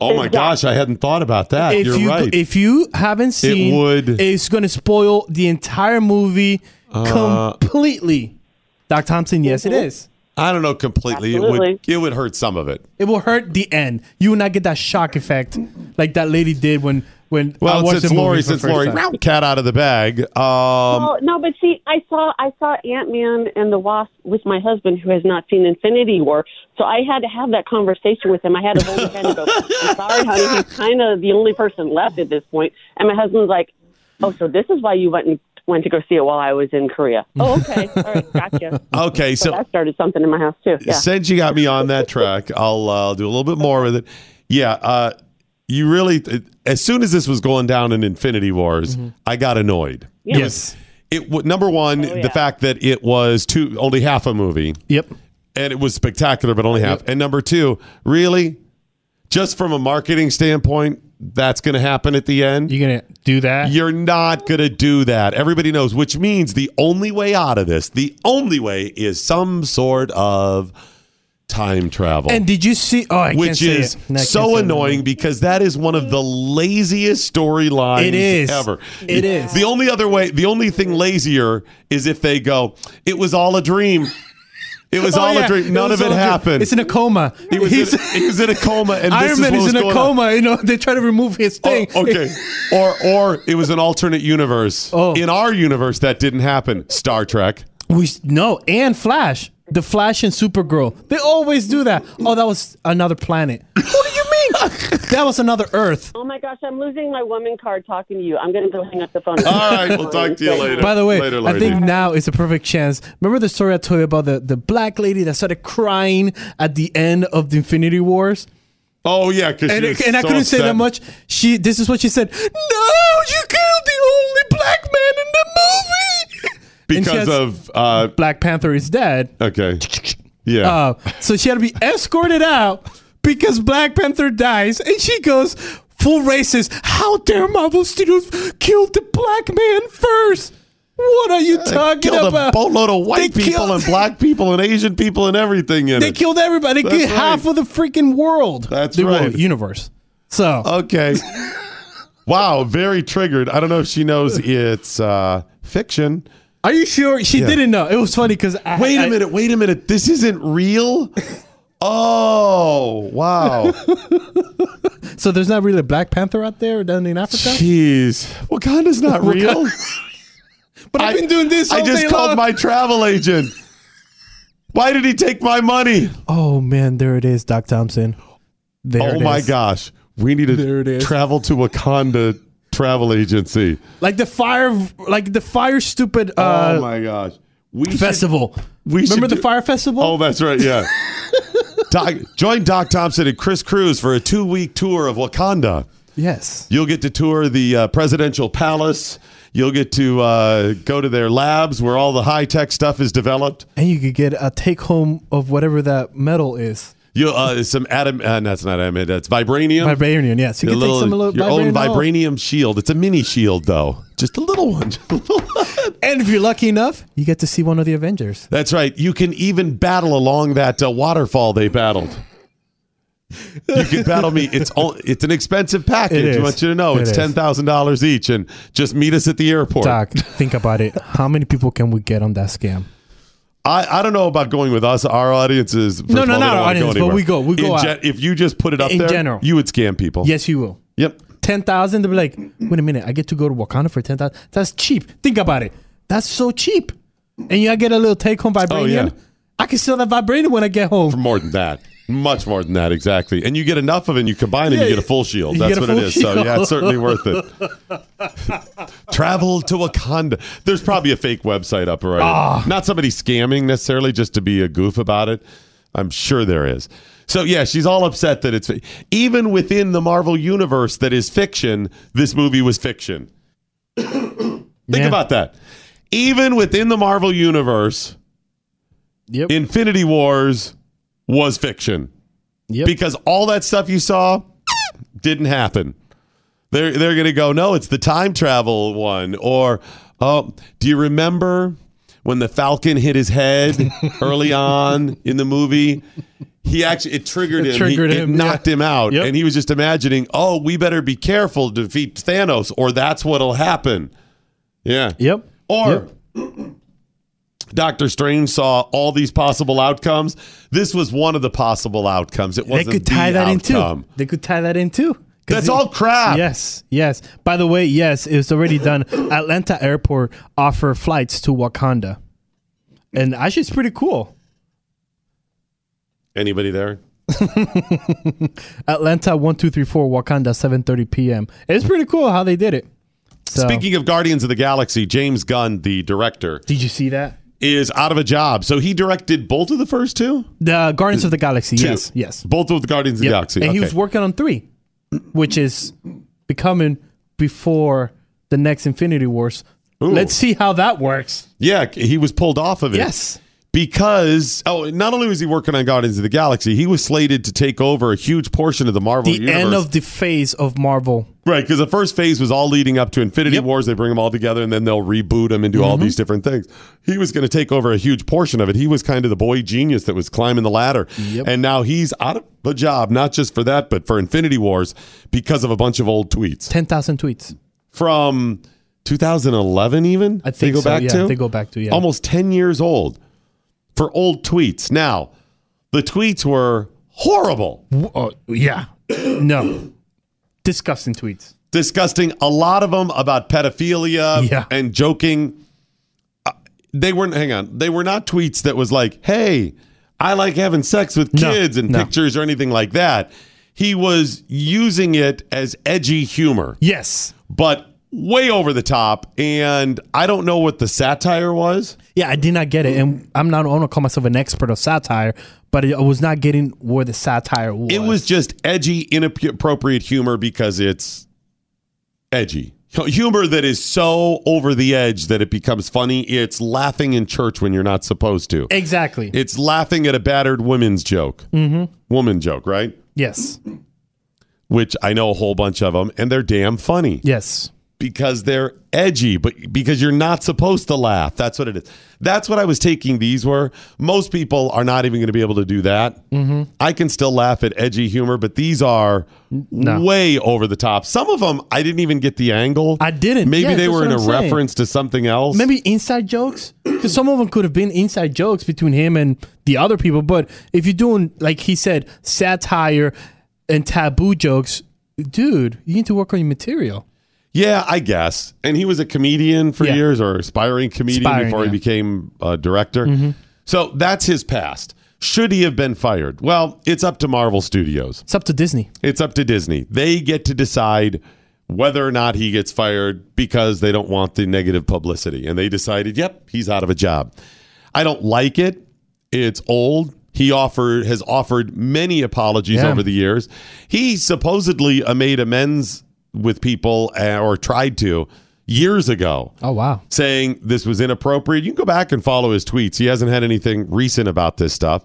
oh my gosh, I hadn't thought about that. if You're you right. if you haven't seen, it would- it's going to spoil the entire movie Uh, completely. Doc Thompson, yes, it is. I don't know completely. It Absolutely. would it would hurt some of it. It will hurt the end. You will not get that shock effect like that lady did when when I Well, watched since the movie Laurie, for the since Laurie, cat out of the bag. Um, well, no, but see, I saw I saw Ant Man and the Wasp with my husband, who has not seen Infinity War. So I had to have that conversation with him. I had to hold his hand and go, "I'm sorry, honey, he's kind of the only person left at this point." And my husband's like, "Oh, so this is why you went and went to go see it while I was in Korea?" Oh, okay, all right, gotcha. okay, So so that started something in my house too. Yeah. since you got me on that track, I'll uh, I'll do a little bit more with it. Yeah, uh, you really. As soon as this was going down in Infinity Wars, mm-hmm. I got annoyed. Yeah. Yes. It number one, oh, the fact that it was two only half a movie. Yep. And it was spectacular, but only half. And number two, really, just from a marketing standpoint, that's going to happen at the end. You're going to do that? You're not going to do that. Everybody knows, which means the only way out of this, the only way is some sort of time travel. And did you see? Oh, I can't which is it. No, I can't so it. annoying because that is one of the laziest storylines It is. ever. It is. The only other way, the only thing lazier is if they go, it was all a dream. It was Oh, all yeah. a dream. None was of it all a dream. happened. It's in a coma. He was, He's- in, he was in a coma, and this Iron is Man is in a going on. coma. You know, they try to remove his oh, thing. Oh, okay. or or it was an alternate universe. Oh. In our universe, that didn't happen. Star Trek. We no and Flash. The Flash and Supergirl. They always do that. Oh, that was another planet. what do you mean? that was another Earth. Oh my gosh, I'm losing my woman card talking to you. I'm going to go hang up the phone. All right, we'll talk to you later. By the way, later, I think now is a perfect chance. Remember the story I told you about the, the black lady that started crying at the end of the Infinity Wars? Oh yeah, because and, and I couldn't say that much. She this is what she said. No, you killed the only black man in the movie. Because of uh, Black Panther is dead. okay, yeah. Uh, so she had to be escorted out because Black Panther dies, and she goes full racist. How dare Marvel Studios kill the black man first? What are you talking killed about? a boatload of white They people killed- and black people and Asian people and everything in They it. killed everybody. They killed half of the freaking world. That's the world, right. universe. So Okay. wow, very triggered. I don't know if she knows it's uh, fiction. Are you sure she Yeah. didn't know? It was funny because Wait a minute. Wait a minute. This isn't real. Oh wow! So there's not really a Black Panther out there down in Africa. Jeez, Wakanda's not real. But I've been doing this. I all just day called long. my travel agent. Why did he take my money? Oh man, there it is, Doc Thompson. There oh it my is. gosh, we need There it to is. travel to Wakanda travel agency. Like the fire, like the fire stupid. Uh, oh my gosh, we should- festival. we remember the do- fire festival? Oh, that's right. Yeah. Doc, join Doc Thompson and Kris Cruz for a two-week tour of Wakanda. yes. You'll get to tour the uh, presidential palace. You'll get to uh, go to their labs where all the high-tech stuff is developed. And you could get a take home of whatever that metal is. You uh, some atom. Uh, that's not atom. That's vibranium. Vibranium, yes. You Your can little- take some little your own vibranium. vibranium shield. It's a mini shield, though. Just a little one. A little one. And if you're lucky enough, you get to see one of the Avengers. That's right. You can even battle along that uh, waterfall they battled. You can battle me. It's all, it's an expensive package. I want you to know It it's ten thousand dollars each, and just meet us at the airport. Doc, think about it. How many people can we get on that scam? I, I don't know about going with us. Our audience is first No, of no, all, not don't our wanna audience, but anywhere. we go- we go In out. if you just put it up In there, general. you would scam people. Yes, you will. Yep. Ten thousand. They'll be like, wait a minute, I get to go to Wakanda for ten thousand. That's cheap. Think about it. That's so cheap. And you get a little take home vibranium. Oh, yeah. I can sell that vibranium when I get home. For more than that. Much more than that, exactly. And you get enough of it, and you combine it, Yeah, you get a full shield. That's what it is. is. So, yeah, it's certainly worth it. Travel to Wakanda. There's probably a fake website up already. Ah. Not somebody scamming necessarily, just to be a goof about it. I'm sure there is. So, yeah, she's all upset that it's even within the Marvel universe that is fiction, this movie was fiction. Think Yeah. about that. Even within the Marvel universe, Yep. Infinity Wars was fiction Yep. because all that stuff you saw didn't happen. They're they're gonna go, no, it's the time travel one. Or oh, do you remember when the Falcon hit his head early on in the movie? He actually it triggered It him. triggered He- it him, knocked him out, Yep. and he was just imagining, oh, we better be careful to defeat Thanos, or that's what'll happen. Yeah. Yep. Or Doctor Strange saw all these possible outcomes. This was one of the possible outcomes. It wasn't They could tie the that in too. They could tie that in too. That's it- all crap. Yes, yes. By the way, yes, it's already done. Atlanta Airport offer flights to Wakanda, and actually, it's pretty cool. Anybody there? Atlanta one two three four Wakanda seven thirty p.m. It's pretty cool how they did it. So, Speaking of Guardians of the Galaxy, James Gunn, the director, did you see that? Is out of a job. So he directed both of the first two? The Guardians of the Galaxy. Two. Yes, yes. Both of the Guardians of the Galaxy. And he was working on three, which is becoming before the next Infinity Wars. Ooh. Let's see how that works. Yeah, he was pulled off of it. Yes. Because oh, not only was he working on Guardians of the Galaxy, he was slated to take over a huge portion of the Marvel The universe. end of the phase of Marvel. Right, because the first phase was all leading up to Infinity Wars. They bring them all together, and then they'll reboot them and do all Mm-hmm. these different things. He was going to take over a huge portion of it. He was kind of the boy genius that was climbing the ladder, Yep. and now he's out of a job, not just for that, but for Infinity Wars because of a bunch of old tweets Ten thousand tweets. from 2011. Even I they think go so, back yeah, to they go back to, yeah. almost 10 years old for old tweets. Now, the tweets were horrible. Oh, yeah. no. Disgusting tweets. disgusting. A lot of them about pedophilia Yeah. and joking. Uh, they weren't. Hang on, they were not tweets that was like, "Hey, I like having sex with No, kids" and no. pictures or anything like that. He was using it as edgy humor. Yes. but way over the top. And I don't know what the satire was. Yeah, I did not get it, and I'm not. I don't call myself an expert of satire, but I was not getting where the satire was. It was just edgy, inappropriate humor because it's edgy. Humor that is so over the edge that it becomes funny. It's laughing in church when you're not supposed to. exactly. It's laughing at a battered women's joke. mm-hmm. Woman joke, right? Yes. Which I know a whole bunch of them, and they're damn funny. Yes. Because they're edgy, but because you're not supposed to laugh. That's what it is. That's what I was taking these were. Most people are not even going to be able to do that. Mm-hmm. I can still laugh at edgy humor, but these are way over the top. Some of them I didn't even get the angle. I didn't. Maybe Yeah, they were in a saying. reference to something else. Maybe inside jokes, because some of them could have been inside jokes between him and the other people. But if you're doing, like he said, satire and taboo jokes, dude, you need to work on your material. Yeah, I guess. And he was a comedian for Yeah. years or aspiring comedian Aspiring, before he yeah. became a director. Mhm. So that's his past. Should he have been fired? Well, it's up to Marvel Studios. It's up to Disney. It's up to Disney. They get to decide whether or not he gets fired because they don't want the negative publicity. And they decided, yep, he's out of a job. I don't like it. It's old. He offered has offered many apologies Yeah. over the years. He supposedly uh, made amends with people uh, or tried to years ago Oh wow. saying this was inappropriate. You can go back and follow his tweets. He hasn't had anything recent about this stuff.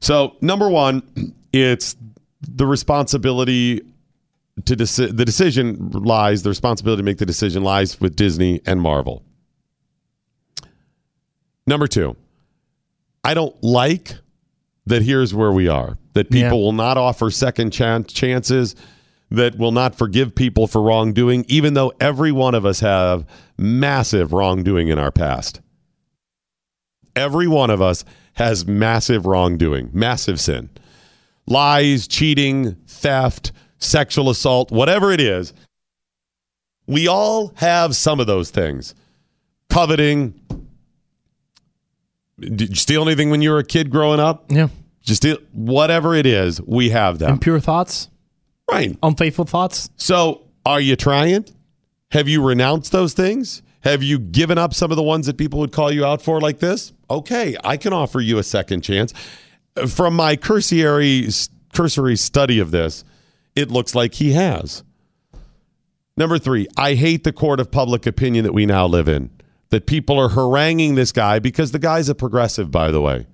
So, number one, it's the responsibility to deci- the decision lies, the responsibility to make the decision lies with Disney and Marvel. Number two, I don't like that here's where we are that people Yeah. will not offer second chan- chances that will not forgive people for wrongdoing even though every one of us have massive wrongdoing in our past. Every one of us has massive wrongdoing massive sin. Lies cheating theft sexual assault whatever it is. We all have some of those things. Coveting. Did you steal anything when you were a kid growing up? Yeah. just steal whatever it is we have them. Impure thoughts. Right. Unfaithful thoughts. So, are you trying? Have you renounced those things? Have you given up some of the ones that people would call you out for like this? Okay, I can offer you a second chance. From my cursory cursory study of this, it looks like he has. Number 3, I hate the court of public opinion that we now live in. That people are haranguing this guy because the guy's a progressive by the way.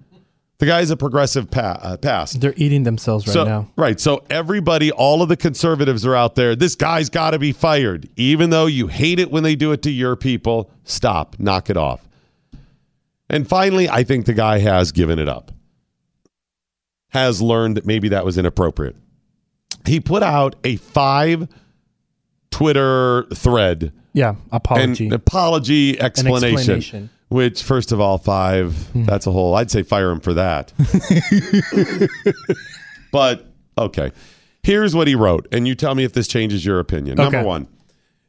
The guy's a progressive pa- uh, past. They're eating themselves right so, now. Right. So everybody, all of the conservatives are out there. This guy's got to be fired. Even though you hate it when they do it to your people, stop, knock it off. And finally, I think the guy has given it up. Has learned that maybe that was inappropriate. He put out a five Twitter thread Yeah. Apology. an apology explanation, explanation. Which, first of all, five, hmm. that's a whole, I'd say fire him for that. but, okay. Here's what he wrote, and you tell me if this changes your opinion. Number Okay. one,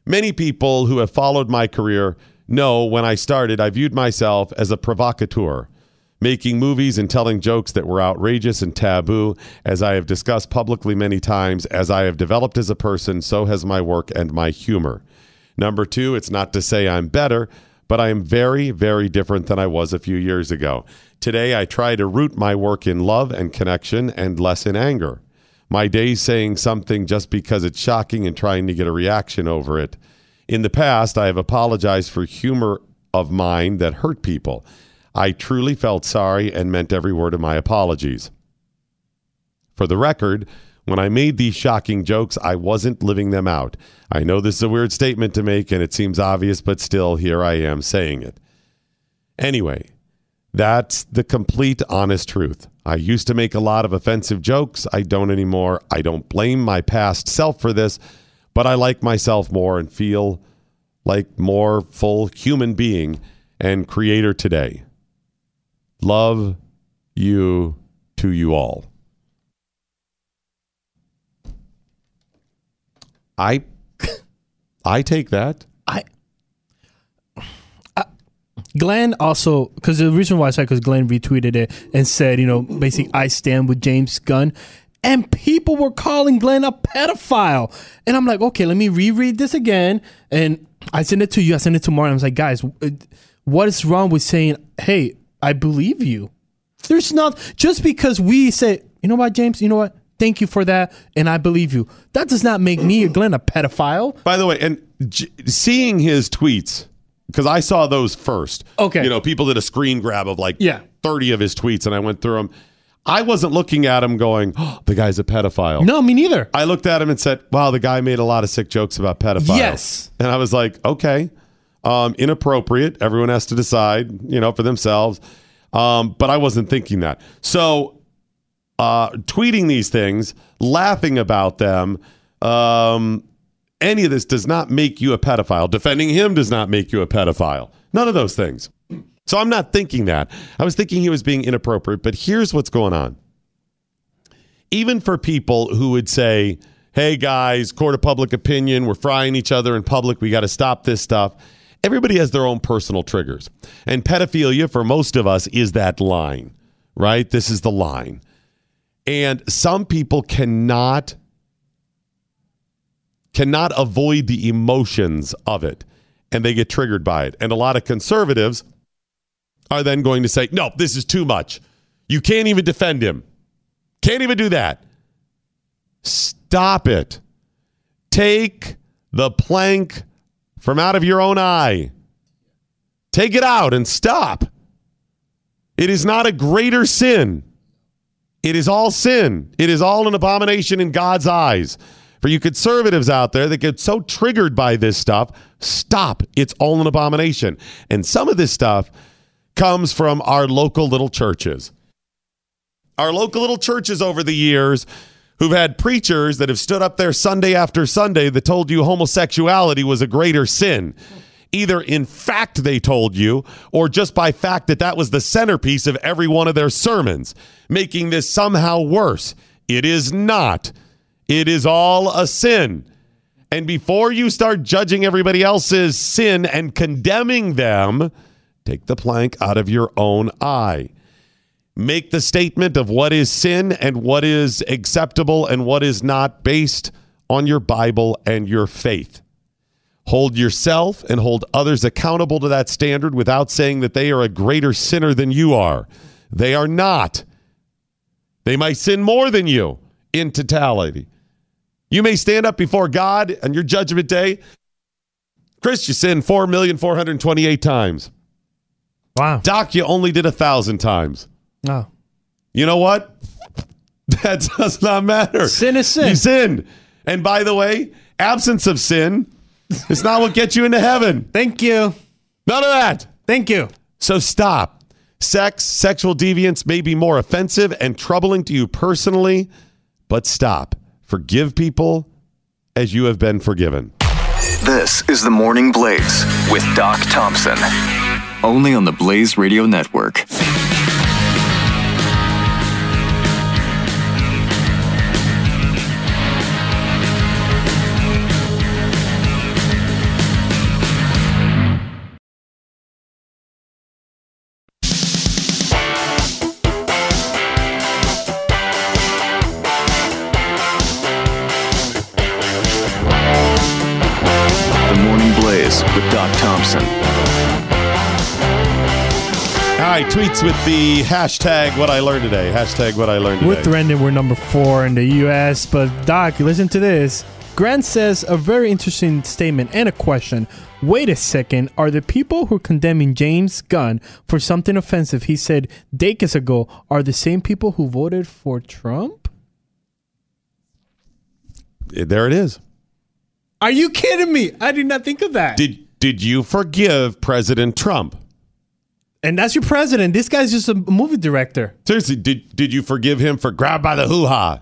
many people who have followed my career know when I started, I viewed myself as a provocateur, making movies and telling jokes that were outrageous and taboo. As I have discussed publicly many times, as I have developed as a person, so has my work and my humor. Number two, it's not to say I'm better, but I am very, very different than I was a few years ago. Today, I try to root my work in love and connection and less in anger. My days saying something just because it's shocking and trying to get a reaction over it. In the past, I have apologized for humor of mine that hurt people. I truly felt sorry and meant every word of my apologies. For the record, when I made these shocking jokes, I wasn't living them out. I know this is a weird statement to make and it seems obvious, but still, here I am saying it. Anyway, that's the complete honest truth. I used to make a lot of offensive jokes. I don't anymore. I don't blame my past self for this, but I like myself more and feel like more full human being and creator today. Love you to you all. I I take that. I Glenn also because the reason why I said because Glenn retweeted it and said, you know, basically I stand with James Gunn, and people were calling Glenn a pedophile, and I'm like, okay, let me reread this again, and I sent it to you, I sent it to Martin. I was like, guys, what is wrong with saying, hey, I believe you? There's not just because we say, you know what, James, you know what. Thank you for that, and I believe you. That does not make me or Glenn a pedophile. By the way, and j- seeing his tweets because I saw those first. Okay. You know, people did a screen grab of like Yeah. 30 of his tweets, and I went through them. I wasn't looking at him going, oh, the guy's a pedophile. No, me neither. I looked at him and said, wow, the guy made a lot of sick jokes about pedophiles. Yes. And I was like, okay, um, inappropriate. Everyone has to decide, you know, for themselves. Um, but I wasn't thinking that. So uh, tweeting these things, laughing about them, um, any of this does not make you a pedophile. Defending him does not make you a pedophile. None of those things. So I'm not thinking that. I was thinking he was being inappropriate, but here's what's going on. Even for people who would say, hey guys, court of public opinion, we're frying each other in public, we got to stop this stuff. Everybody has their own personal triggers. And pedophilia, for most of us, is that line, right? This is the line. And some people cannot cannot avoid the emotions of it and they get triggered by it. And a lot of conservatives are then going to say, "No, this is too much. You can't even defend him. Can't even do that." Stop it. Take the plank from out of your own eye. Take it out and stop. It is not a greater sin. It is all sin. It is all an abomination in God's eyes. For you conservatives out there that get so triggered by this stuff, stop. It's all an abomination. And some of this stuff comes from our local little churches. Our local little churches over the years who've had preachers that have stood up there Sunday after Sunday that told you homosexuality was a greater sin. Either in fact they told you, or just by fact that that was the centerpiece of every one of their sermons, making this somehow worse. It is not. It is all a sin. And before you start judging everybody else's sin and condemning them, take the plank out of your own eye. Make the statement of what is sin and what is acceptable and what is not based on your Bible and your faith. Hold yourself and hold others accountable to that standard without saying that they are a greater sinner than you are. They are not. They might sin more than you in totality. You may stand up before God on your judgment day. Kris, you sinned 4,428 times. Wow. Doc, you only did a thousand times. Oh. You know what? That does not matter. Sin is sin. You sinned. And by the way, absence of sin is not what gets you into heaven. Thank you. None of that. Thank you. So stop. Sex, sexual deviance may be more offensive and troubling to you personally, but stop. Forgive people as you have been forgiven. This is the Morning Blaze with Doc Thompson. Only on the Blaze Radio Network. Tweets with the hashtag what I learned today. Hashtag what I learned today. We're trending. We're number four in the U.S. But Doc, listen to this. Grant says a very interesting statement and a question. Wait a second. Are the people who are condemning James Gunn for something offensive he said decades ago are the same people who voted for Trump? Eh, there it is. Are you kidding me? I did not think of that. Did did you forgive President Trump? And that's your president. This guy's just a movie director. Seriously, did did you forgive him for grab by the hoo ha?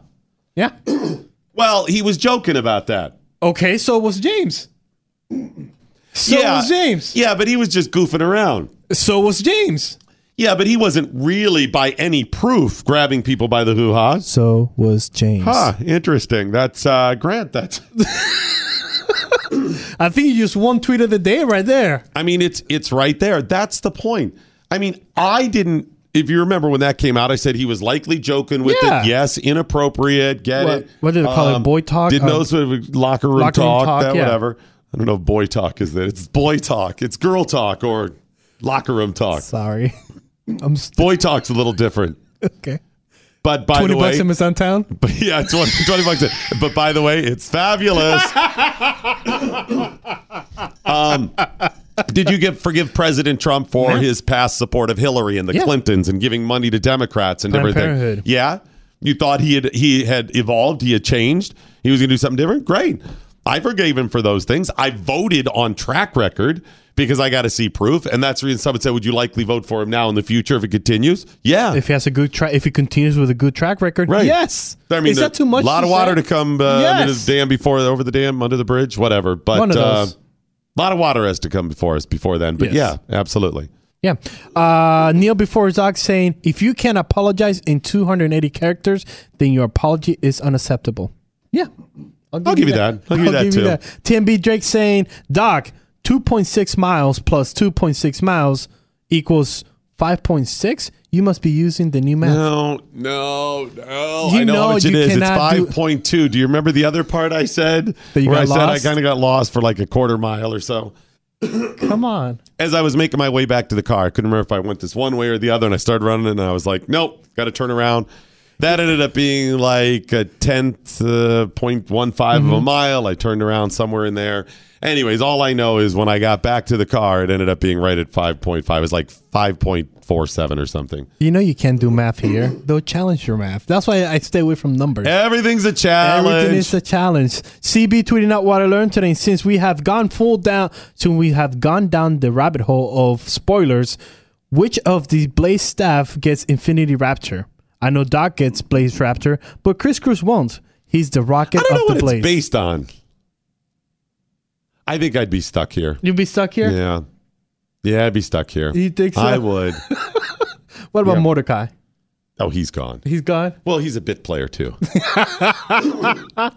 Yeah. Well, he was joking about that. Okay, so was James. So yeah, was James. Yeah, but he was just goofing around. So was James. Yeah, but he wasn't really by any proof grabbing people by the hoo ha. So was James. Huh, interesting. That's uh Grant, that's I think you just one tweet of the day right there. I mean, it's it's right there. That's the point. I mean, I didn't. If you remember when that came out, I said he was likely joking with Yeah. it. Yes, inappropriate. Get What- it? Um, what did they call it? Boy talk? Didn't know Um, this was locker room locker room talk. talk, that, yeah. Whatever. I don't know if boy talk is that. It's boy talk. It's girl talk or locker room talk. Sorry, I'm st- Boy talk's a little different. okay. But by Twenty the way, bucks in Miss Town. But yeah, 20, 20 bucks. a- But by the way, it's fabulous. um, did you give forgive President Trump for Yeah. his past support of Hillary and the Yeah. Clintons and giving money to Democrats and Planned everything? Parenthood. Yeah, you thought he had he had evolved, he had changed, he was going to do something different. Great, I forgave him for those things. I voted on track record because I got to see proof, and that's the reason someone said, "Would you likely vote for him now in the future if it continues?" Yeah, If he has a good track, if he continues with a good track record, Right. yes. I mean, is that too much? A lot of water say? to come uh, under the dam before over the dam, under the bridge, whatever. But uh, a lot of water has to come before us before then. But Yes. yeah, absolutely. Yeah. Uh, Neil before Zog saying, if you can't apologize in 280 characters, then your apology is unacceptable. Yeah. I'll give you that. I'll give you that too. TMB Drake saying, Doc, 2.6 miles plus 2.6 miles equals 5.6. You must be using the new math. No, no, no. You I know, know how much it is. It's cannot do- five point two. Do you remember the other part I said? That you where got I said? I kind of got lost for like a quarter mile or so. Come on. As I was making my way back to the car, I couldn't remember if I went this one way or the other, and I started running, and I was like, "Nope, got to turn around." That ended up being like a tenth uh, point one five of a mile. I turned around somewhere in there. Anyways, all I know is when I got back to the car, it ended up being right at five point five. It was like five point four seven or something. You know you can't do math here. They'll challenge your math. That's why I stay away from numbers. Everything's a challenge. Everything is a challenge. CB tweeting out what I learned today. Since we have gone full down, since we have gone down the rabbit hole of spoilers, which of the Blaze staff gets Infinity Raptor? I know Doc gets Blaze Raptor, but Kris Cruz won't. He's the rocket I don't know of what the Blaze. it's based on. I think I'd be stuck here. You'd be stuck here. Yeah, yeah, I'd be stuck here. You think so? I would. What about Yeah. Mordecai? Oh, he's gone. He's gone. Well, he's a bit player too.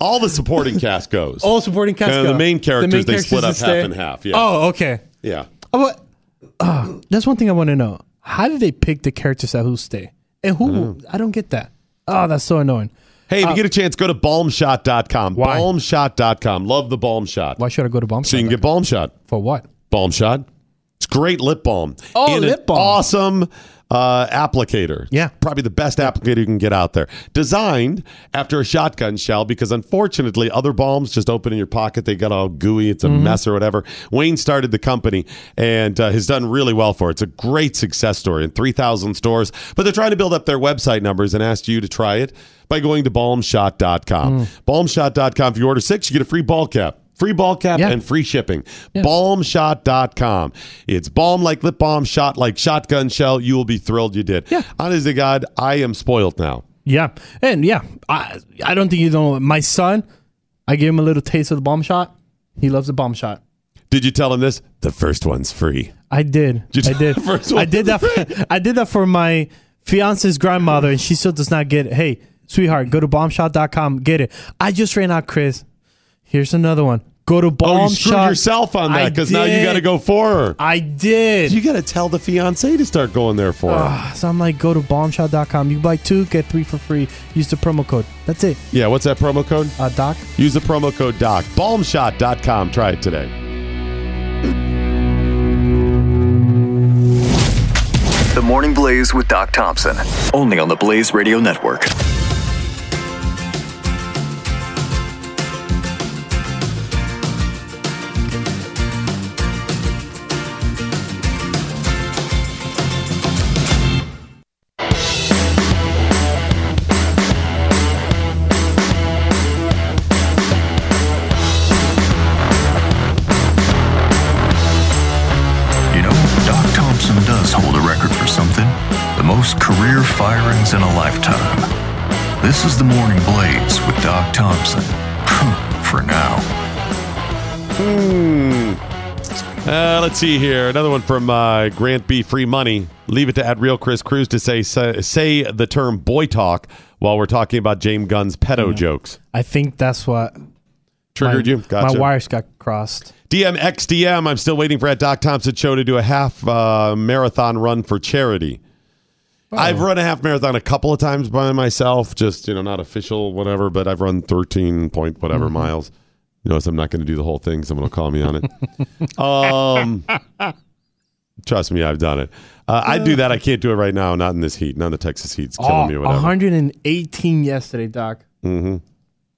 All the supporting cast goes. All supporting cast. And go. the main characters they split up half stay- and half. Yeah. Oh, okay. Yeah. Oh, but, uh, that's one thing I want to know. How did they pick the characters that who stay? And who? I don't get that. Oh, that's so annoying. Hey, if Uh, you get a chance, go to balmshot.com. Why? Balmshot.com. Love the balm shot. Why should I go to Bomb So you can get balm shot. For what? Balm shot. It's great lip balm. Oh, lip balm. Awesome uh, applicator. Yeah. Probably the best applicator you can get out there. Designed after a shotgun shell because unfortunately other balms just open in your pocket. They got all gooey. It's a Mm-hmm. mess or whatever. Wayne started the company and uh, has done really well for it. It's a great success story in 3,000 stores. But they're trying to build up their website numbers and asked you to try it by going to balmshot.com. Mm. Balmshot.com. If you order six, you get a free ball cap. Free ball cap Yeah. and free shipping. Balmshot.com. It's balm like lip balm, shot like shotgun shell. You will be thrilled you did. Yeah. Honest to God, I am spoiled now. Yeah, and yeah, I I don't think you know. My son, I gave him a little taste of the balm shot. He loves the balm shot. Did you tell him this? The first one's free. I did. Did I did. first I did that. For, I did that for my fiance's grandmother, and she still does not get it. Hey, sweetheart, go to balmshot.com, get it. I just ran out, Kris. Here's another one. Go to Oh, you screwed shot. yourself on I that because now you did. got to go for her. I did. You got to tell the fiance to start going there for her. Ah, so I'm like, go to balmshot.com. You buy two, get three for free. Use the promo code. That's it. Yeah, what's that promo code? Uh, Doc. Use the promo code DOC. Balmshot.com. Try it today. The Morning Blaze with Doc Thompson. Only on the Blaze Radio Network. This is the Morning Blaze with Doc Thompson. for now. Hmm. Uh, let's see here. Another one from uh, Grant B. Free Money. Leave it to at real Kris Cruz to say, say say the term boy talk while we're talking about James Gunn's pedo jokes. I think that's what Triggered my, you? Gotcha. My wires got crossed. DM DMXDM, I'm still waiting for at Doc Thompson Show to do a half uh, marathon run for charity. I've run a half marathon a couple of times by myself, just, you know, not official, whatever, but I've run 13 point whatever Mm-hmm. miles. Notice I'm not going to do the whole thing. Someone will call me on it. um, trust me, I've done it. Uh, I'd do that. I can't do it right now. Not in this heat. Not in the Texas heat. It's killing Oh, me whatever. 118 yesterday, Doc. Mm-hmm.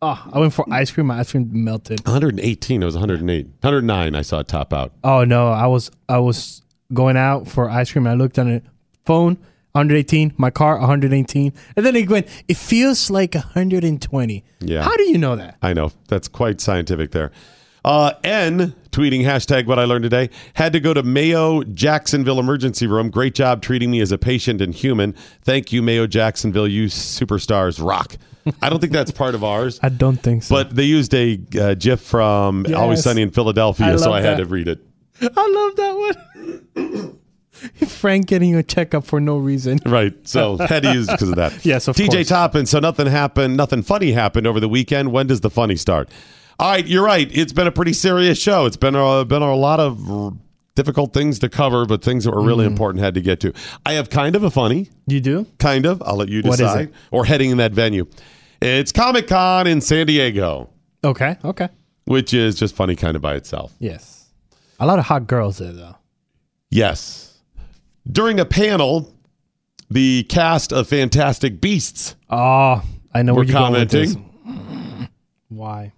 Oh, I went for ice cream. My ice cream melted. 118. It was 108. 109. I saw it top out. Oh no, I was I was going out for ice cream. I looked on the phone, 118. My car, 118, and then it went. It feels like 120. Yeah. How do you know that? I know. That's quite scientific there. Uh, N tweeting hashtag what I learned today. Had to go to Mayo Jacksonville emergency room. Great job treating me as a patient and human. Thank you, Mayo Jacksonville. You superstars rock. I don't think that's part of ours. I don't think so. But they used a uh, GIF from Always Sunny in Philadelphia, I so I had to read it. I love that one. Frank getting a checkup for no reason. Right. So had to use because of that. Yes, of TJ course. Toppin. So nothing happened. Nothing funny happened over the weekend. When does the funny start? All right, you're right. It's been a pretty serious show. It's been a, been a lot of r- difficult things to cover, but things that were really Mm-hmm. important had to get to. I have kind of a funny. You do? Kind of. I'll let you What is decide. it? Or heading in that venue. It's Comic Con in San Diego, Okay. Okay. which is just funny kind of by itself. Yes. A lot of hot girls there though. Yes. During a panel, the cast of Fantastic Beasts Oh, I know were where you're going with this. commenting. Why?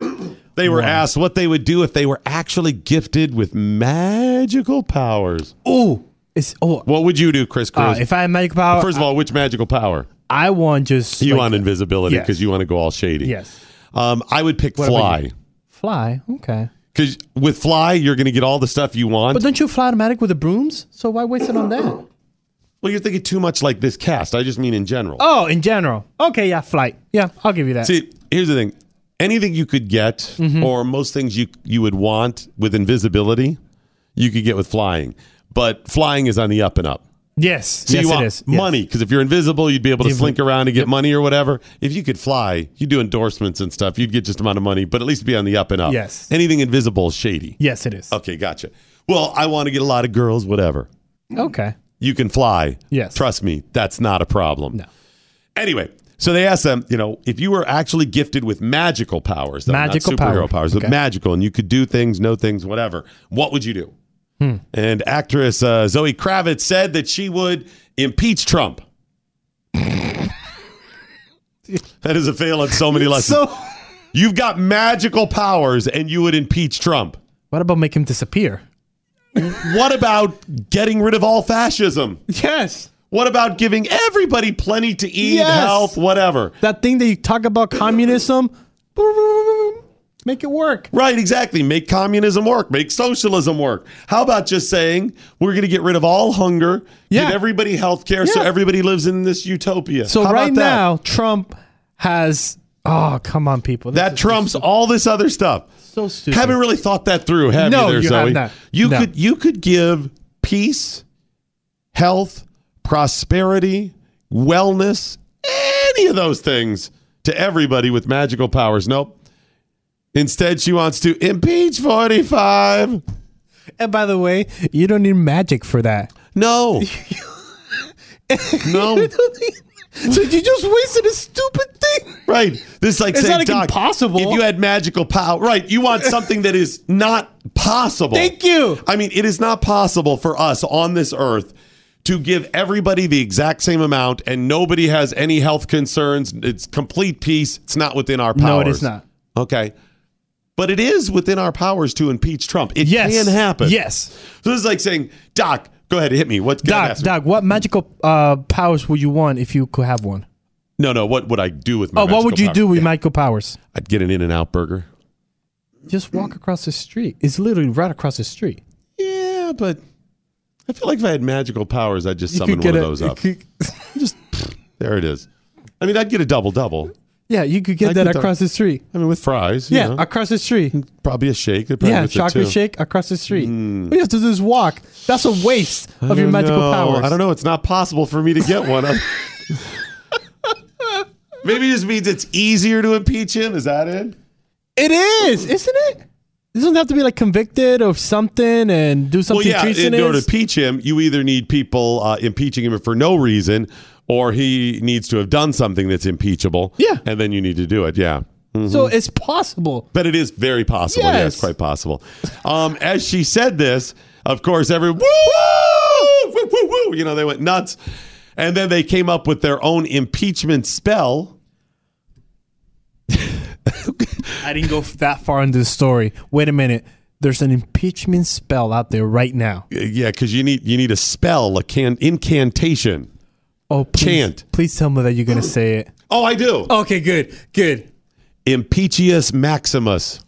They were Why? asked what they would do if they were actually gifted with magical powers. Oh, it's oh. What would you do, Kris Uh, if I had magic power, First of all, which magical power? I want just You like, want invisibility yes. because you want to go all shady. Yes. Um, I would pick What fly fly. Okay. Because with fly you're going to get all the stuff you want. But don't you fly automatic with the brooms? So why waste it on that? well, you're thinking too much like this cast. I just mean in general. Oh, in general. Okay, yeah, flight. Yeah, I'll give you that. See, here's the thing. Anything you could get, Mm-hmm. or most things you you would want with invisibility, you could get with flying. But flying is on the up and up. Yes. So yes, you want it is. Yes. money because if you're invisible, you'd be able to slink around and get money or whatever. If you could fly, you do endorsements and stuff. You'd get just amount of money, but at least be on the up and up. Yes. Anything invisible is shady. Yes, it is. Okay, gotcha. Well, I want to get a lot of girls, whatever. Okay. You can fly. Yes. Trust me, that's not a problem. No. Anyway, so they asked them, you know, if you were actually gifted with magical powers, though, Magical not superhero power. powers, but magical, and you could do things, know things, whatever, what would you do? Hmm. And actress uh, Zoe Kravitz said that she would impeach Trump. that is a fail on so many lessons. So, You've got magical powers, and you would impeach Trump. what about make him disappear? What about getting rid of all fascism? Yes. What about giving everybody plenty to eat, Yes. health, whatever? That thing that you talk about communism, make it work. Right, exactly. Make communism work. Make socialism work. How about just saying we're going to get rid of all hunger, Yeah. give everybody health care so everybody lives in this utopia? So How right about that? now, Trump has. Oh, come on, people. This that trumps all this other stuff. so stupid. Haven't really thought that through, have No, you there, you Zoe? have not. You No. could you could give peace, health, prosperity, wellness, any of those things to everybody with magical powers. Nope. Instead, she wants to impeach 45. And by the way, you don't need magic for that. No. no. so you just wasted a stupid thing. Right. This is like It's saying, not like Doc, impossible. If you had magical power, right? You want something that is not possible. Thank you. I mean, it is not possible for us on this earth to give everybody the exact same amount, and nobody has any health concerns. It's complete peace. It's not within our powers. No, it is not. Okay. But it is within our powers to impeach Trump. It Yes. can happen. Yes. So this is like saying, Doc, go ahead, hit me. What? Doc. Doc, what magical uh, powers would you want if you could have one? No, no. What would I do with my Oh, what would you do with Yeah. magical powers? I'd get an In and Out burger. Just walk across the street. It's literally right across the street. Yeah, but I feel like if I had magical powers, I'd just You summon one of those up. could- just there it is. I mean, I'd get a double double. Yeah, you could get I'd that across the street. I mean, with fries. you Yeah, know. across the street. probably a shake. Probably Yeah, chocolate shake across the street. All you have to do is walk. That's a waste of your magical know. powers. I don't know. It's not possible for me to get one. Maybe it just means it's easier to impeach him. Is that it? It is, isn't it? This doesn't have to be like convicted of something and do something well, yeah, in order to impeach him, you either need people uh, impeaching him for no reason, or he needs to have done something that's impeachable. Yeah. and then you need to do it. Yeah. Mhm. So it's possible. But it is very possible. Yes, Yes. quite possible. Um, as she said this, of course, every woo, woo, woo, woo, woo, you know, they went nuts. And then they came up with their own impeachment spell. I didn't go that far into the story. Wait a minute. There's an impeachment spell out there right now. Yeah, because you need you need a spell, a can incantation. Oh, please, Chant. Please tell me that you're gonna say it. Oh, I do. Okay, good, good. Impeachius Maximus.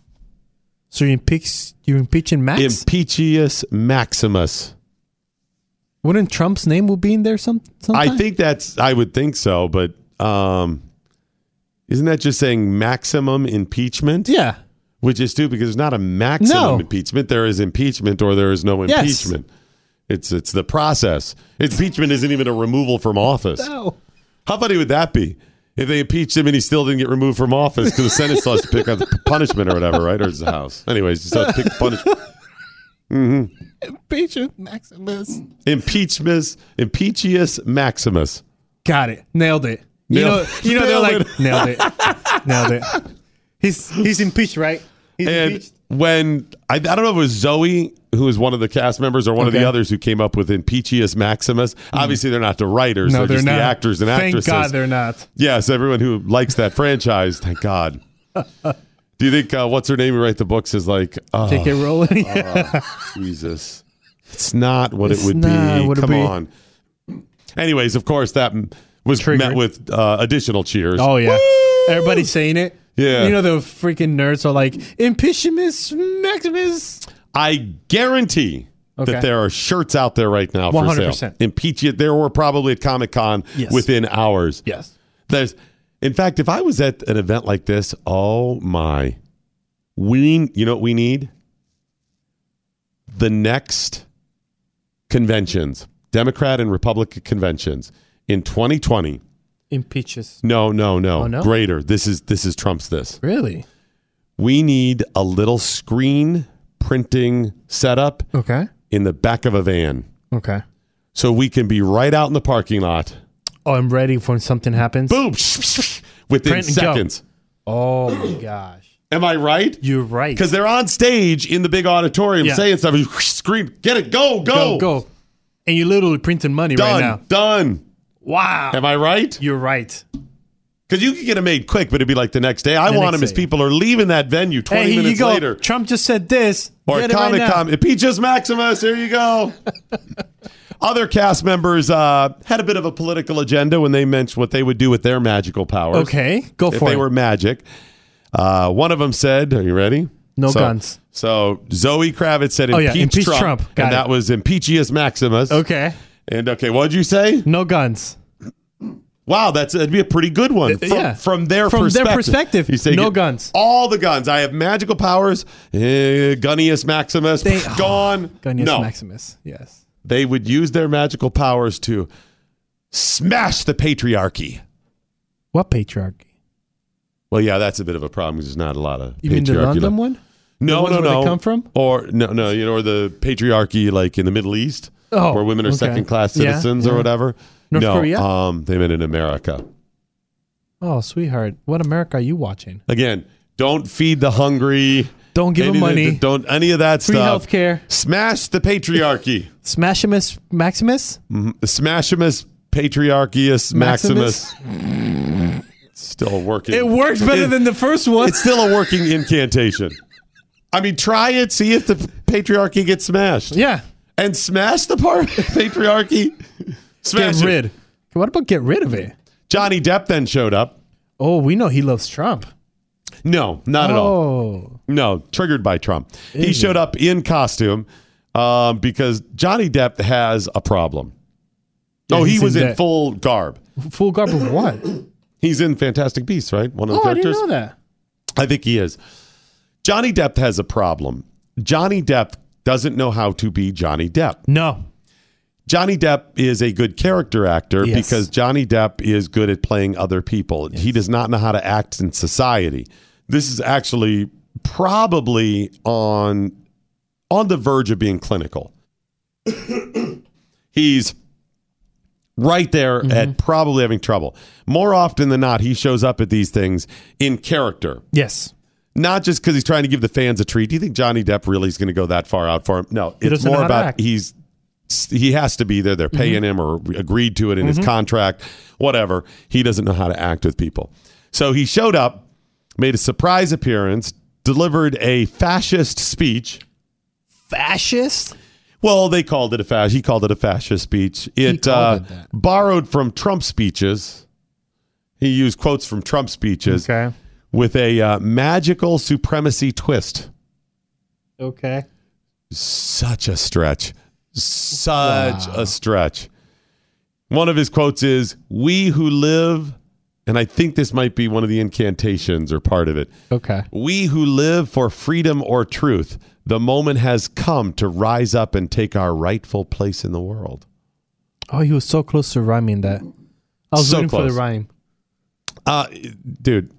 So you impeach you're impeaching Max? Impeachius Maximus. Wouldn't Trump's name will be in there some sometime? I think that's I would think so, but um isn't that just saying maximum impeachment? Yeah. Which is stupid because there's not a maximum No. impeachment. There is impeachment or there is no impeachment. Yes. It's it's the process. Impeachment isn't even a removal from office. No. How funny would that be? If they impeached him and he still didn't get removed from office because the Senate still has to pick up the punishment or whatever, right? Or is it the House? Anyways, you still have to pick the punishment. hmm Impeachment Maximus. Impeachment, Impeachius Maximus. Got it. Nailed it. You know, you know, they're nailed like nailed it, nailed it. He's he's impeached, right? He's and impeached. when I, I don't know if it was Zoe who was one of the cast members or one of the others who came up with Impeachius Maximus. Obviously, they're not the writers; No, they're, they're just not. the actors and Thank actresses. Thank God they're not. Yes, everyone who likes that franchise, thank God. Do you think uh, what's her name who write the books is like oh, J.K. Rowling? oh, Jesus, it's not what It's it would be. what Come be. on. Anyways, of course, that was Triggered. met with uh, additional cheers. Oh yeah, everybody's saying it. Yeah. you know the freaking nerds are like Impeachment Maximus. I guarantee Okay. that there are shirts out there right now for sale. 100%. Impeach it. There were probably at Comic Con Yes. within hours. Yes. There's, in fact, if I was at an event like this, oh my, we, you know what we need? The next conventions, Democrat and Republican conventions in 2020. Impeaches. No, no, no, Oh, no? Greater. This is this is Trump's. This Really? we need a little screen printing setup Okay. in the back of a van Okay. so we can be right out in the parking lot. Oh, I'm ready for when something happens. Boom! Within Print and go. seconds. Oh my gosh. Am I right? You're right. Because they're on stage in the big auditorium Yeah. saying stuff. You Scream, get it, go, go, Go, go. And you're literally printing money Done, right now. done. Wow. Am I right? You're right. Because you can get them made quick, but it'd be like the next day. I The want next them as day. people are leaving that venue 20 hey, here minutes you go. later. Trump just said this. Or Get it right Comic now. Con. Impeachus Maximus. Here you go. Other cast members uh, had a bit of a political agenda when they mentioned what they would do with their magical powers. Okay, go if for they were magic. Uh, one of them said, "Are you ready?" No So- guns. So Zoe Kravitz said, Oh, "Impeach, yeah, impeach Trump,", Trump. And it. that was Impeachius Maximus. Okay. And okay, what'd you say? No guns. Wow, that's that'd be a pretty good one Uh, from, yeah. from their From their perspective. perspective, You say no guns. All the guns. I have magical powers. Eh, Gunnius Maximus They- gone. Gunnius no, Maximus. Yes. they would use their magical powers to smash the patriarchy. What patriarchy? Well, yeah, that's a bit of a problem because there's not a lot of You mean the patriarchy London one? No, no, where they no. come from? Or no, no, you know, or the patriarchy like in the Middle East, Oh, where women are okay. second class Yeah, citizens or yeah. whatever. North no, Korea? um, they meant in America. Oh, sweetheart. What America are you watching? Again, don't feed the hungry. Don't give Any them of the- money. don't any of that Free stuff. health care. Smash the patriarchy. Smashimus Maximus? Mhm. Smashimus patriarchius Maximus? Maximus. Still working. It works better It- than the first one. It's still a working incantation. I mean, try it. See if the patriarchy gets smashed. Yeah. And smash the part patriarchy. Smash get it. rid. What about get rid of it? Johnny Depp then showed up. Oh, we know he loves Trump. No, not at all. Oh. No, triggered by Trump. He showed up in costume um, because Johnny Depp has a problem. Yeah, oh, he was in full garb. Full garb of what? He's in Fantastic Beasts, right? One of the Oh, I characters. didn't know that. I think he is. Johnny Depp has a problem. Johnny Depp doesn't know how to be Johnny Depp. No. Johnny Depp is a good character actor Yes. because Johnny Depp is good at playing other people. He does not know how to act in society. This is actually probably on on the verge of being clinical. He's right there at probably having trouble. More often than not, he shows up at these things in character. Yes. Not just because he's trying to give the fans a treat. Do you think Johnny Depp really is going to go that far out for him? No, it's more about act. he's he has to be there. They're paying him or agreed to it in his Mhm. contract, whatever. He doesn't know how to act with people. So he showed up, made a surprise appearance, delivered a fascist speech. Fascist? Well, they called it a fascist. He called it a fascist speech. It, uh, it borrowed from Trump speeches. He used quotes from Trump speeches Okay. with a uh, magical supremacy twist. Okay. Such a stretch. Such a stretch. One of his quotes is We who live, and I think this might be one of the incantations or part of it. Okay. We who live for freedom or truth, the moment has come to rise up and take our rightful place in the world. Oh, he was so close to rhyming that. I was So waiting for the rhyme. Uh, dude,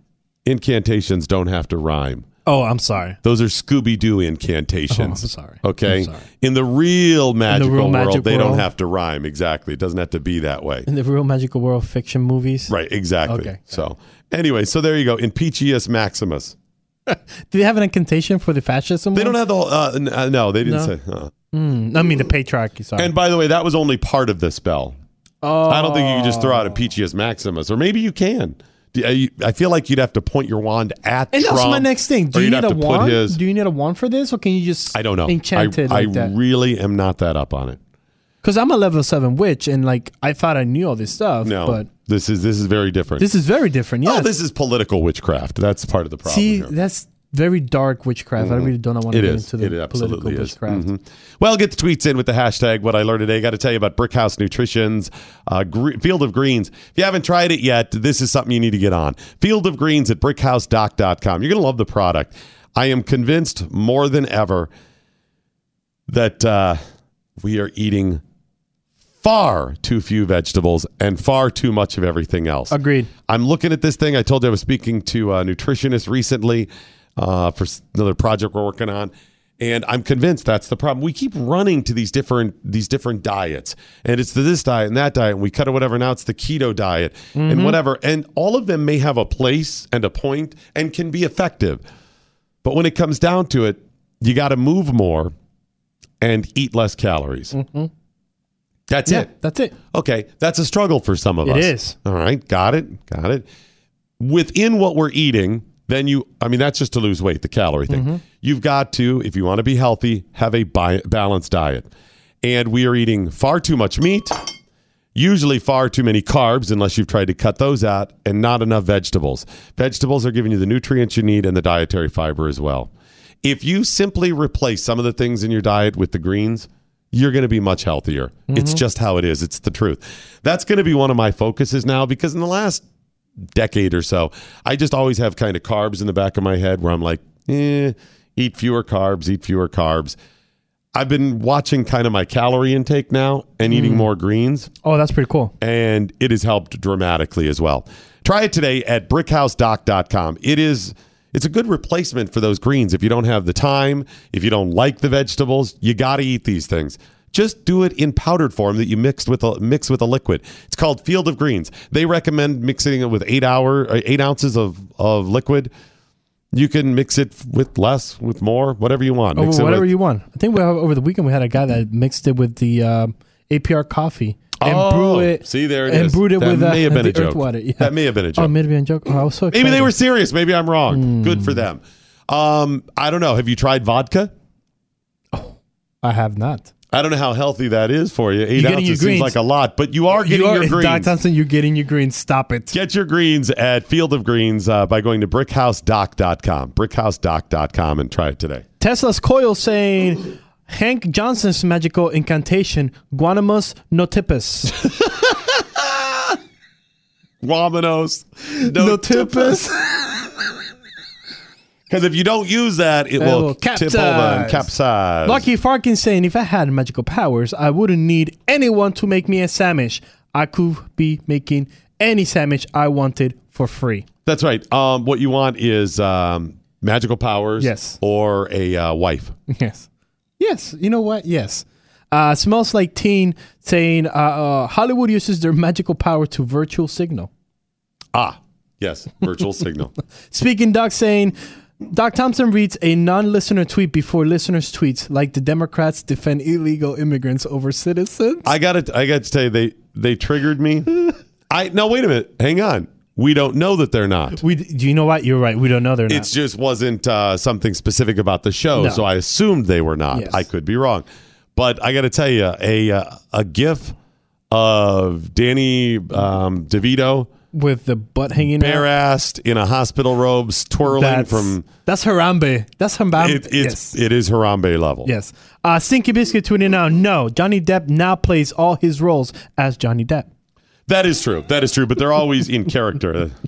incantations don't have to rhyme. Oh, I'm sorry. Those are Scooby Doo incantations. Oh, I'm sorry. Okay. I'm sorry. In the real magical real world, magic they don't have to rhyme. Exactly. It doesn't have to be that way. In the real magical world fiction movies. Right. Exactly. Okay. So, anyway, so there you go. In Impeachius Maximus. Do they have an incantation for the fascism? They don't have the whole. Uh, n- uh, no, they didn't No? say. Uh. Mm, I mean the patriarchy. Sorry. And by the way, that was only part of the spell. oh, I don't think you can just throw out Impeachius Maximus, or maybe you can. I feel like you'd have to point your wand at And Trump. that's my next thing. Do you need a wand? his- Do you need a wand for this, or can you just I don't know. enchant I, it like I that? really am not that up on it. Because I'm a level seven witch, and like I thought I knew all this stuff. No, but this is this is very different. this is very different. Yeah. Oh, this is political witchcraft. That's part of the problem. See, here. that's very dark witchcraft. I Mhm. really don't want to It get is. into the It political witchcraft. Mhm. Well, get the tweets in with the hashtag what I learned today. Got to tell you about Brickhouse Nutrition's uh, gre- Field of Greens. If you haven't tried it yet, this is something you need to get on. Field of Greens at brickhousedoc.com. You're going to love the product. I am convinced more than ever that uh, we are eating far too few vegetables and far too much of everything else. Agreed. I'm looking at this thing. I told you I was speaking to a nutritionist recently uh, for another project we're working on, and I'm convinced that's the problem. We keep running to these different these different diets, and it's the this diet and that diet, and we cut it whatever. Now it's the keto diet and Mhm. whatever, and all of them may have a place and a point and can be effective, but when it comes down to it, you got to move more and eat less calories. Mhm. That's Yeah, it. That's it. Okay, that's a struggle for some of It us. is. All right, got it, got it. Within what we're eating, then you, I mean, that's just to lose weight, the calorie thing. Mm-hmm. You've got to, if you want to be healthy, have a bi- balanced diet. And we are eating far too much meat, usually far too many carbs, unless you've tried to cut those out, and not enough vegetables. Vegetables are giving you the nutrients you need and the dietary fiber as well. If you simply replace some of the things in your diet with the greens, you're going to be much healthier. It's Mhm. just how it is. It's the truth. That's going to be one of my focuses now because in the last decade or so, I just always have kind of carbs in the back of my head where I'm like, eh, eat fewer carbs, eat fewer carbs. I've been watching kind of my calorie intake now and eating Mm. more greens Oh, that's pretty cool. and it has helped dramatically as well. Try it today at brickhousedoc.com. It is it's a good replacement for those greens if you don't have the time, if you don't like the vegetables, you got to eat these things. Just do it in powdered form that you mixed with a mix with a liquid. It's called Field of Greens. They recommend mixing it with eight hour uh, eight ounces of of liquid. You can mix it with less, with more, whatever you want. Oh, Mix it whatever with- you want. I think we have, over the weekend we had a guy that mixed it with the um, APR coffee and Oh, brew it. see, there it and is. brewed it That with may uh, have been a joke. water. Yeah. That may have been a joke. Oh, may have been a joke. Oh, so. Maybe they were serious. Maybe I'm wrong. Hmm. Good for them. Um, I don't know. Have you tried vodka? I have not. I don't know how healthy that is for you. Eight You're ounces seems greens. like a lot, but you are getting you are, your greens. Doc Thompson, you're getting your greens. Stop it. Get your greens at Field of Greens uh, by going to brickhousedoc.com. Brickhousedoc.com and try it today. Tesla's coil saying Hank Johnson's magical incantation, Guanamus notipus. Guamanos. Notipus. Because if you don't use that, it It will, will tip over and capsize. capsize. Lucky Farkin saying, if I had magical powers, I wouldn't need anyone to make me a sandwich. I could be making any sandwich I wanted for free. That's right. Um, what you want is um, Magical powers. Yes. Or a uh, wife. Yes. Yes. You know what? Yes. Uh, smells like teen saying uh, uh, Hollywood uses their magical power to virtual signal. Ah, yes. Virtual signal. Speaking Doc saying Doc Thompson reads a non-listener tweet before listeners' tweets, like the Democrats defend illegal immigrants over citizens. I got to I got to tell you they they triggered me. I no wait a minute. Hang on. We don't know that they're not. We, do you know what? You're right. We don't know they're not. It just wasn't uh, something specific about the show, No. so I assumed they were not. Yes. I could be wrong, but I got to tell you, a uh, a GIF of Danny um, DeVito with the butt hanging bare out. assed in a hospital robes, twirling That's, from. that's Harambe. That's Harambe. It, it's yes. it is Harambe level. Yes. Uh, Stinky Biscuit tweeting out, no, Johnny Depp now plays all his roles as Johnny Depp. That is true. That is true. But they're always in character.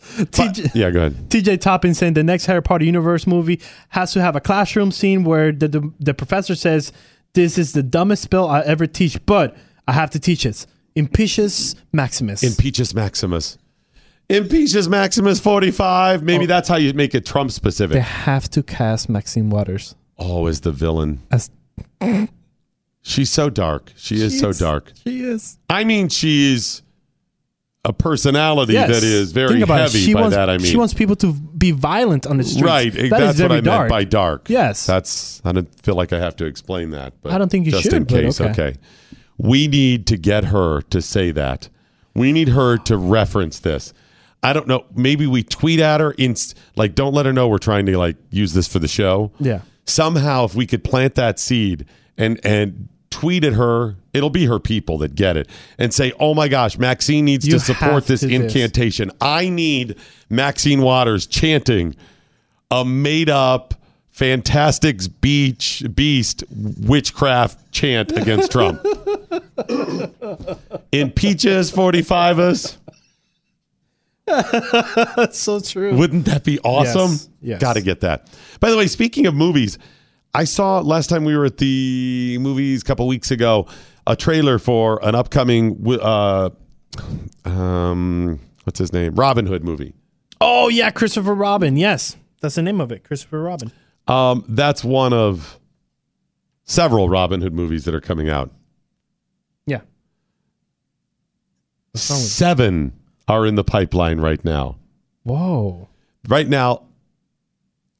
TJ, yeah, go ahead. TJ Toppin saying the next Harry Potter universe movie has to have a classroom scene where the, the, the professor says, This is the dumbest spell I ever teach, but I have to teach it. Impeachus Maximus. Impeachus Maximus. Impeachus Maximus 45. Maybe Oh. that's how you make it Trump specific. they specific. have to cast Maxine Waters. Oh, as the villain. As She's so dark. She is so is. dark. she is. I mean, she's a personality Yes. that is very Think about it. heavy. She by wants, that, I mean, she wants people to be violent on the streets. right. That is that's what very I dark. meant by dark. Yes. that's. I don't feel like I have to explain that. But I don't think you just should, in but case. okay. We need to get her to say that. We need her to reference this. I don't know. Maybe we tweet at her in like, don't let her know we're trying to like use this for the show. Yeah. somehow if we could plant that seed and and tweet at her it'll be her people that get it and say oh my gosh maxine needs You to support this to this. incantation i need maxine waters chanting a made up fantastic beach beast witchcraft chant against trump impeaches 45 us That's so true. Wouldn't that be awesome? Yes, yes. Got to get that. By the way, speaking of movies, I saw last time we were at the movies a couple weeks ago a trailer for an upcoming uh, um, what's his name? Robin Hood movie. Oh, yeah, Christopher Robin. Yes. That's the name of it. Christopher Robin. Um, that's one of several Robin Hood movies that are coming out. Yeah. Seven are in the pipeline right now. Whoa. Right now,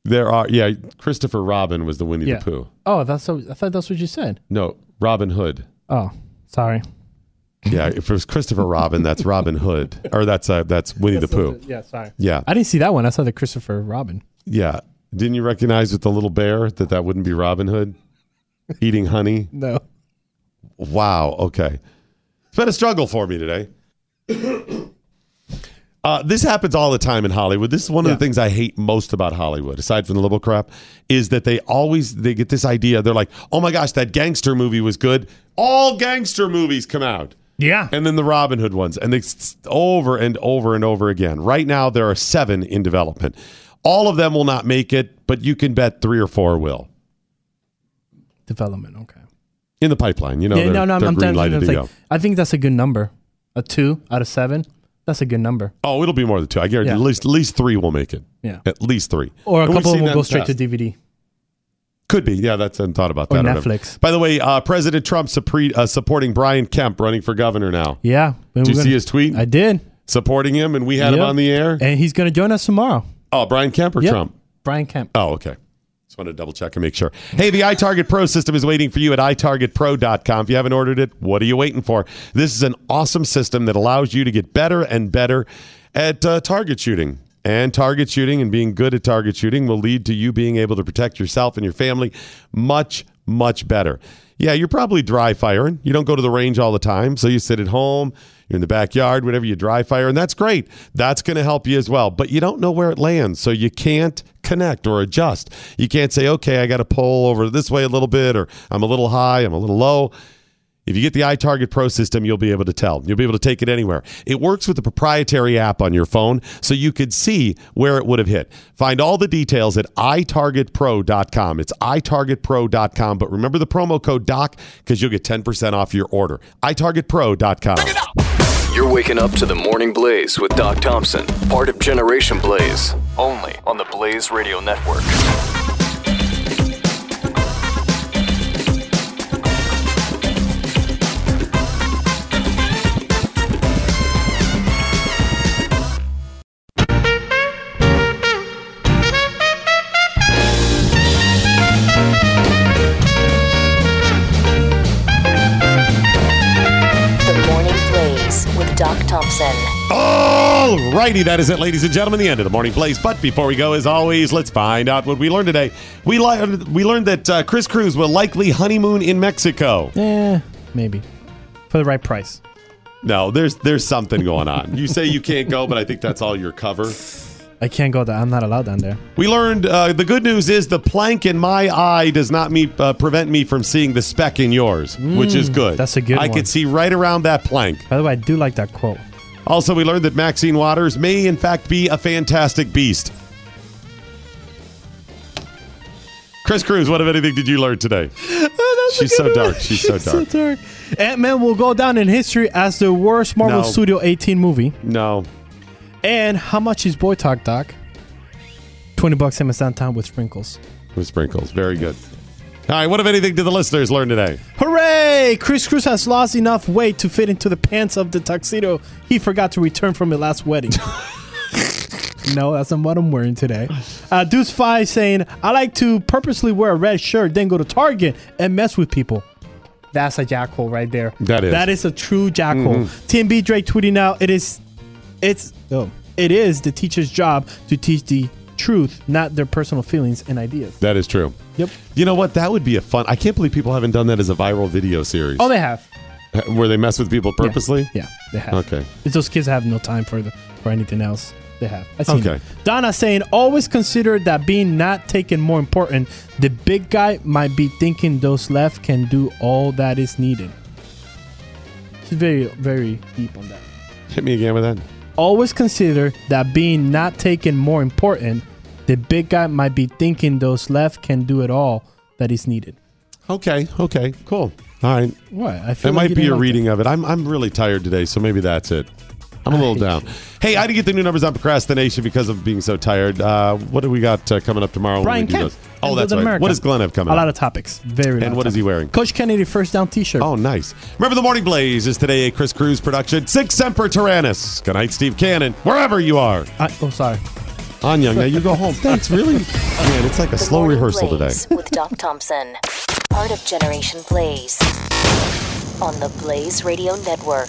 there are yeah. Christopher Robin was the Winnie Yeah. the Pooh. Oh, that's so, I thought that's what you said. No, Robin Hood. Oh, sorry. Yeah, if it was Christopher Robin, that's Robin Hood, or that's uh, that's Winnie the Pooh. Yeah, sorry. Yeah, I didn't see that one. I saw the Christopher Robin. yeah. Didn't you recognize with the little bear that that wouldn't be Robin Hood eating honey? No. Wow. Okay, it's been a struggle for me today. Uh, this happens all the time in Hollywood. This is one of the things I hate most about Hollywood, aside from the liberal crap, is that they always they get this idea. They're like, "Oh my gosh, that gangster movie was good." All gangster movies come out. Yeah. And then the Robin Hood ones. And it's over and over and over again. Right now, there are seven in development. All of them will not make it, but you can bet three or four will Development. Okay. in the pipeline. You know, yeah, they're, no, no, I'm, green I'm lighted to like, go. I think that's a good number. A two out of seven. That's a good number. Oh, it'll be more than two. I guarantee Yeah. at least at least three will make it. Yeah. At least three. Or a And couple of seen them will go straight to. DVD. Could be. Yeah, that's I thought about Or that. I. Netflix. By the way, uh, President Trump suppre- uh, supporting Brian Kemp running for governor now. Yeah. Did you see his tweet? I did. Supporting him, and we had him on the air. And he's going to join us tomorrow. Oh, Brian Kemp or Yep. Trump? Brian Kemp. Oh, okay. Just wanted to double check and make sure. Hey, the iTarget Pro system is waiting for you at itargetpro.com. If you haven't ordered it, what are you waiting for? This is an awesome system that allows you to get better and better at uh, target shooting. And target shooting and being good at target shooting will lead to you being able to protect yourself and your family much, much better. Yeah, you're probably dry firing. You don't go to the range all the time. So you sit at home, in the backyard, whatever, you dry fire, and that's great. That's going to help you as well. But you don't know where it lands. So you can't connect or adjust. You can't say, okay, I got to pull over this way a little bit, or I'm a little high, I'm a little low. If you get the iTarget Pro system, you'll be able to tell. You'll be able to take it anywhere. It works with the proprietary app on your phone, so you could see where it would have hit. Find all the details at itargetpro.com. It's itargetpro.com, but remember the promo code DOC because you'll get 10% off your order. itargetpro.com. You're waking up to the Morning Blaze with Doc Thompson, part of Generation Blaze, only on the Blaze Radio Network. Doc Thompson. All righty, that is it, ladies and gentlemen, the end of the morning blaze. But before we go, as always, let's find out what we learned today. We learned we learned that uh, Kris Cruz will likely honeymoon in Mexico. Eh, maybe for the right price. No, there's there's something going on. You say you can't go, but I think that's all your cover. I can't go there. I'm not allowed down there. We learned uh, the good news is the plank in my eye does not me, uh, prevent me from seeing the speck in yours, which is Mm, good. that's a good I one. could see right around that plank. By the way, I do like that quote. Also, we learned that Maxine Waters may, in fact, be a fantastic beast. Kris Cruz, what, if anything, did you learn today? She's so dark. She's so dark. So dark. Ant Man will go down in history as the worst Marvel No. Studio 18 movie. No. And how much is Boy Talk Doc? 20 bucks Amazon time with sprinkles. With sprinkles. Very good. All right, what, if anything, did the listeners learn today? Hooray! Kris Cruz has lost enough weight to fit into the pants of the tuxedo he forgot to return from the last wedding. no, that's not what I'm wearing today. Uh, Deuce Five saying, I like to purposely wear a red shirt, then go to Target and mess with people. That's a jackhole right there. That is. That is a true jackhole. Mhm. TMB Drake tweeting out, it is it's oh, it is the teacher's job to teach the truth, not their personal feelings and ideas. That is true. Yep. You know what? That would be a fun. I can't believe people haven't done that as a viral video series. Oh, they have. Where they mess with people purposely? Yeah, they have. Okay. It's those kids have no time for the for anything else. They have. I seen Okay. it. Donna saying always consider that being not taken more important. The big guy might be thinking those left can do all that is needed. She's very very deep on that. Hit me again with that. Always consider that being not taken more important. The big guy might be thinking those left can do it all that is needed. Okay. Okay. Cool. All right. What? I It feel like might be a like reading of it. I'm I'm really tired today, so maybe that's it. I'm a little down. Hey, I had to get the new numbers on procrastination because of being so tired. Uh, what do we got uh, coming up tomorrow? when Brian we do Kemp. those? Oh, and that's Live right. America. What does Glenn have coming A up? lot of topics. Very. And lot what of is he wearing? Coach Kennedy first down T-shirt. Oh, nice. Remember, the Morning Blaze is today a Kris Cruz production. Sic Semper Tyrannis. Good night, Steve Cannon. Wherever you are. I, oh, sorry. On Young. Now you go home. Thanks, really? Man, it's like a The slow Morning rehearsal today. Blaze with Doc Thompson. Part of Generation Blaze. On the Blaze Radio Network.